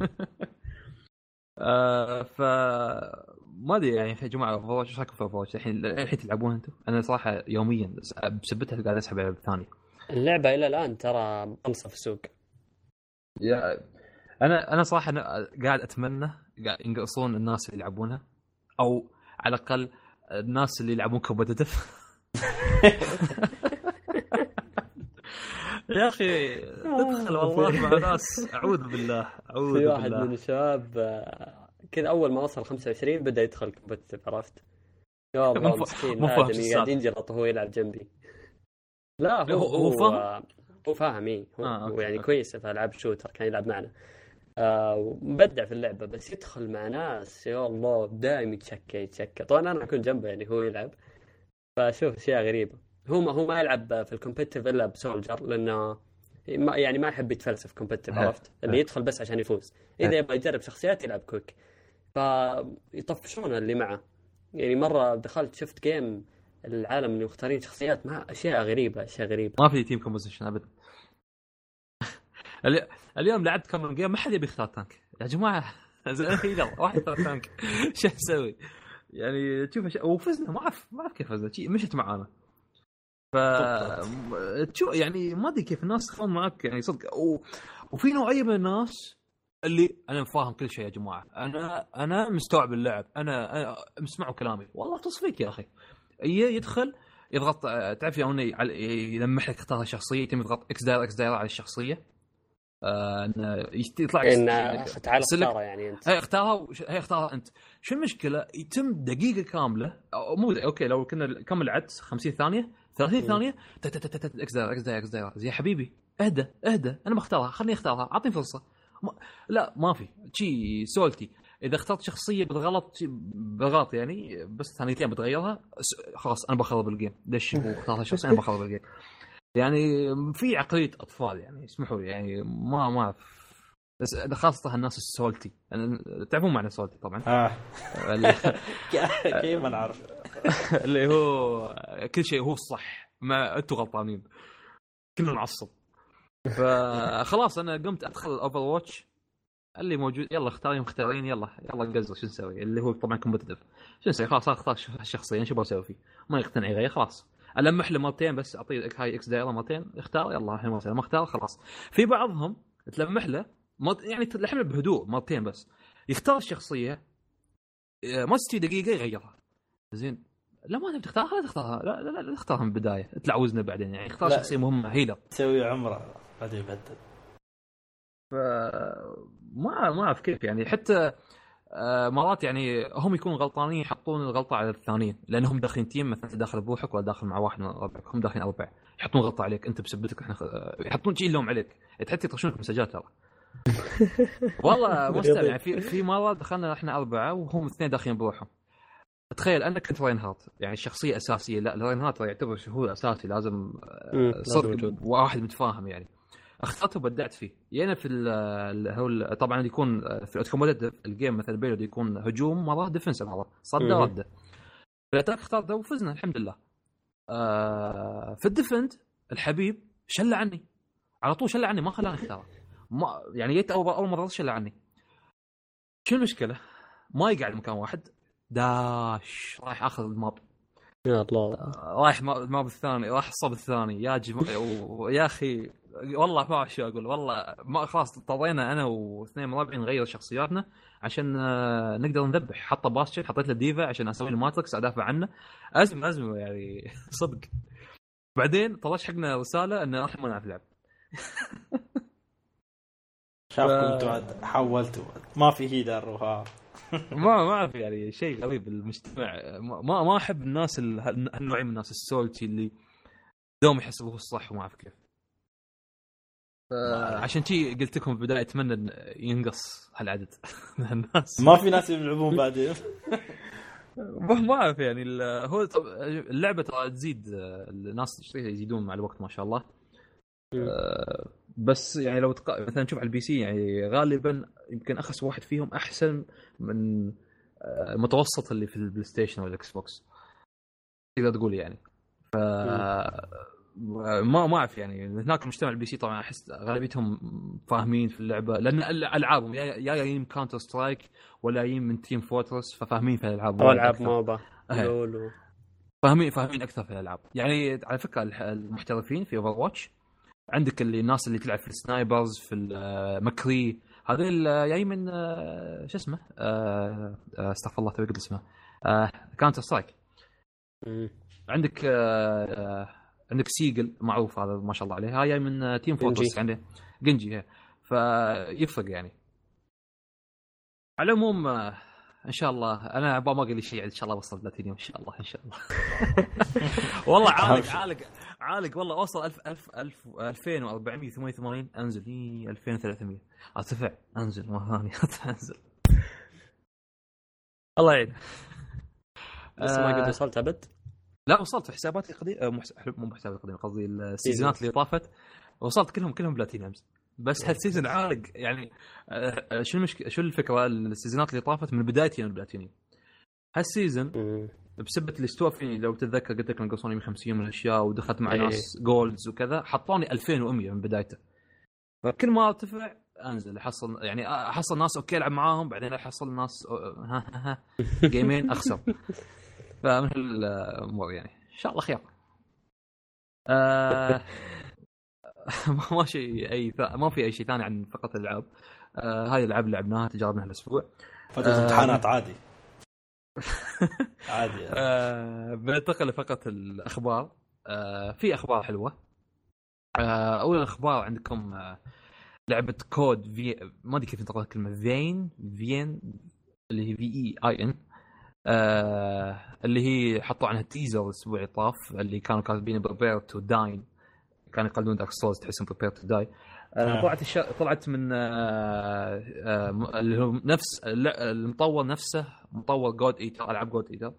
آه ف ما أدري يعني يا جماعة اوفر إيش رأيكم في Overwatch الحين الحين تلعبون أنتم؟ أنا صراحة يوميا بسبتها قاعد أسحب على الثاني اللعبة إلى الآن ترى مخلصه في السوق يا أنا أنا صراحة أنا قاعد أتمنى قاعد ينقصون الناس اللي يلعبونها أو على الأقل الناس اللي يلعبون competitive يا أخي تدخل والله مع ناس. أعوذ بالله أعوذ في واحد بالله. من الشباب آه، كذا أول ما وصل 25 بدأ يدخل كومبتتف عرفت؟ يا الله مسكين مو فاهم. قاعد ينجلط وهو يلعب جنبي لا هو هو- هو فاهم؟ هو فاهم إيه هو, آه، هو يعني. كويس في ألعاب شوتر كان يلعب معنا آه ومبدع في اللعبة بس يدخل مع ناس يا الله دائم يتشكى يتشكى طبعا أنا أكون جنبه يعني هو يلعب فاشوف أشياء غريبة هو ما هو ما يلعب في ال competitive إلا ب Soldier لأنه ما يعني ما يحب يتفلسف competitive أه. عرفت اللي يدخل بس عشان يفوز إذا يبغى يجرب شخصيات يلعب quick فيطفشون اللي معه. يعني مرة دخلت شفت game العالم اللي مختارين شخصيات مع أشياء غريبة أشياء غريبة. ما في team composition ابدا الي- اليوم لعبت كم game ما حد يبي يختار tank يا جماعة يلا واحد يختار tank شو أسوي؟ يعني تشوف أش... وفزنا ما اعرف ما أعرف كيف فزنا مشت معانا. ف تشوف يعني ما أدري كيف الناس تخون معك يعني صدق. و... وفي نوعية من الناس اللي أنا فاهم كل شيء يا جماعة. أنا أنا مستوعب اللعب. أنا, أنا اسمعوا كلامي. والله تصفيك يا أخي. يدخل يضغط تعرف يعل- يلمح لك تختار شخصيه يتم يضغط X دايرة X دايرة على الشخصية. آه يشت- يطلع لك يعني تعال سلك- اختارها يعني أنت. هي اختارها وش... هي اختارها أنت. شو المشكلة؟ يتم دقيقة كاملة. أو مو okay لو كنا كم العد؟ 50 ثانية؟ 30 مم. ثانية؟ X دايرة X دايرة X دايرة يا حبيبي اهدى اهدى. أنا بختارها خليني اختارها. أعطيني فرصة. ما... لا ما في. شي salty. إذا اخترت شخصية بالغلط بالغلط يعني بس ثانيتين بتغيرها خلاص أنا بخرب ال game ليش هو اختار شخصيه أنا بخرب ال game يعني في عقلية أطفال يعني اسمحوا لي يعني ما ما. بس خاصة الناس ال salty. تعرفون معنى salty طبعا؟ آه. كيف ما نعرف؟ اللي هو كل شيء هو الصح ما أنتم غلطانين. كنا نعصب. فخلاص أنا قمت أدخل ال Overwatch. اللي موجود يلا اختارين مختارين يلا يلا نقزر شو نسوي؟ اللي هو طبعا competitive شو نسوي؟ خلاص أختار شخصيا شو بسوي فيه؟ ما يقتنع يغير خلاص. ألمح له مرتين بس أعطيه هاي X دايره مرتين اختار يلا الحين ما اختار خلاص. في بعضهم تلمح له يعني تلمح له بهدوء مرتين بس. يختار الشخصيه آه، ما تستوي دقيقة يغيرها. زين. لا ما تبي تختارها؟ لا تختارها. لا لا, لا, تختارها من البداية. تلعوزنا بعدين يعني اختار. شخصية مهمة هيلر تسوي عمرة. بعدين يبدل. ف ما ما أعرف كيف يعني. حتى مرات يعني هم يكونوا غلطانين يحطون الغلطة على الثانيين لأنهم داخلين تيم مثلا انت داخل بروحك ولا داخل مع واحد من ربعك هم داخلين أربعة. يحطون غلطة عليك أنت بسبتك إحنا يحطون شيء اللوم عليك. حتى يطشونك مسجات ترى. والله مجتمع يعني في في مرة دخلنا إحنا أربعة وهم اثنين داخلين بروحهم تخيل أنا كنت Reinhardt يعني الشخصيه أساسية. لا Reinhardt يعتبر هو أساسي. لازم صدق. واحد متفاهم يعني. اخترته وبدعت فيه. يعني في ال- هو طبعا يكون في الاوتوماتيك ال game مثلا payload يكون هجوم مرة defense مرة صد. رده في ال attack اخترته وفزنا الحمد لله. آه في ال defend الحبيب شل عني على طول شل عني ما خلاني اختاره ما يعني جيت اول أول مرة شل عني شو المشكلة؟ ما يقعد مكان واحد. داش رايح آخذ ال map. يا الله. رايح ما- ال map الثاني راح الصوب الثاني. يا جماعة ويا أخي. والله ما أعرف شو أقول. والله ما خلاص اضطرينا أنا واثنين من ربعي نغير شخصياتنا عشان آه، نقدر نذبح. حطه Bastion حطيت له D.Va عشان أسوي له matrix أدافع عنه. أزمة أزمة يعني صدق. بعدين طلعت حقنا رسالة انه إحنا ما نعرف نلعب شافكم أنتم عاد حولتوا. ما في healer وها ما ما أعرف يعني شيء غريب المجتمع ما ما أحب الناس ال- هالنوعيه من الناس ال salty اللي دوم يحسبوه الصح وما أعرف كيف. عشان شي قلت لكم في البداية أتمنى إن ينقص هالعدد من الناس. ما في ناس يلعبون بعدين. ما ما أعرف يعني ال- هو طب- اللعبة ترى تزيد الناس تشتريها يزيدون مع الوقت ما شاء الله. آه، بس يعني لو تق... مثلا تشوف على ال PC يعني غالبا يمكن أخس واحد فيهم أحسن من آه، المتوسط اللي في ال PlayStation وال Xbox. تقدر تقول يعني. ف ما ما اعرف يعني هناك مجتمع ال PC طبعا أحس غالبيتهم فاهمين في اللعبة لأن ال- ألعابهم يا جايين Counter Strike ولا جايين من Team Fortress ففاهمين في الألعاب أو ألعاب. MOBA فاهمين فاهمين أكثر في الألعاب. يعني على فكرة المحترفين في Overwatch عندك اللي الناس اللي تلعب في ال snipers في ال McCree هذول جاي من آه، شو اسمه؟ آه، آه، استغفر الله توي قلت اسمه؟ Counter Strike. عندك عندك Seagull معروف هذا ما شاء الله عليه. هاي جاي من Team. Fortress عنده Genji هي. فيفرق يعني. على العموم آه، إن شاء الله أنا ما أقول لي شيء إن شاء الله بوصل بلاتينيوم إن شاء الله إن شاء الله. والله عالق عالق عالق. والله أوصل 1000 1000 1000 2488 أنزل. إي 2300 أرتفع. أنزل. مره ثانية أنزل. الله يعين. لسه ما قد آه، وصلت أبد؟ لا وصلت في حساباتي القديمه محس... مو حساباتي القديمه قصدي السيزونات اللي طافت وصلت كلهم كلهم platinums بس هال season عالق يعني آه، آه، شو المشكلة شو الفكرة؟ السيزونات اللي طافت من بدايتي أنا platinum هال season. بسبه اللي استوى فيني لو تتذكر قلت لك نقصوني 150 من الاشياء ودخلت مع إيه. ناس golds وكذا حطوني 2100 من بدايته. فكل ما أرتفع أنزل أحصل يعني أحصل ناس أوكي ألعب معاهم بعدين أحصل ناس ها ها ها جيمين أخسر. فمن الأمور يعني إن شاء الله خير. آه ما- شيء أي ثا- ما في أي شيء ثاني عن فقط الألعاب. آه هاي الألعاب اللي لعبناها تجاربنا هالاسبوع فترة آه. امتحانات عادي. عادي آه بننتقل لفقط الأخبار. آه في أخبار حلوة. آه أول الاخبار عندكم آه لعبة Code Ve ما أدري كيف نطق الكلمة Vein؟ Vein؟ اللي هي V E I N آه اللي هي حطوا عنها teaser الأسبوع اللي طاف اللي كانوا كاتبين prepare to dine كانوا يقلدون Dark Souls تحسهم prepare to die آه. طلعت الش... طلعت من آه آه اللي هو نفس المطور نفسه مطور God Eater ألعاب God Eater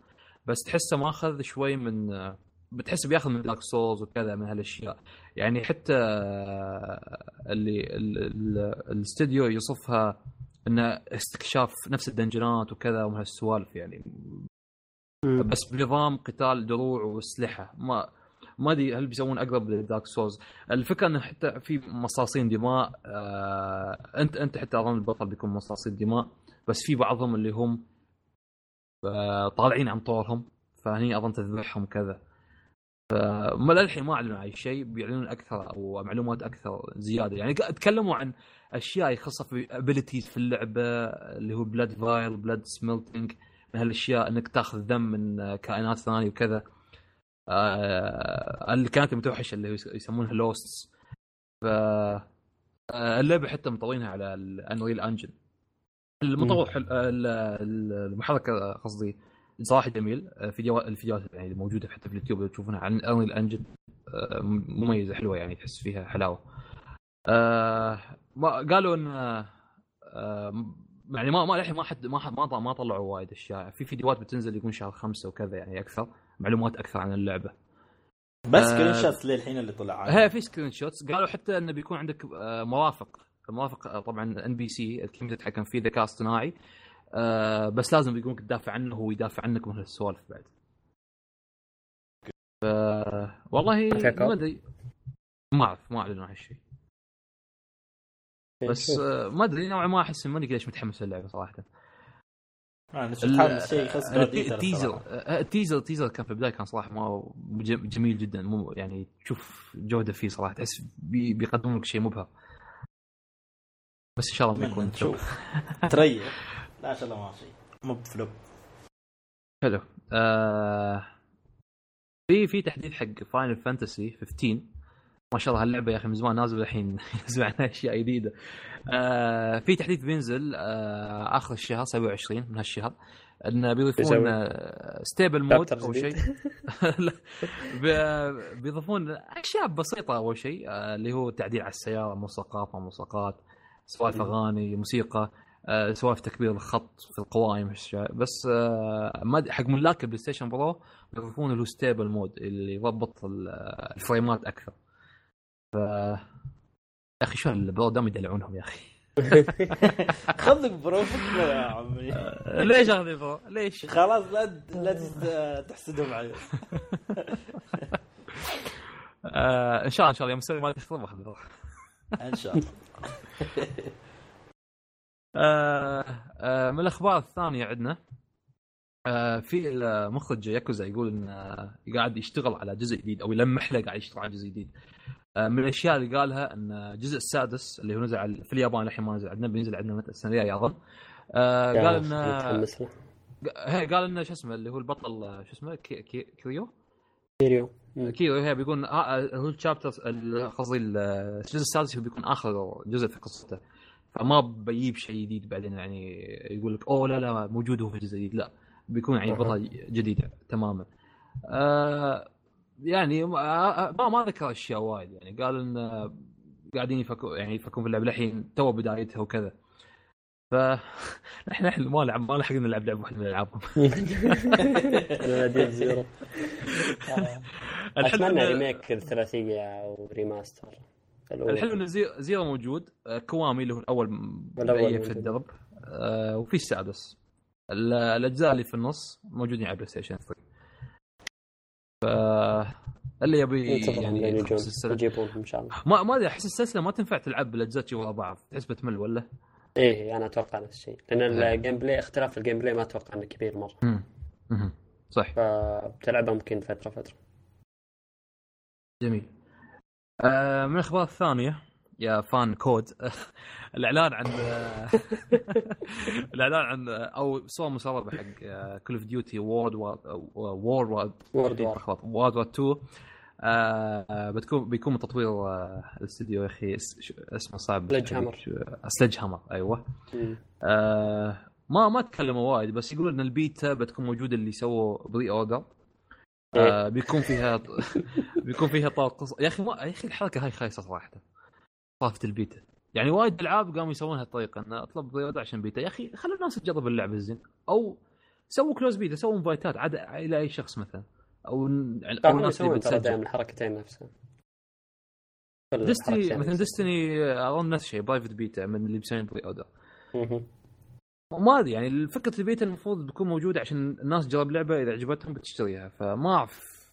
بس تحسه ماخذ شوي من آه، بتحسه بياخذ من Dark Souls وكذا من هالأشياء. يعني حتى آه، اللي ال- ال- الاستديو يصفها انه استكشاف نفس الدنجنات وكذا ومن هالسوالف يعني. مم. بس بنظام قتال دروع وأسلحة. ما ما أدري هل بيسوون أقرب ل Dark Souls الفكرة انه حتى في مصاصين دماء آه انت أنت حتى أظن البطل بيكون مصاصين دماء بس في بعضهم اللي هم آه طالعين عن طورهم فهني أظن تذبحهم كذا. فما للحين ما أعلنوا عن اي شيء بيعلنون أكثر أو معلومات أكثر زيادة. يعني تكلموا عن أشياء يخصها في abilities في اللعبة اللي هو blood veil blood something من هالأشياء إنك تأخذ دم من كائنات ثانية وكذا. آه الكائنات المتوحشة اللي يسمونها Losts ف آه، اللعبة حتى مطورينها على ال Unreal Engine المطور. آه، ال- ال- المحرك قصدي صراحة جميل. آه، فيديو الفيديوهات يعني الموجوده حتى في اليوتيوب تشوفونها عن Unreal Engine مميزة حلوة يعني تحس فيها حلاوة. آه ما قالوا إن آه، يعني ما ما للحين ما حد ما حد ما ما طلعوا وايد أشياء. في فيديوهات بتنزل يكون شهر خمسة وكذا يعني أكثر معلومات أكثر عن اللعبة. بس آه، screenshots للحين اللي طلع هي في screenshots قالوا حتى إنه بيكون عندك آه، مرافق المرافق آه، طبعا NPC اللي ما تتحكم فيه ذكاء اصطناعي. آه، بس لازم بيقولك تدافع عنه وهو يدافع عنك من هالسوالف بعد. ف... والله؟ ما أدري. ما أعرف ما اعلنوا عن هالشيء. بس شوف. آه، ما أدري نوعا ما أحس ماني ليش متحمس للعبة صراحة. أنا شفت ال- هذا الشيء خاص ال- التيزر آه، التيزر التيزر كان في البداية كان صراحة ما جم- جميل جدا مو يعني تشوف جودة فيه صراحة تحس بي- بيقدمون لك شيء مبهر. بس إن شاء الله بيكون نشوف. تريح. لا إن شاء الله ما شيء مو بفلوب. حلو. آه في في تحديث حق Final Fantasy 15 ما شاء الله هاللعبة يا أخي من زمان نازل الحين. عنها أشياء جديدة. آه في تحديث بينزل آه آخر الشهر 27 من هالشهر انه بيضيفون؟ آه stable mode chapter أو شيء. بيضيفون أشياء بسيطة أول شيء آه، اللي هو تعديل على السيارة ملصقات موسيقات سوالف أغاني موسيقى. سوالف تكبير الخط في القوائم. بس آه، حق ملاك ال PlayStation Pro بيضيفون له stable mode اللي يضبط ال- الفريمات أكثر ف يا أخي شو ال Pro دام يدلعونهم يا أخي خذك Pro فكنا يا عمي ليش هذا Pro؟ ليش؟ خلاص لا لا تحسدهم علي آه إن شاء الله إن شاء الله يوم نسوي ما تشطب أخذ Pro إن شاء الله آه آه من الأخبار الثانية عندنا آه في المخرج ياكوزا يقول إن آه قاعد يشتغل على جزء جديد أو يلمح له قاعد يشتغل على جزء جديد. آه من الأشياء اللي قالها إن الجزء السادس اللي هو نزل على في اليابان الحين ما نزل عندنا بينزل عندنا متى؟ السنة الجاية اظن آه قال أخي، إن متحمس له. هي قال انه شو اسمه اللي هو البطل شو اسمه كي كي كيريو. كيريو. كيريو هي بيكون هو ال chapter قصدي الجزء السادس هو بيكون آخر جزء في قصته. فما بيجيب شيء جديد بعدين يعني يقول لك أوه لا لا موجود هو في الجزء الجديد. لا بيكون يعني. بطل جديد تماما. آه يعني ما ما, ما ذكر أشياء وايد يعني. قال إن آه، قاعدين يفكرون يعني يفكرون في اللعبه الحين تو بدايتها وكذا. ف نحن نحن ما لعب ما لحقنا نلعب لعبة واحدة من ألعابهم. أتمنى remake الثلاثية أو remaster الأولى. الحلو إن زي- Zero موجود. آه، Kiwami اللي هو الأول مبين في. الدرب. آه، وفي السادس ال- الأجزاء اللي في النص موجودين على PlayStation 3 ف اللي يبي انتظرهم يعني يجيبونهم إن شاء الله. ما ما أدري أحس السلسلة ما تنفع تلعب بالأجزاء ورا بعض. تحس بتمل ولا؟ إيه أنا أتوقع نفس الشيء لأن إيه. ال gameplay اختلاف ال gameplay ما أتوقع إنه كبير مرة. مم. صح. فبتلعبها ممكن فتره فترة. جميل. آه من الأخبار الثانية يا fan COD الإعلان عن الإعلان عن أو صور مسربه حق كول اوف ديوتي وورد وور وورد وورد وور 2 آه بتكون بيكون من تطوير آه الاستديو يا أخي اسمه صعب. Sledgehammer. Sledgehammer أيوه. آه ما ما تكلموا وايد بس يقولون إن البيتا بتكون موجودة اللي سووا pre-order. آه بيكون فيها بيكون فيها طاقة قص... يا أخي ما... يا أخي الحركه هاي خايسة صراحة. طافه البيتا. يعني وايد ألعاب قاموا يسوونها الطريقة إنه أطلب order عشان بيتا. يا أخي خلي الناس تجرب اللعبه الزين. أو سووا close beta سووا انفايتات عاد إلى أي شخص مثلا. أو أو ترى هم الناس اللي بتسجل. دائما الحركتين نفسها الحركتين مثلا. Destiny اظن نفس الشيء private beta من اللي بيسوون pre-order. ما أدري يعني فكره البيتا المفروض تكون موجودة عشان الناس تجرب لعبة إذا عجبتهم بتشتريها فما أعرف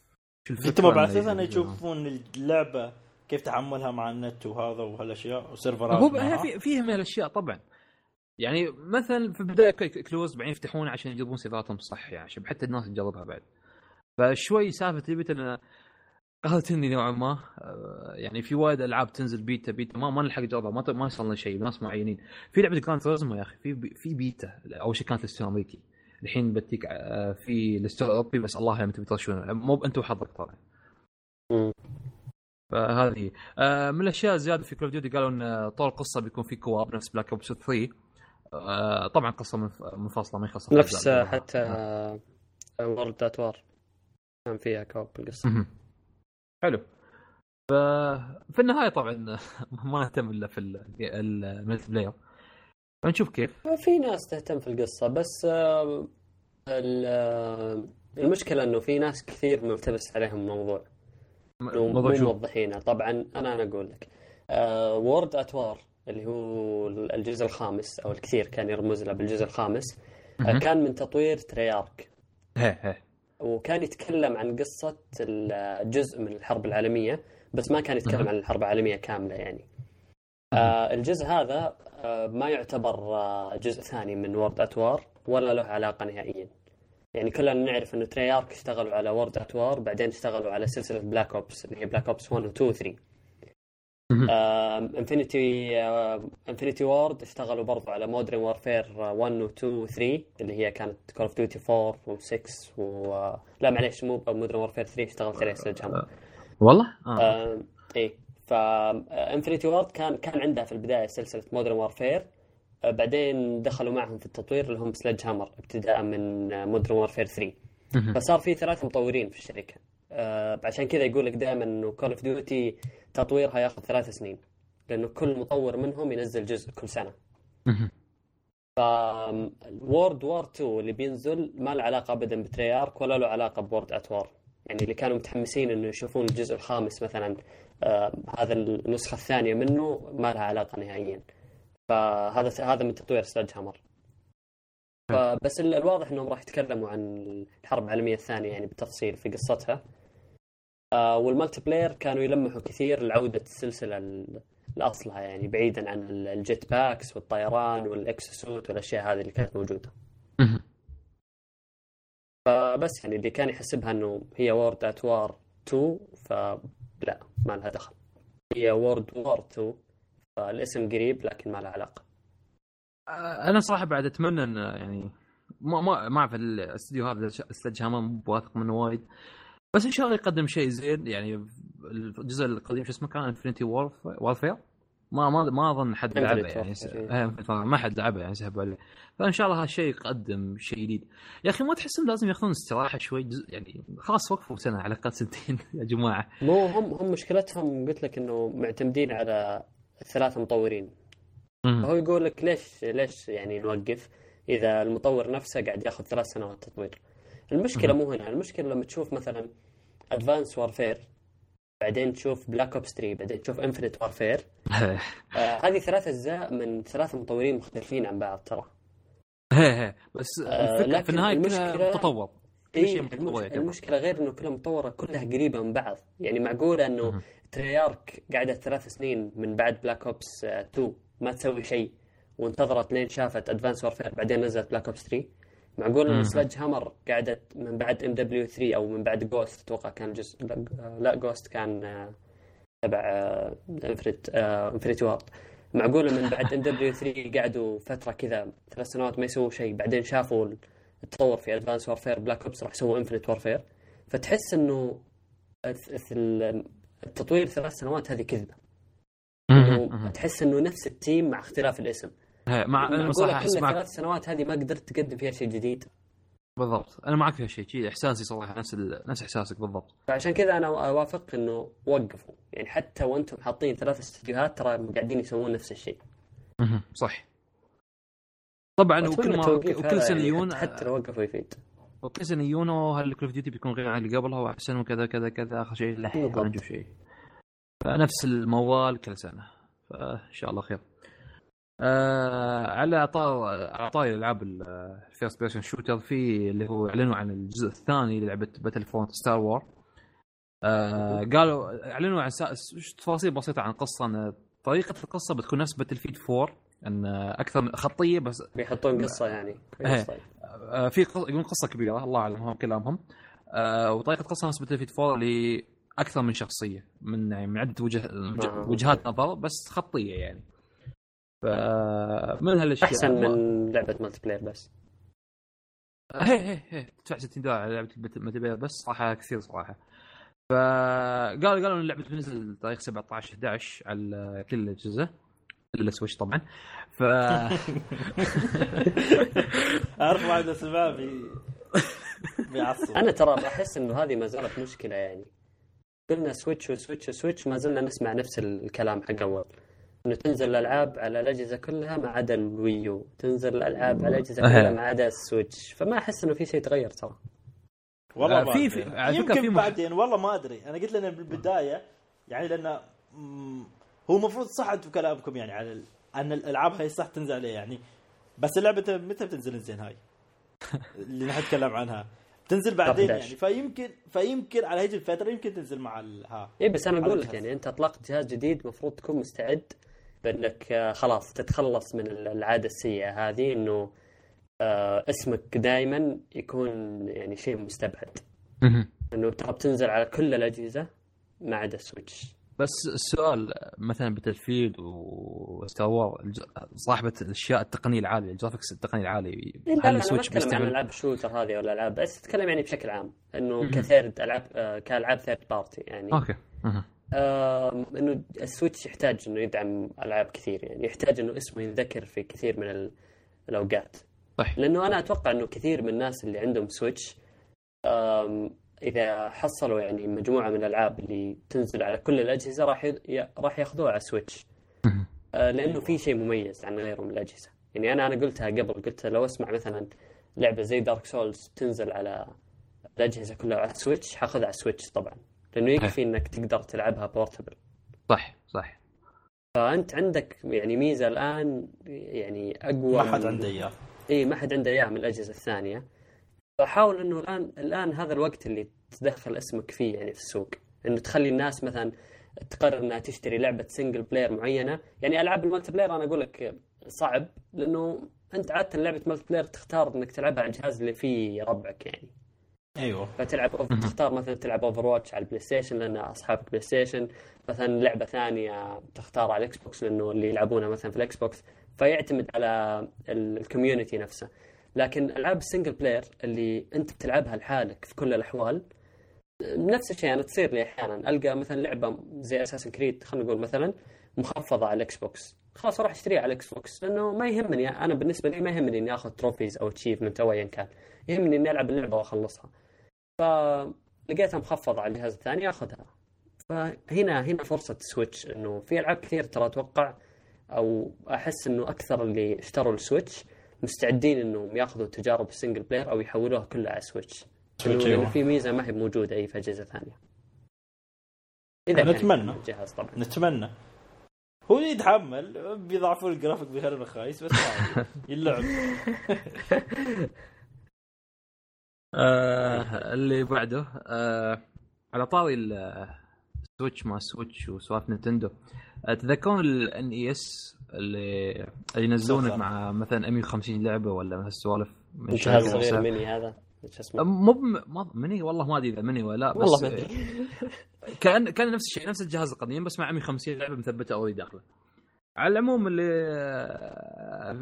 شو الفكرة أنتم على أساس انه. يشوفون اللعبة كيف تعاملها مع النت وهذا وهالأشياء وسيرفرات هو في فيهم هالأشياء طبعا. يعني مثلا في البداية close بعدين يفتحون عشان يجربون سيرفراتهم صح يعني عشان حتى الناس تجربها بعد. فشوي سالفة البيتا قهرتني نوعا ما آه، يعني في وايد ألعاب تنزل beta beta ما ما نلحق نجربها ما ما يصلنا شيء ناس معينين. في لعبة Gran Turismo يا أخي في بي- في بيتا أول شيء كانت ال store الامريكي الحين بتيك آه، في ال store الاوروبي بس الله يعلم تبي ترشونه مو انت وحظك طبعا. فهذه هي. آه من الأشياء الزيادة في Call of Duty قالوا إن طول القصة بيكون في co-op نفس Black Ops 3 آه طبعا قصة منف- منفصله ما يخص نفس حتى World at War كان فيها co-op بالقصة. مهم. حلو. ففي النهاية طبعا ما نهتم إلا في ال multiplayer. نشوف كيف. في ناس تهتم في القصة بس آه، آه، المشكلة إنه في ناس كثير ملتبس عليهم الموضوع. مو موضوع مو شو؟ موضحينه. طبعا أنا أنا أقول لك World at War اللي هو الجزء الخامس أو الكثير كان يرمز له بالجزء الخامس آه،. كان من تطوير Treyarch هي هي. وكان يتكلم عن قصة الجزء من الحرب العالمية بس ما كان يتكلم. عن الحرب العالمية كاملة يعني آه الجزء هذا آه ما يعتبر آه جزء ثاني من World at War ولا له علاقة نهائيا يعني كلنا نعرف انه Treyarch اشتغلوا على World at War بعدين اشتغلوا على سلسلة Black Ops اللي هي Black Ops 1 و 2 و 3 مهم. Infinity Infinity Ward اشتغلوا برضو على Modern Warfare 1 و 2 و 3 اللي هي كانت Call of Duty 4 و 6 و آه، لا معليش مو Modern Warfare 3 اشتغلت عليه Sledgehammer والله؟ آه. آه إيه ف Infinity Ward كان كان عندها في البداية سلسلة Modern Warfare بعدين دخلوا معهم في التطوير اللي هم Sledgehammer ابتداء من Modern Warfare 3 مهم. فصار في ثلاث مطورين في الشركة. آه عشان كذا يقول لك دائما إنه Call of Duty تطويرها ياخذ ثلاث سنين لأنه كل مطور منهم ينزل جزء كل سنة. ف World War 2 اللي بينزل ما له علاقة ابدا ب Treyarch ولا له علاقة ب World at War يعني اللي كانوا متحمسين إنه يشوفون الجزء الخامس مثلا آه هذا النسخة الثانية منه ما لها علاقة نهائيا. فهذا هذا من تطوير Sledgehammer ال- الواضح إنهم راح يتكلموا عن الحرب العالمية الثانية يعني بالتفصيل في قصتها. آه وال multiplayer كانوا يلمحوا كثير لعودة السلسلة ال- لاصلها يعني بعيدا عن ال- الجيت باكس والطيران وال exosuit والأشياء هذه اللي كانت موجودة. فبس يعني اللي كان يحسبها إنه هي World at War 2 فلا ما لها دخل. هي World War 2 فالاسم قريب لكن ما له علاقة. آه، أنا صراحة بعد أتمنى إن يعني ما ما ما أعرف الاستديو هذا استديو Hammer مو بواثق منه وايد. بس إن شاء الله يقدم شيء زين. يعني الجزء القديم شو اسمه كان؟ انفنتي وارفير ما ما ما أظن حد لعبه يعني إيه، Warfare. ما حد لعبه يعني سحبوا عليه. فإن شاء الله هالشيء يقدم شيء جديد. يا أخي ما تحسون لازم يأخذون استراحة شوي؟ جزء يعني خلاص وقفوا سنة على الأقل سنتين يا جماعة. مو هم هم مشكلتهم قلت لك إنه معتمدين على ثلاث مطورين. فهو يقول لك ليش ليش يعني نوقف؟ إذا المطور نفسه قاعد ياخذ ثلاث سنوات تطوير. المشكلة مو هنا المشكلة لما تشوف مثلا Advanced Warfare بعدين تشوف Black Ops 3 بعدين تشوف Infinite Warfare آه هذه ثلاث أجزاء من ثلاث مطورين مختلفين عن بعض ترى. هي هي. بس آه، الفكرة لكن في النهاية كلها المشكلة- تطور كل إيه شيء متطور. المشكلة غير إنه كلها مطوره كلها قريبة من بعض. يعني معقولة إنه. Treyarch قعدت ثلاث سنين من بعد Black Ops 2 ما تسوي شيء وانتظرت لين شافت Advanced Warfare بعدين نزلت Black Ops 3 معقول ان. Sledgehammer قعدت من بعد MW 3 أو من بعد Ghosts أتوقع كان جزء لا- Ghosts كان آه، تبع Infinity Infinity Ward معقوله من بعد MW 3 قعدوا فترة كذا ثلاث سنوات ما يسووا شيء بعدين شافوا التطور في Advanced Warfare Black Ops راح سووا Infinite Warfare فتحس إنه التطوير ثلاث سنوات هذه كذبة. تحس إنه نفس ال team مع اختلاف الاسم مع أنا كل احس معك ثلاث سنوات هذه ما قدرت تقدم فيها شيء جديد. بالضبط. أنا معك في هالشيء شيء إحساسي صراحة نفس ال... نفس إحساسك بالضبط. فعشان كذا أنا أوافق إنه وقفوا. يعني حتى وأنتم حاطين ثلاث استديوهات ترى قاعدين يسوون نفس الشيء. مهم. صح. طبعا وكل ما وكل سنة يعني يجون حتى, حتى لو وقفوا يفيد. وكل سنة يجون هال Call of Duty بيكون غير عن اللي قبلها وأحسن وكذا كذا كذا آخر شيء لا نشوف شيء. فنفس الموال كل سنة. فإن شاء الله خير. آه على على طاري الألعاب ال first person shooter في اللي هو إعلنوا عن الجزء الثاني للعبة Battlefront Star Wars آه قالوا إعلنوا عن. تفاصيل بسيطة عن القصة إن طريقة القصة بتكون نفس Battlefield 4 إن أكثر من خطية بس بيحطون قصة يعني إيه. آه، في قص... يقولون قصة كبيرة الله أعلم هم كلامهم آه، وطريقة قصة نفس Battlefield 4 اللي أكثر من شخصية من يعني من عدة وجه... وج- آه. وجهات نظر بس خطية يعني فمن هالأشياء؟ أحسن من لعبة multiplayer بس هي هي هي. تدفع 60 دولار على لعبة multiplayer بس صراحة كثير صراحة. فقالوا قالوا إن اللعبة بتنزل تاريخ 17 11 على كل الاجهزه إلا Switch طبعا. ف أعرف واحد بي بيعصب. أنا ترى أحس إنه هذه ما زالت مشكلة يعني. قلنا Switch و Switch و Switch ما زلنا نسمع نفس الكلام حق اول إنه تنزل الألعاب على الأجهزة كلها ما عدا ال Wii U. تنزل الألعاب على الأجهزة كلها ما عدا ال Switch. فما أحس إنه في شيء تغير ترى. والله آه، ما في- أدري. في- على يمكن في بعدين والله ما أدري. أنا قلت لنا بالبداية يعني لأن هو المفروض صح أنتم كلامكم يعني على ال- أن الألعاب هاي صح تنزل عليه يعني. بس اللعبة متى بتنزل زين هاي؟ اللي نحن نتكلم عنها. تنزل بعدين 11. يعني. فيمكن فيمكن على هيجي الفترة يمكن تنزل مع ها اي بس أنا أقول لك. يعني أنت أطلقت جهاز جديد المفروض تكون مستعد بأنك آه، خلاص تتخلص من ال- العادة السيئة هذه إنه آه، اسمك دائما يكون يعني شيء مستبعد. إنه ترى بتنزل على كل الأجهزة ما عدا ال Switch بس السؤال مثلا Battlefield و Star Wars صاحبة الأشياء التقنية العالية ال graphics التقني العالي هل ال Switch بيستعمل ألعاب ال shooter هذه ولا ألعاب بس أتكلم يعني بشكل عام إنه مهم. ك third ألعاب آه، كألعاب third party يعني okay. آم، إنه ال Switch يحتاج إنه يدعم ألعاب كثير يعني يحتاج إنه اسمه ينذكر في كثير من ال- الأوقات. صح لأنه أنا أتوقع إنه كثير من الناس اللي عندهم Switch إذا حصلوا يعني مجموعة من الألعاب اللي تنزل على كل الأجهزة راح ي- راح ياخذوها على Switch مهم. آه، لأنه في شيء مميز عن غيره من الأجهزة. يعني أنا أنا قلتها قبل قلت لو أسمع مثلا لعبة زي Dark Souls تنزل على الأجهزة كلها على Switch حاخذها على Switch طبعا. لأنه يكفي إنك تقدر تلعبها portable صح صح. فأنت عندك يعني ميزة الآن يعني أقوى ما حد عنده إياه. اي ما حد عنده اياها من الأجهزة الثانية. فحاول إنه الان الآن هذا الوقت اللي تدخل اسمك فيه يعني في السوق. إنه تخلي الناس مثلا تقرر إنها تشتري لعبة single player معينة. يعني ألعاب ال multiplayer أنا أقول لك صعب لأنه أنت عادة لعبة multiplayer تختار إنك تلعبها على الجهاز اللي فيه ربعك يعني. أيوه. فتلعب. تختار مثلا تلعب Overwatch على ال PlayStation لأن اصحابك PlayStation مثلا لعبة ثانية تختار على ال Xbox لأنه اللي يلعبونها مثلا في ال Xbox فيعتمد على ال- ال community نفسه. لكن ألعاب ال single player اللي أنت بتلعبها لحالك في كل الأحوال نفس الشيء أنا تصير لي أحيانا. ألقى مثلا لعبة زي Assassin's Creed خلينا نقول مثلا مخفضة على ال Xbox خلاص أروح أشتريها على ال Xbox لأنه ما يهمني. أنا بالنسبة لي ما يهمني إني آخذ trophies أو achievement أو ايا كان. يهمني إني ألعب اللعبة وأخلصها. فلقيتها مخفضة على الجهاز الثاني أخذها فهنا هنا فرصة Switch إنه في ألعاب كثير ترى أتوقع أو أحس إنه أكثر اللي اشتروا ال Switch مستعدين إنهم يأخذوا تجارب ال single player أو يحولوها كلها على Switch لأنه أيوة. في ميزة ما هي موجودة أي في أجهزة ثانية إذا نتمنى. الجهاز طبعا نتمنى هو يتحمل بيضعفوا الجرافيك بيخلونه خايس بس. يلعب آه اللي بعده آه على طاري ال Switch ما Switch وسوالف Nintendo. آه تذكرون ال NES اللي اللي ينزلونه. مع مثلا 150 لعبة ولا هالسوالف من الصغير نفسها؟ ميني هذا. شو اسمه؟ مو بم- ما مني؟ والله ما أدري إذا مني ولا لا بس والله ما أدري. كأن كأن نفس الشيء نفس الجهاز القديم بس مع 150 لعبة مثبتة already داخلة. على العموم اللي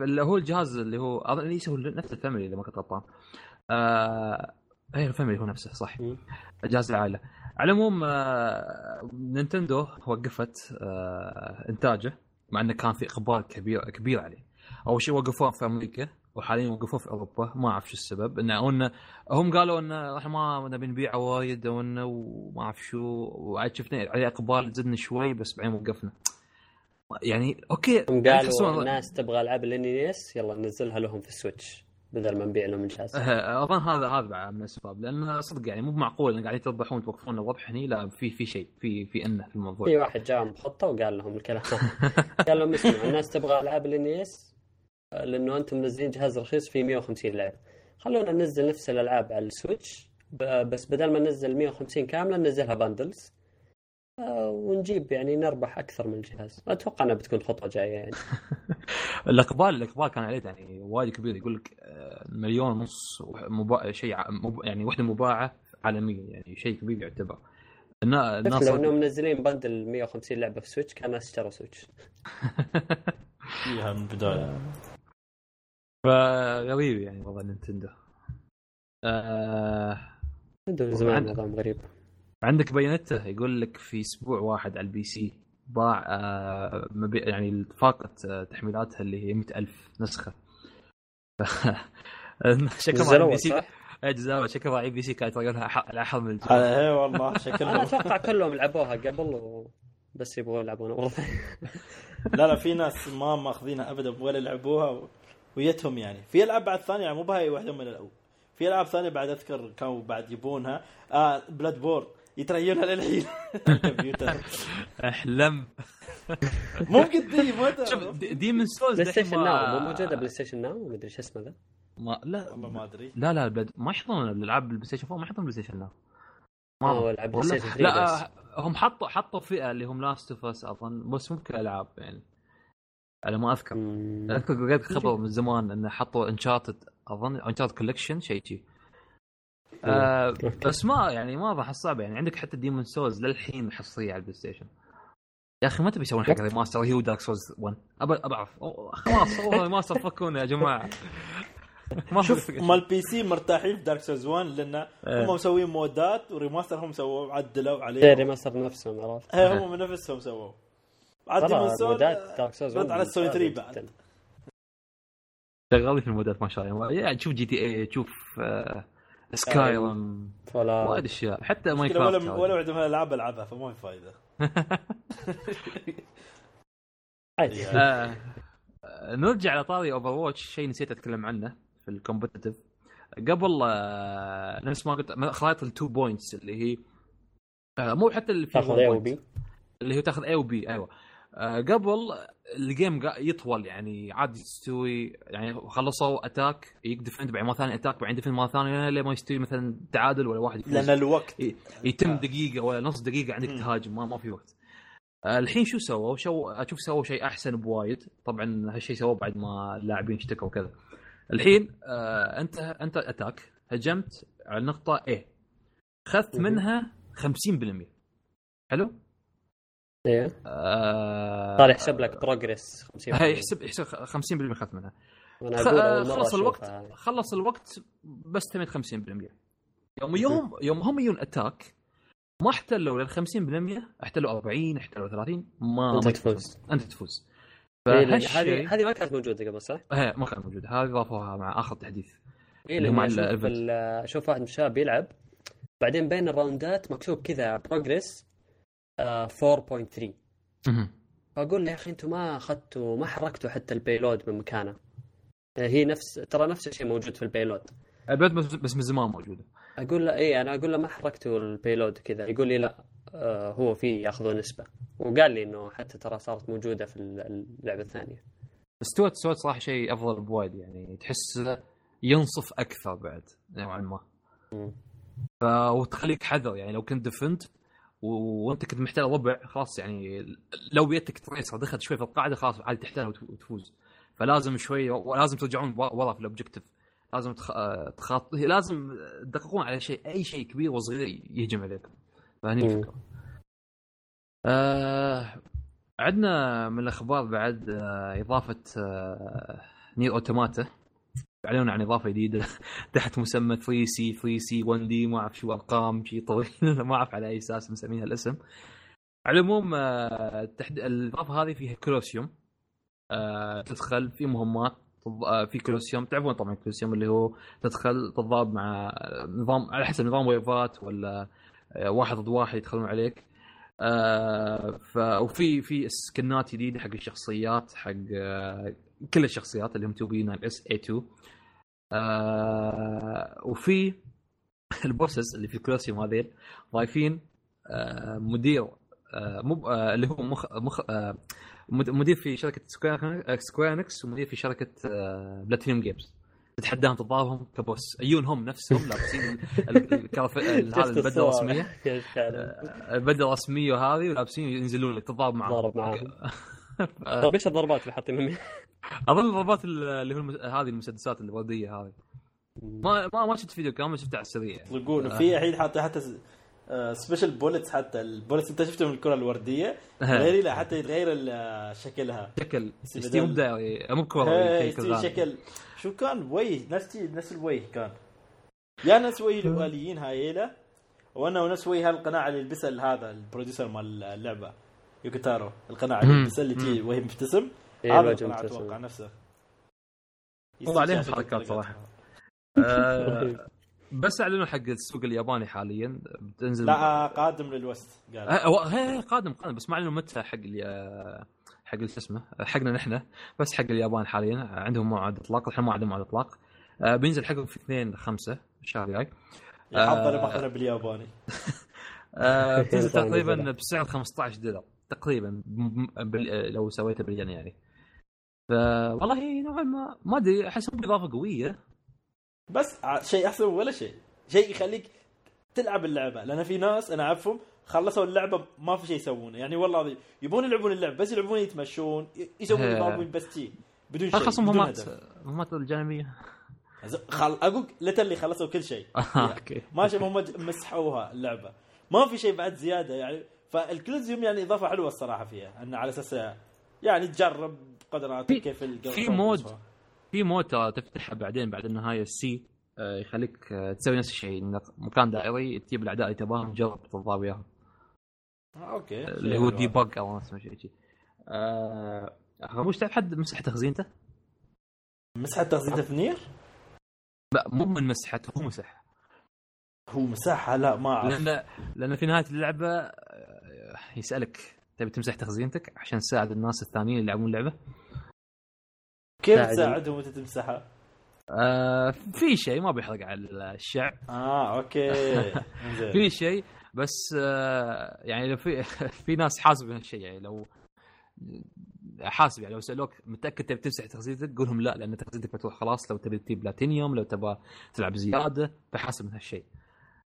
اللي هو الجهاز اللي هو أظن هو نفس ال Family إذا ما كنت غلطان. آه... اي ال Family هو نفسه صح. جهاز العائلة. على العموم آه... Nintendo وقفت آه... إنتاجه مع إنه كان في إقبال كبير كبير عليه. أول شيء وقفوه في أمريكا وحاليا وقفوه في أوروبا. ما أعرف شو السبب. إنه إنه هم قالوا إنه إحنا ما نبي نبيعه وايد وإنه وما أعرف شو. وعاد شفنا عليه إقبال زدنا شوي بس بعدين وقفنا. يعني أوكي يعني قالوا الناس تبغى ألعاب ال NES يلا ننزلها لهم في ال Switch بدل ما نبيع لهم الجهاز. آه، أظن هذا هذا من الاسباب لأن صدق يعني مو معقول إن قاعدين توضحون توقفون الوضح هني لا في في شيء في في إنه في الموضوع. في واحد جاهم بخطه وقال لهم الكلام. قال لهم اسمعوا الناس تبغى ألعاب ال NES لأنه أنتم منزلين جهاز رخيص فيه 150 لعبة. خلونا ننزل نفس الألعاب على ال Switch بس بدل ما ننزل 150 كاملة ننزلها bundles ونجيب يعني نربح أكثر من الجهاز أتوقع إنها بتكون خطوة جاية يعني. الاقبال الأقبال كان عليه يعني وايد كبير. يقول لك آه، مليون ونص مبا... شيء مب... يعني وحدة مباعة عالميا يعني شيء كبير يعتبر. النا- الناس بس لو إنهم منزلين bundle 150 لعبة في Switch كان الناس اشتروا Switch فيها من البداية. فغريب يعني والله Nintendo آه... عندهم زمان نظام غريب. عندك Bayonetta يقول لك في أسبوع واحد على ال PC باع آه مبي... يعني فاقت آه تحميلاتها اللي هي 100000 نسخة. شكل ما نزلوا البي سي. صح؟ اجزاء شكل أي بي سي كانت يلاقونها أح- على حظ من الجو. اي إيه والله أنا شكلهم أتوقع كلهم لعبوها قبل و... بس يبغوا يلعبونها ثانية لا لا في ناس ما ماخذينها أبدا ولا لعبوها و- ويتهم يعني. في ألعاب بعد ثانية يعني مو بهاي واحدة من الأول. في ألعاب ثانية بعد أذكر كانوا بعد يبونها. آه بلاد بور يتريونها للحين. الكمبيوتر أحلم. مو قدي ما شوف ديمن سولز بلاي ستيشن ناو مو موجودة بلاي ستيشن ناو؟ ما أدري شو اسمه ذا؟ ما لا. والله ما أدري. لا لا بلد ما يحطون الألعاب بالبلاي ستيشن 4 ما يحطون بلاي ستيشن لا ما هو. العاب بلاي ستيشن 3 لا بس. آه، هم حطوا حطوا فئة اللي هم لاست اوف اس أظن بس مو بكل الألعاب يعني. على ما أذكر. أذكر قريت خبر من زمان انه حطوا انشارتد أظن انشارتد كولكشن شيء شي. آه أوكي. بس ما يعني ما راح صعب يعني. عندك حتى ديمون سولز للحين حصريه على البلاي ستيشن يا أخي ما تبي يسوون حق ريماستر هي ودارك سولز 1 ابى ابى اعرف أو- خلاص سووا ريماستر فكونا يا جماعة. ما شوف مال بي سي مرتاحين في دارك سولز 1 لأن إيه. هم مسوين مودات وريماستر هم سووا عدلوا زي عليه ريماستر نفسهم عرفت؟ هي هم من نفسهم سووا. عاد مودات دارك سولز رد على السوني 3 بعد. شغالين في المودات ما شاء الله. يعني تشوف GTA تشوف آه Skyrim. وايد أشياء. حتى مشكلة Minecraft ولا ولا واحدة من الالعاب ألعبها فما في عادي. آه، نرجع على طاري Overwatch شيء نسيت أتكلم عنه في ال competitive قبل آه، نفس ما قلت خرائط ال two points اللي هي آه، مو حتى اللي في تاخذ A. و B اللي هو تاخذ A و B أيوه. قبل ال game يطول يعني عادي تستوي يعني خلصوا attack يك defend بعدين مرة ثانية attack بعدين defend مرة ثانية لين ما يستوي مثلا تعادل ولا واحد يفوز. لأن الوقت يتم دقيقة ولا نص دقيقة عندك. تهاجم ما, ما في وقت آه، الحين شو سووا؟ شو أشوف سووا شيء أحسن بوايد طبعا هالشيء سووه بعد ما اللاعبين اشتكوا وكذا الحين آه انت أنت attack هجمت على النقطه A اخذت مهم. منها 50% حلو؟ إيه. آه صار يحسب لك progress 50 هي يحسب يحسب 50% اخذت منها. خ- مرة خلص الوقت أشوفها. خلص الوقت بس تمت 50% يوم يوم يوم هم يجون attack ما احتلوا لل 50% احتلوا 40 احتلوا 30 ما أنت تفوز. أنت تفوز. إيه، هذه هذه ما كانت موجودة قبل صح؟ هي ما كانت موجودة. هذه اضافوها مع آخر تحديث. اي اللي لما أشوف. ال- أشوف واحد من الشباب يلعب بعدين بين الراوندات مكتوب كذا progress 4.3 مهم. فأقول له يا أخي أنتم ما أخذتوا ما حركتوا حتى ال payload من مكانه آه، هي نفس ترى نفس الشيء موجود في ال payload. البيت بس, بس من زمان موجودة. أقول له إيه أنا أقول له ما حركتوا ال payload كذا. يقول لي لا آه هو في ياخذوا نسبة. وقال لي إنه حتى ترى صارت موجودة في اللعبة الثانية. استوت استوت صراحة شيء أفضل بوايد يعني. تحس ينصف أكثر بعد نوعا ما. ف... وتخليك حذر يعني. لو كنت دفنت. وانت كنت محتاج ربع خلاص يعني لو بيتك تريسر دخلت شوي في القاعدة خلاص عادي تحتاج وت- وتفوز. فلازم شوي ولازم ترجعون ورا في الاوبجيكتيف لازم تخ... آه، تخاط لازم تدققون على شيء أي شيء كبير وصغير يهجم عليكم فهني. الفكرة. آه عندنا من الأخبار بعد آه إضافة آه NieR Automata. اعلنوا عن إضافة جديدة تحت مسمى 3 C 3 C 1 D ما أعرف شو أرقام شيء طويل. ما أعرف على أي أساس مسمينها الاسم. على العموم آه،. الإضافة هذه فيها colosseum. آه، تدخل في مهمات آه، في colosseum. تعرفون طبعا colosseum اللي هو تدخل تضارب مع نظام على حسب نظام wave ات ولا واحد ضد واحد يدخلون عليك. ف وفي في skin ات جديدة حق الشخصيات حق كل الشخصيات اللي هم 2 B 9 S A 2 آه، وفي ال bosses اللي في ال colosseum هذيل ضايفين آه، مدير آه، مو آه، اللي هو مخ مخ آه، مد- مدير في شركة Square Square Enix ومدير في شركة آه، Platinum Games تتحداهم تضاربهم ك boss. يجون هم نفسهم لابسين ال- ال- الكرف- ال- هذا البدلة الرسمية. البدلة الرسمية هذه ولابسين ينزلون لك تضارب معاهم آه، طيب إيش الضربات اللي حاطين أظن الضربات ال- اللي هو. هذه المسدسات الوردية هذه. ما ما ما شفت فيديو كامل شفته على السريع. يعني. يطلقون وفي الحين حتى حتى سبيشل بولتس حتى. البولتس انت شفته من الكرة الوردية؟ غيري لا حتى يتغير شكلها. شكل. بس ستيم مو بكره هي شكل يصير ثاني. شكل. شو كان؟ وجه. نفس نفس الوجه كان. يا نفس وجه الواليين هايله وأنا ونفس وجه هالقناع اللي يلبسها هذا البروديوسر مال اللعبة. يوكوتارو القناع اللي مم. يلبسها اللي تجي وهي مبتسم إيه، هذا القناع. أتوقع نفسه والله يصير حركات. طريقة. آه، بس أعلنوا حق السوق الياباني حاليا بتنزل لا قادم للوست قال آه، قادم قادم بس ما أعلنوا متى حق ال- حق شو اسمه حقنا نحن بس حق اليابان حاليا عندهم موعد إطلاق الحين ما عندهم موعد إطلاق آه، بينزل حقهم في 2 5 الشهر الجاي يحضر آه. بالياباني آه، بتنزل طبعاً تقريبا. بسعر 15 دولار تقريبا لو سويته بالين يعني. ف والله نوعا ما ما أدري أحس إضافة قوية. بس شيء أحسن ولا شيء. شيء يخليك تلعب اللعبة لأن في ناس أنا أعرفهم خلصوا اللعبة ما في شيء يسوونه. يعني والله يبون يلعبون اللعبه بس يلعبون يتمشون يسوون هي. يضربون بس شيء بدون شيء بدون مهمات مهمات الجانبية. خل... أقول ليتلي خلصوا كل شيء. أوكي. ماشي هم مسحوها اللعبة. ما في شيء بعد زيادة يعني فال colosseum يعني إضافة حلوة الصراحة فيها إنه على أساس يعني تجرب قدراتك كيف الجو في mode في mode ترى تفتحه بعدين بعد النهاية السي آه، يخليك آه، تسوي نفس الشيء انك مكان دائري تجيب الاعداء اللي تبغاهم تجرب تضرب وياهم آه، أوكي. اللي هو debug أو اسمه شيء شيء. آه خربوش تعرف حد مسح تخزينته؟ مسحة تخزين في NieR لا مو من مسحته هو مسح. هو مساحة؟ لا ما أعرف. لأن لأن في نهاية اللعبة يسألك تبي تمسح تخزينتك عشان تساعد الناس الثانيين اللي يلعبون اللعبة. كيف ساعد. تساعدهم وانت تمسحها؟ آه في شيء ما بيحرق على الشعب. آه أوكي. في شيء بس آه يعني لو في في ناس حاسب هالشيء يعني لو حاسب يعني لو سألوك متأكد تبي تمسح تخزينتك قول لهم لا لأن تخزينتك بتروح خلاص. لو تبي تجيب بلاتينيوم لو تبغى تلعب زيادة فحاسب من هالشيء.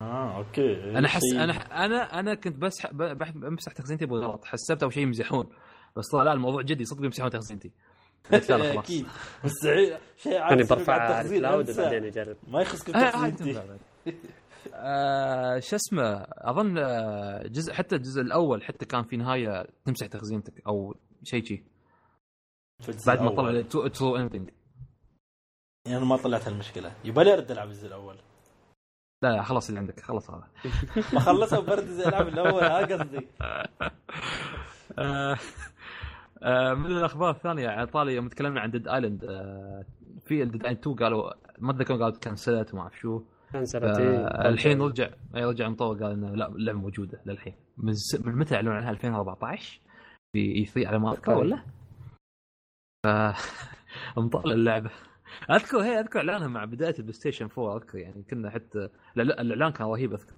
آه أوكي. أنا حس شيء- أنا أنا أنا كنت بس ب- بح- بمسح تخزينتي بالغلط حسبت أو شيء يمزحون. بس طلع لا الموضوع جدي. صدق بيمسحون تخزينتي. قلت لا لا خلاص. أكيد. مستحيل شيء يعني عادي برفع أنسى. وبعدين أجرب. ما يخصك آه، بعد. آه، شو اسمه أظن آه، جزء حتى الجزء الأول حتى كان في نهاية تمسح تخزينتك أو شيء شي. في الجزء بعد ما. طلع true ending يعني أنا ما طلعت هالمشكلة. يبغى لي أرد ألعب الجزء الأول. لا لا خلاص اللي عندك خلاص هذا. ما خلصوا برد زي العب الأول ها قصدي؟ آه، آه، من الأخبار الثانية على طاري يوم تكلمنا عن Dead Island في Dead Island 2 قالوا ما اتذكر قالوا cancelled وما أعرف شو. cancelled آه، الحين رجع أي رجع مطور قال إنه لا اللعبة موجودة للحين. من. من متى اعلنوا عنها؟ 2014 في E 3 على ما أذكر. ولا؟ مطلع اللعبة. اذكر هي اذكر اعلانها مع بداية ال PlayStation 4 اذكر يعني كنا حتى لا لا الإعلان كان رهيب أذكر.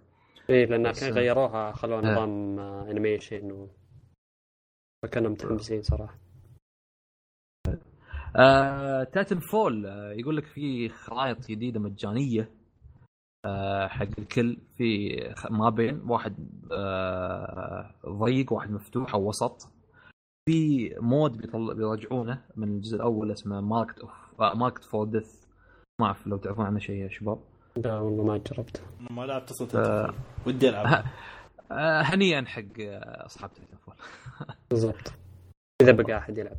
اي لأن الحين غيروها خلوها آه. نظام animation و فكانوا متحمسين صراحة. آه، Titanfall آه، يقول لك في خرائط جديدة مجانية آه، حق الكل في ما بين واحد آه، ضيق واحد مفتوح أو وسط. في mode بيطل... بيرجعونه من الجزء الأول اسمه marked of marked for death ما أعرف لو تعرفون عنه شيء يا شباب. لا والله ما جربت. أنا ما لعبت صوت آه. ودي ألعب. آه، هنيئا حق آه، أصحاب Titanfall بالضبط. إذا بقى أحد يلعب.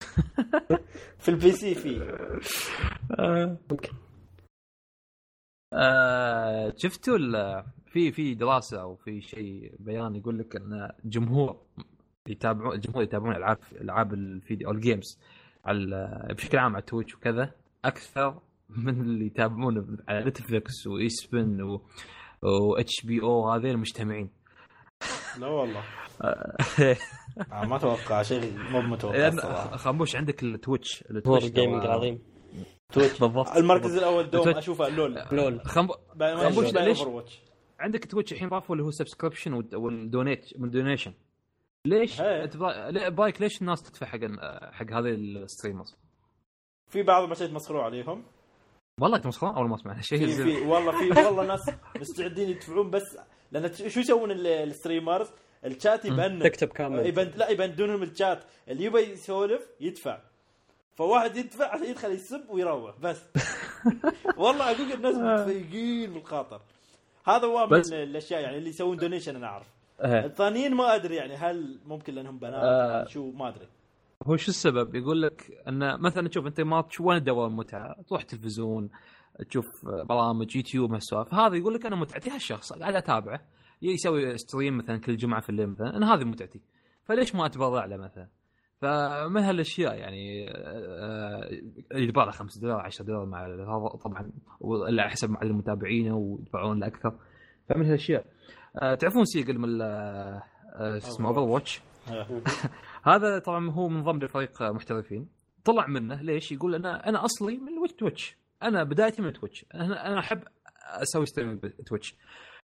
في ال PC في. ممكن. آه شفتوا ال- في في دراسة أو في شيء بيان يقول لك إن جمهور يتابعون الجمهور يتابعون ألعاب ألعاب الفيديو أو ال games على بشكل عام على Twitch وكذا أكثر من اللي يتابعون على Netflix و ESPN و HBO هذين مجتمعين لا والله. آه، ما أتوقع شيء مو متوقع الصراحه خموش عندك ال Twitch ال Twitch ال gaming ترى- العظيم. Twitch بالضبط. المركز الأول دوم. أشوفه LoL. LoL. يشبه ليش؟ عندك Twitch الحين ضافوا اللي هو subscription وال donate وال donation. ليش بايك ليش الناس تدفع حق حق هذه ال streamers؟ في بعض المشاهد مسخروا عليهم. والله تمسخرون أول ما سمعنا شيء في. في والله في والله ناس مستعدين يدفعون بس لأن شو يسوون ال- ال streamers؟ الشات يبند تكتب كامل يبند لا يبندونهم الشات. اللي يبي يسولف يدفع. فواحد يدفع عشان يدخل يسب ويروح. بس. والله أقول الناس متفيقين بالخاطر. هذا هو من الأشياء يعني اللي يسوون donation أنا أعرف. إيه. الثانيين ما أدري يعني هل ممكن لأنهم بنات آه. هل شو ما أدري هو شو السبب؟ يقول لك أن مثلا تشوف أنت ما تشوف وين تدور المتعه؟ تروح تلفزيون تشوف برامج يوتيوب هالسوالف هذا يقول لك أنا متعتي هالشخص قاعد أتابعه يسوي stream مثلا كل جمعة في الليل مثلا أنا هذه متعتي فليش ما أتبرع له مثلا؟ فمن هالأشياء يعني آه، يدفع له 5 دولار 10 دولار مع هذا طبعا على حسب عدد متابعينه ويدفعون له أكثر فمن هالأشياء تعرفون Seagull من آه، آه، شو اسمه Overwatch هذا طبعا هو منضم لفريق محترفين. طلع منه ليش؟ يقول أنا أنا أصلي من Twitch أنا بدايتي من Twitch أنا أنا أحب أسوي stream Twitch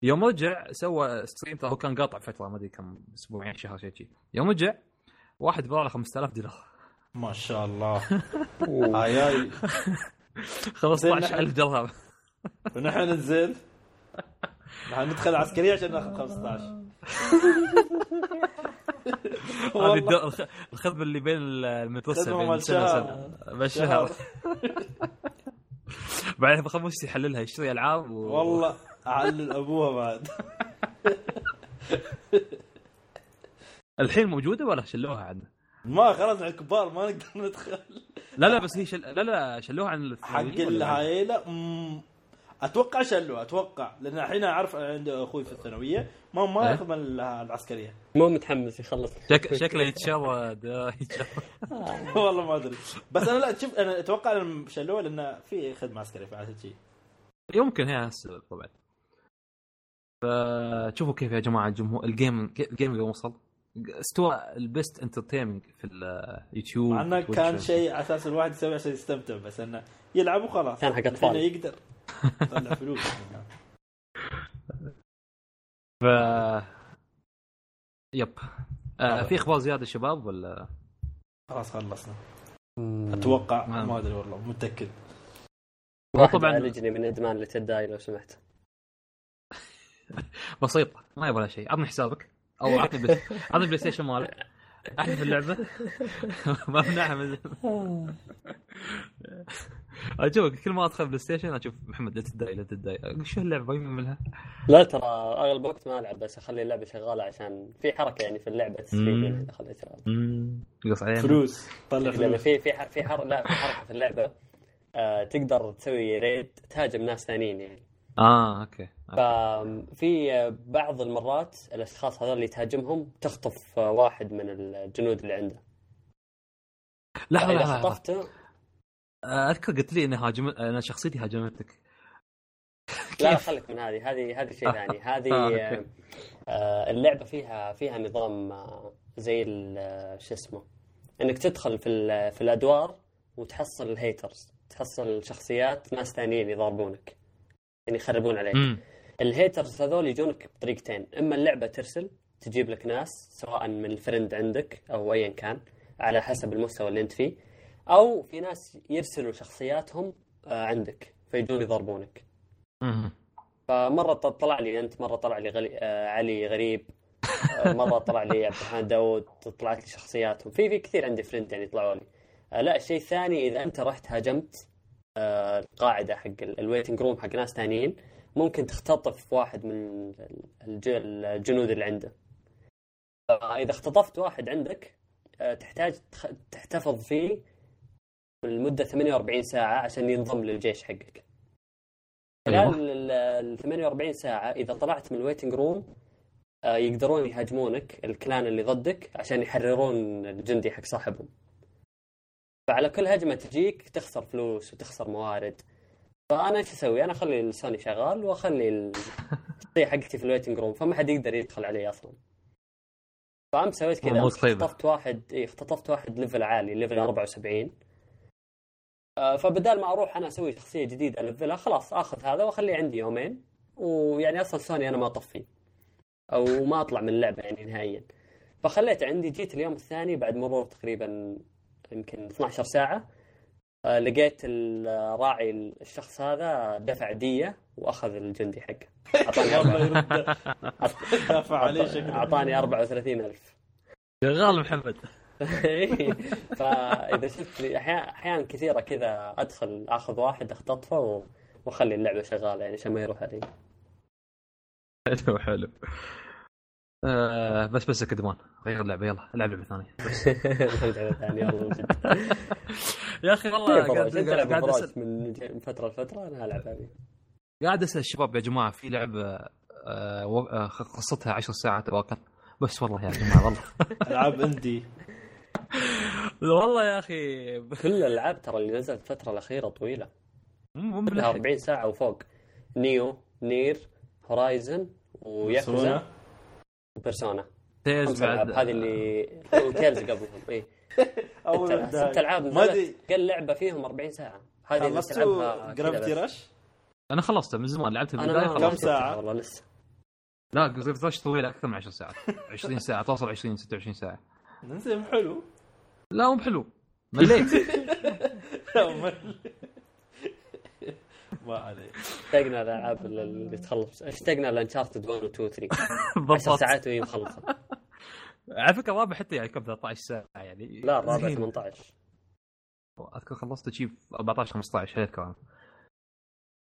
يوم رجع سوى stream هو كان قاطع فترة ما أدري كم أسبوعين شهر شيء شي. يوم رجع واحد له 5000 دولار. ما شاء الله. هاي هاي 15000 درهم ونحن نحن ندخل عسكريه عشان ناخذ 15 هذه الخدمة اللي بين المتوسط بين سنة. وسنة. بالشهر بعدين بخمس يحللها يشتري ألعاب و... والله أعلل أبوها بعد. الحين موجودة ولا شلوها عندنا؟ ما خلاص على الكبار ما نقدر ندخل. لا لا بس هي شل... لا لا شلوها عن حق الثانويين أتوقع شلوا أتوقع لأن الحين أعرف عند أخوي في الثانوية ما ما إيه؟ يأخذ من ال- العسكرية. مو متحمس يخلص. شك... شكله يتشرد يتشرد. والله ما أدري. بس أنا لا شوف أنا أتوقع انهم شلوه لأن في خدمة عسكرية فعلا شيء يمكن هي السبب طبعا فشوفوا كيف يا جماعة الجمهور ال game ال game اللي وصل استوى ال best entertaining في اليوتيوب مع إنه. كان شيء على أساس الواحد يسوي عشان يستمتع بس إنه يلعب وخلاص. كان حق. الحين يقدر. فلوس. ف yep. آه في إخبار زيادة شباب ولا؟ خلاص خلصنا. أتوقع. ما أدري. والله متأكد. طبعاً. عالجني من إدمان Let It Die لو سمحت. بسيطة ما يبغى لها شيء. عطني حسابك. أو عطني PlayStation مالك. احذف اللعبة؟ ما منعها من أشوف كل ما أدخل PlayStation أشوف محمد لا تتضايق لا تتضايق أقول شو اللعبة؟ ما منها لا ترى اغلب الوقت ما ألعب بس أخلي اللعبة شغالة عشان في حركة يعني في اللعبة تستفيد. منها إذا امم يقص علينا فلوس. طلع لأن فلوس. في في ح- في حر... لا في حركة في اللعبة. آه تقدر تسوي raid تهاجم ناس ثانيين يعني. آه okay ففي آه، بعض المرات الأشخاص هذول اللي تهاجمهم تخطف آه، واحد من الجنود اللي عنده لحظة لحظة. خطفته آه، أذكر قلت لي ان هاجم أنا شخصيتي هاجمتك لا؟ خليك من هذه هذه هذه شيء ثاني هذه آه، آه،. آه، اللعبة فيها فيها نظام آه، زي ال- آه، شو اسمه إنك تدخل في في الأدوار وتحصل ال haters تحصل شخصيات ناس ثانيين يضربونك يعني يخربون عليك. ال haters هذول يجونك بطريقتين. إما اللعبة ترسل تجيب لك ناس سواء من ال friend عندك أو ايا كان على حسب المستوى اللي أنت فيه. أو في ناس يرسلوا شخصياتهم آه، عندك فيجون يضربونك. فمرة طلع لي أنت مرة طلع لي غلي... آه علي غريب. آه مرة طلع لي عبد الرحمن داوود طلعت لي شخصياتهم. في في كثير عندي friend يعني طلعوا لي. آه لا الشيء الثاني إذا أنت رحت هاجمت القاعده حق ال waiting room حق ناس ثانيين ممكن تختطف واحد من الج... الجنود اللي عنده فإذا اختطفت واحد عندك آه تحتاج. تحتفظ فيه لمدة 48 ساعة عشان ينضم للجيش حقك. خلال ال- ال 48 ساعة إذا طلعت من ال waiting room آه، يقدرون يهاجمونك ال clan اللي ضدك عشان يحررون الجندي حق صاحبهم. فعلى كل هجمة تجيك تخسر فلوس وتخسر موارد. فأنا إيش أسوي؟ أنا أخلي السوني شغال وأخلي الشخصية حقتي في ال waiting room فما حد يقدر يدخل علي أصلا. فأمس سويت كذا. اختطفت واحد إيه اختطفت واحد level عالي level 74 آه، فبدال ما أروح أنا أسوي شخصية جديدة الفلها خلاص آخذ هذا وأخليه عندي يومين ويعني أصلا سوني أنا ما اطفيه أو ما أطلع من اللعبة يعني نهائيا فخليته عندي جيت اليوم الثاني بعد مرور تقريبا يمكن 12 ساعة. آه، لقيت الراعي الشخص هذا دفع دية وأخذ الجندي حقه. أعطاني عليه شكله. أعطاني 34000 شغال محمد. إيه. فإذا شفت لي أحيانا كثيرة كذا أدخل أخذ واحد اختطفه وأخلي اللعبة شغالة يعني عشان ما يروح علي. حلو حلو. آه بس بس كدمان غير اللعبة يلا العب لعبه ثانية يا أخي والله قاعد, قاعد, أسأل من من فترة لفترة أنا ألعب هذه. قاعد أسأل الشباب يا جماعة في لعبة آه آه، قصتها 10 ساعات واقع بس والله يا جماعة والله. ألعاب indie والله يا أخي. كل الألعاب ترى اللي نزلت الفترة الأخيرة طويلة. مو مو كلها بلحق. 40 ساعة وفوق. Nioh Nier Horizon و Yakuza. و Persona خمس ألعاب. بعد. هذه اللي و Tales قبلهم اي أول ست ألعاب ما أدري. قل لعبة فيهم 40 ساعة. هذه اللي تلعبها Gravity. Rush؟ أنا خلصته من زمان. لعبت أنا البداية كم؟ شفتها والله لسه. لا Gravity Rush طويلة أكثر من 10 ساعات. 20 ساعة توصل 20 26 ساعة. زين حلو. لا مو بحلو. مليت. ما عليك اشتقنا الالعاب اللي تخلص. اشتقنا ل Uncharted 1 و 2 و 3 10 بالضبط. ساعات وهي مخلصة. على فكرة الرابع حتى يعني كم 13 ساعة يعني. لا الرابع زين. 18 أذكر خلصت شيء 14 15 هيك كان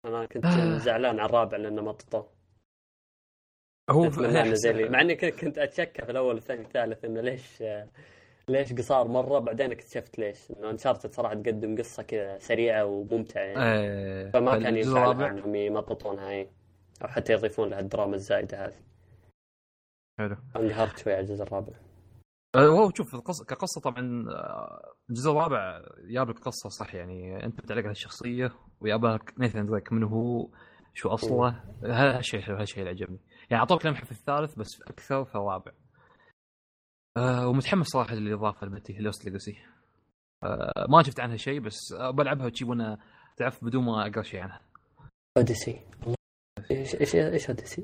أنا كنت. زعلان على الرابع لأنه هو انه زي لي. مع إني كنت كنت أتشكى في الأول والثاني والثالث إنه ليش ليش قصار مرة بعدين اكتشفت ليش. إنه انشارتد صراحة تقدم قصة كذا سريعة وممتعة يعني. آه، فما كان ينفع إنهم يمططونها اي أو حتى يضيفون لها الدراما الزايدة هذه. حلو. انقهرت شوي على الجزء الرابع. هو شوف القصة كقصة طبعا آه، الجزء الرابع جاب لك قصة صح يعني. أنت بتعلق على الشخصية ويابك Nathan Drake من هو شو أصله. هذا الشيء حلو هذا الشيء اللي عجبني. يعني أعطوك لمحة في الثالث بس أكثر في الرابع آه ومتحمس صراحة للإضافة اللي بتي Lost Legacy. آه ما شفت عنها شيء بس آه بلعبها وتجيب وأنا تعرف بدون ما أقرأ شيء عنها. أوديسي. إيش إيش إيش أوديسي؟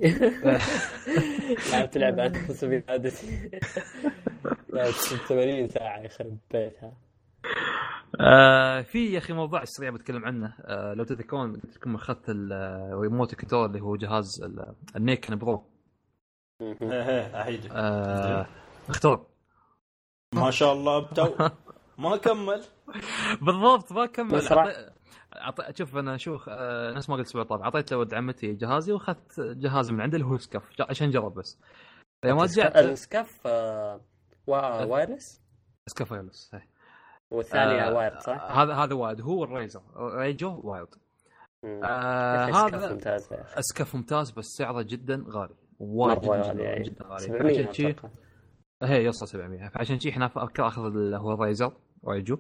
لعبت لعبه أنا مسميها أوديسي. لعبت 80 ساعة يخرب بيتها آه في يا أخي موضوع سريع بتكلم عنه. آه لو تذكرون قلت لكم اخذت ال remote control اللي هو جهاز ال- ال Nacon Pro. إيه إيه احيد آه اخترب. ما شاء الله تو ما كمل. بالضبط ما كمل. أعطي... شوف أنا شوف آه نفس ما قلت الأسبوع طبعا أعطيت ولد عمتي جهازي وأخذت جهاز من عنده اللي هو Scuf ج- عشان نجرب بس. لما رجعت ال Scuf آه، وا- wireless؟ Scuf wireless هي. والثانية آه، wired صح؟ هذا هذا wired. هو ال Razer. Raiju wired. مم. آه هذا ممتاز يا أخي. Scuf ممتاز بس سعره جدا غالي. وايد جدا, غالي يعني غالي. 700 عشان شي أتوقع. هي يوصل 700 فعشان شي إحنا أفكر أخذ اللي هو ال Razer Raiju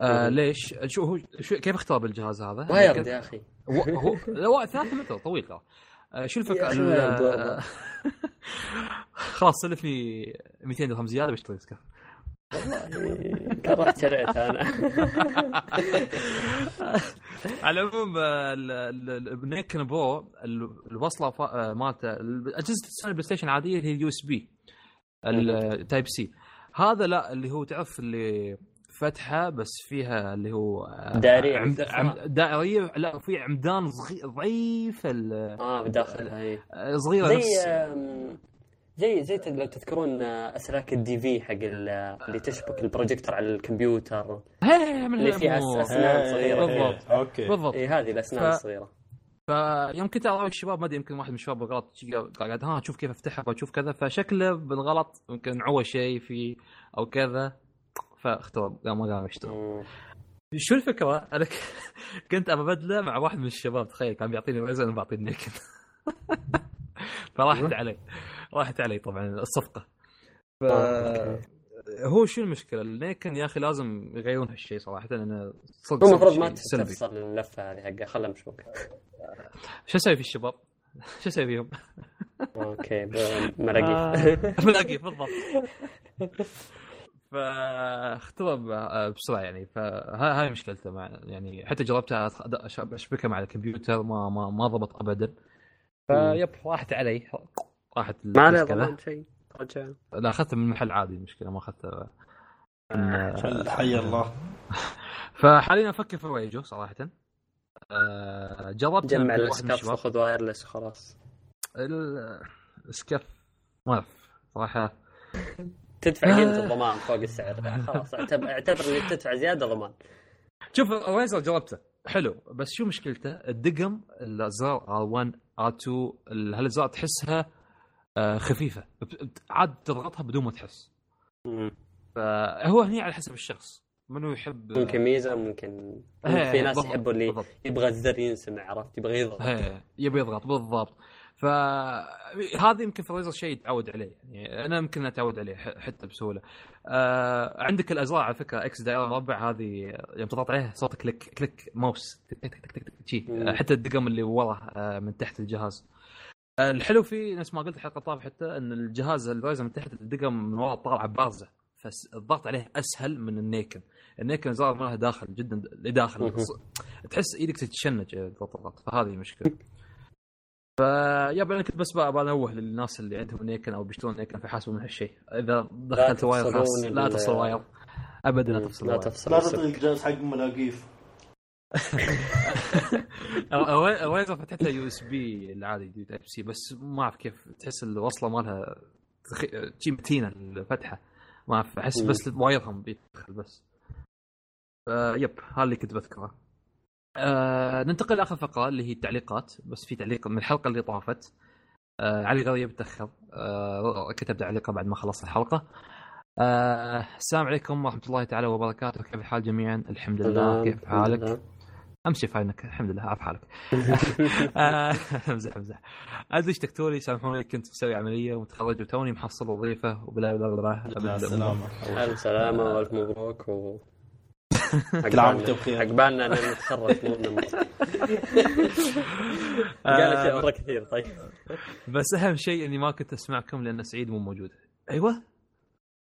آه. ليش؟ شو هو شو كيف اخترب الجهاز هذا؟ wired يا أخي هو هو لا هو ثلاثة متر طويل ترى آه، شو الفكرة؟ والله. خلاص سلفني 200 درهم زيادة بشتري Scuf والله شريتها أنا على العموم آه، ال- ال- ال- ال Nacon Pro ال- الوصلة فا- آه، مالته ال- أجهزة ال Sony PlayStation عادية اللي هي ال USB ال Type C هذا لا اللي هو تعرف اللي فتحة بس فيها اللي هو آه، عمد. عمد دائرية لا في عمدان صغي- ضعيفه ال- آه بداخلها اي آه، صغيرة زي نفس. زي زي لو تذكرون آه، أسلاك ال DV حق ال- اللي تشبك البروجيكتور على الكمبيوتر. هي من اللي فيها الأمور. أس- أسنان صغيرة. بالضبط. أوكي. بالضبط. اي هذه الأسنان ف- الصغيرة. فيوم كنت اراوي الشباب ما أدري يمكن واحد من الشباب بالغلط قاعد ها شوف كيف افتحها واشوف كذا فشكله بالغلط يمكن عوى شيء في أو كذا فاخترب لا ما قام يشتغل. شو الفكرة؟ أنا كنت ابى أبدله مع واحد من الشباب تخيل كان بيعطيني Razer أنا بعطيه Nacon فراحت علي راحت علي طبعا الصفقة ف... أوكي. هو شو المشكلة؟ ال Nacon يا أخي لازم يغيرون هالشيء صراحة لأنه صدق المفروض ما تفصل اللفه هذه حقها خلها مشبوكه شو أسوي في الشباب؟ شو أسوي فيهم؟ أوكي ب- ملاقيف آه، بالضبط. فاخترب بسرعة يعني. فهاي مشكلته مع يعني حتى جربتها أشبكها مع الكمبيوتر ما ما ما ضبط ابدا. فيب راحت علي. راحت ما عليه. ضمان شيء رجع. لا أخذتها من محل عادي المشكلة ما أخذتها. من- حي الله. فحاليا أفكر في Raiju صراحة. آه، جربت جمع ال Scuf. وخذ wireless وخلاص. ال- ال Scuf ما أعرف صراحة. تدفع آه. قيمه الضمان فوق السعر. خلاص اعتبر اللي بتدفع زيادة ضمان. شوف ال Razer جربته. حلو. بس شو مشكلته؟ الدقم الأزرار R1 R2 ال- هالازرار تحسها آه، خفيفة؟ عاد تضغطها بدون ما تحس. فهو هني على حسب الشخص. منو يحب ممكن ميزة ممكن في ناس بالضبط، يحبوا اللي بالضبط. يبغى الزر ينسمع عرفت؟ يبغى يضغط. يبي يضغط بالضبط. فهذه يمكن ف Razer شيء يتعود عليه. يعني أنا يمكن أتعود عليه حتى بسهولة. آه عندك الأزرار على فكرة X دائرة مربع هذه يوم تضغط عليها صوت click click mouse تك تك تك تك تك شي. مم. آه، حتى الدقم اللي ورا آه من تحت الجهاز. آه الحلو فيه نفس ما قلت الحلقة الطافة حتى إن الجهاز ال Razer من تحت الدقم من ورا طالعه بارزة فالضغط عليه أسهل من ال Nacon. ال Nacon زرار مالها داخل جدا لداخل. تحس إيدك تتشنج اذا تضغط فهذه المشكلة فيا أنا كنت بس ابغى انوه للناس اللي عندهم Nacon أو بيشترون Nacon فيحاسبوا من هالشيء. إذا دخلت wire خلاص لا تفصل wire. ابدا لا تفصل لا تفصل لا. تطلق الجهاز حق ملاقيف ال wire فتحتها USB العادي دي Type C بس ما أعرف كيف تحس الوصلة مالها تخ- شي متينة الفتحة. ما أعرف أحس. بس وايرهم بيدخل بس. آه يب هذا اللي كنت بذكره. آه ننتقل لآخر فقرة اللي هي التعليقات بس في تعليق من الحلقة اللي طافت. آه علي غريب تاخر آه كتب تعليقه بعد ما خلص الحلقة. آه السلام عليكم ورحمة الله تعالى وبركاته. كيف الحال جميعا؟ الحمد لله. كيف حالك؟ أمشي فاينك. الحمد لله. عارف حالك. آه، أمزح أمزح. أدري إيش تكتوري سامحوني كنت مسوي عملية ومتخرج وتوني محصل وظيفة وبلا بلا بلا لا سلامة الف سلامه والف مبروك و كل عام وأنتم بخير عقبالنا ان نتخرج مو نموت قال اشياء مره كثير طيب. بس أهم شيء إني ما كنت أسمعكم لأن سعيد مو موجود. أيوه.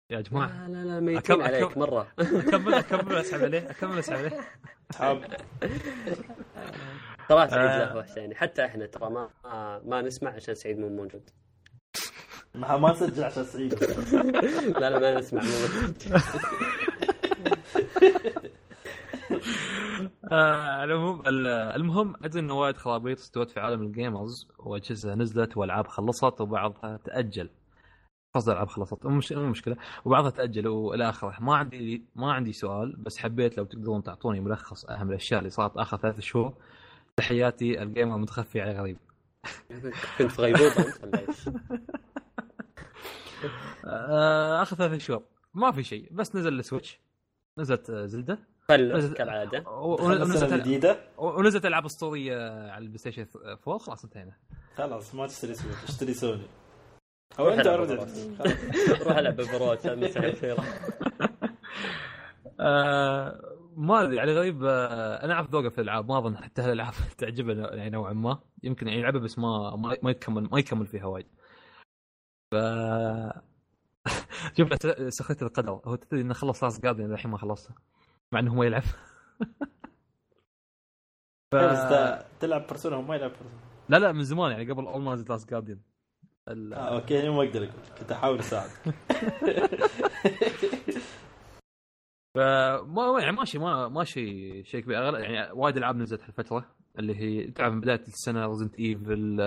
يا جماعة. لا لا لا ميتين أكم- عليك أكم- مرة. اكمل أكمل اسحب عليه أكمل اسحب عليه. حاب صراحة سعيد. له وحشه يعني حتى إحنا ترى ما ما نسمع عشان سعيد مو موجود. ما ما نسجل عشان سعيد. لا لا ما نسمع مو آه، المهم ال- المهم أدري ان وايد خرابيط استوت في عالم الجيمرز واجهزه نزلت والعاب خلصت وبعضها تأجل. قصدي العاب خلصت. مو مش- مو مشكلة. وبعضها تأجل وإلى آخره. ما عندي ما عندي سؤال بس حبيت لو تقدرون تعطوني ملخص أهم الأشياء اللي صارت آخر ثلاث شهور. تحياتي ال gamer متخفي على غريب. كنت في غيبوبه؟ آه، آخر ثلاث شهور. ما في شيء. بس نزل ال Switch. نزلت Zelda. كالعادة. ونزلت ونزلت ألعاب أسطورية على ال PlayStation 4 خلاص انتهينا. خلاص ما تشتري Switch اشتري سوني. أو أنت. روح ألعب الخير آه ما أدري على غريب آه أنا أعرف ذوقه في الألعاب ما أظن حتى الألعاب تعجبه يعني نوعا ما. يمكن يعني يلعبها بس ما ما ما يكمل ما يكمل فيها وايد. ف شوف سخريه القدر. هو تدري إنه خلص Last Guardian الحين ما خلصه مع إنه هو يلعب. ف... بس تلعب Persona هو ما يلعب Persona. لا لا من زمان يعني قبل اول ما نزل Last Guardian ال... آه، أوكي ما أقدر أقول كنت أحاول اساعدك فما يعني ماشي ما ماشي شيء كبير. يعني وايد ألعاب نزلت هالفترة اللي هي تعرف من بداية السنة Resident Evil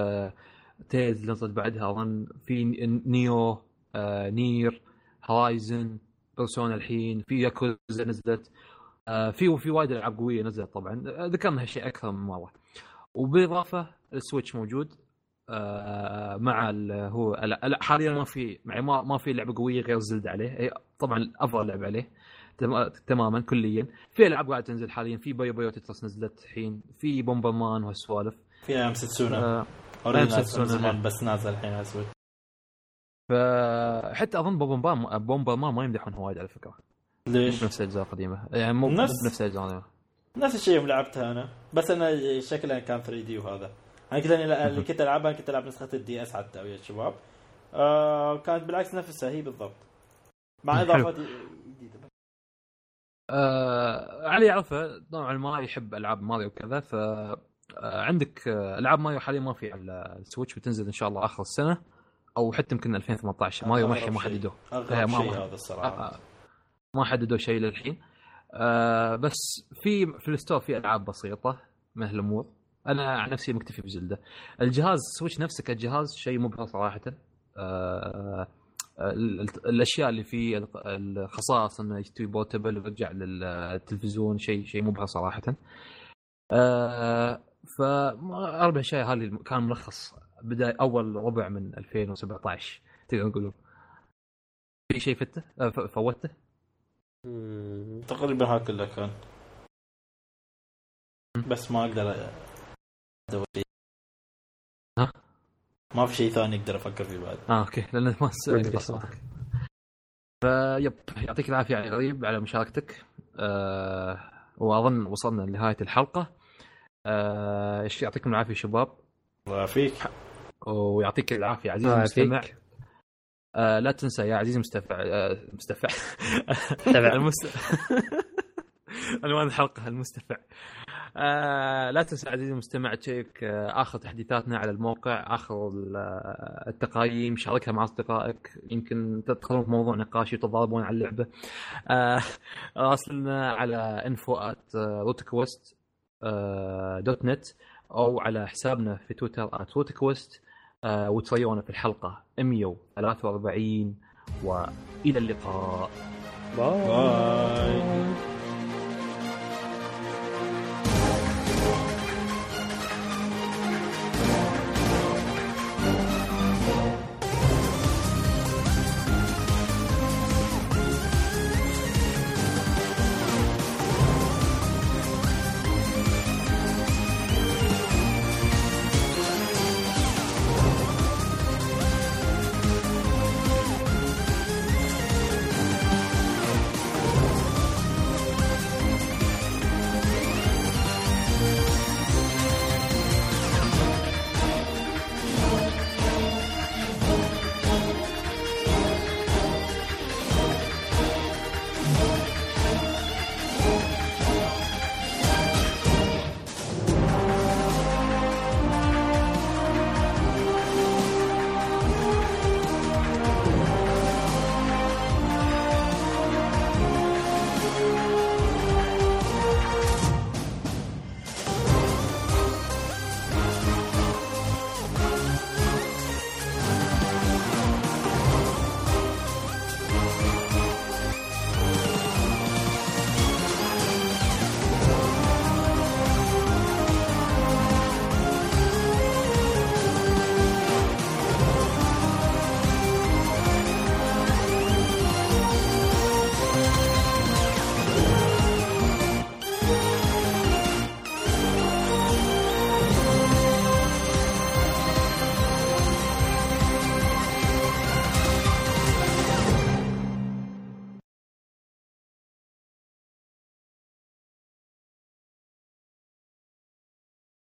تيز اللي نزلت بعدها اظن في Nioh آه، Nier Horizon Persona الحين في ياكوزا نزلت. في في وايد ألعاب قوية نزلت طبعا. آه، ذكرنا هالشيء أكثر من مرة. وبالإضافة ال Switch موجود آه، مع هو لا حاليا ما في يعني ما ما في لعبة قوية غير Zelda عليه. هي طبعا أفضل لعبة عليه. تم- تماما كليا. في ألعاب قاعدة تنزل حاليا. في Puyo Puyo Tetris نزلت الحين. في Bomberman وهالسوالف. في I Am Setsuna آه، بس نازل الحين على Switch فحتى أظن Bomberman Bomberman ما يمدحونها وايد على فكرة. ليش؟ نفس الأجزاء القديمة. يعني مو نفس- نفس, الأجزاء القديمه نفس الشيء يوم لعبتها أنا. بس أنا شكلها كان 3 D وهذا. أنا كنت اللي كنت ألعبها كنت ألعب نسخة ال DS حتى ويا الشباب. آه كانت بالعكس نفسها هي بالضبط. مع. اضافات جديده آه علي يعرفه نوعا ما يحب ألعاب ماريو وكذا ف آه، عندك آه، ألعاب ماريو حاليا ما في على ال Switch بتنزل إن شاء الله آخر السنة أو حتى يمكن 2018 ماريو ما أغرب ما شيء. حددوه أغرب ما- شيء ما- هذا الصراحة. آه، ما حددوا شيء للحين. آه بس في في ال store في ألعاب بسيطة من هالامور أنا عن نفسي مكتفي ب Zelda. الجهاز Switch نفسه كجهاز شيء مبهر صراحة. آه ال- الأشياء اللي فيه ال- الخصائص إنه يستوي portable ويرجع للتلفزيون شيء شيء مبهر صراحة. آه ف أربع أشياء هذه كان ملخص بدايه أول ربع من 2017 تقدر نقول في شيء فته آه، فوته. تقريبا ها كله كان. بس ما أقدر ادور ما في شيء ثاني أقدر أفكر فيه بعد. آه أوكي. لأن ما فيب يعطيك العافية علي غريب على مشاركتك. آه وأظن وصلنا لنهاية الحلقة. آه إيش يعطيكم العافية شباب؟ الله يعافيك. ويعطيك العافية عزيزي الله المستمع. يعافيك. آه لا تنسى يا عزيزي المستفع آه مستفع. المست... عنوان الحلقة المستفع. آه لا تنسى عزيزي المستمع check آه آخر تحديثاتنا على الموقع آخر آه، التقييم شاركها مع أصدقائك. يمكن تدخلون في موضوع نقاشي وتتضاربون على اللعبة. آه راسلنا على info at RootQuest dot net أو على حسابنا في تويتر at RootQuest آه وتريونا في الحلقة 143 وإلى اللقاء. bye. bye.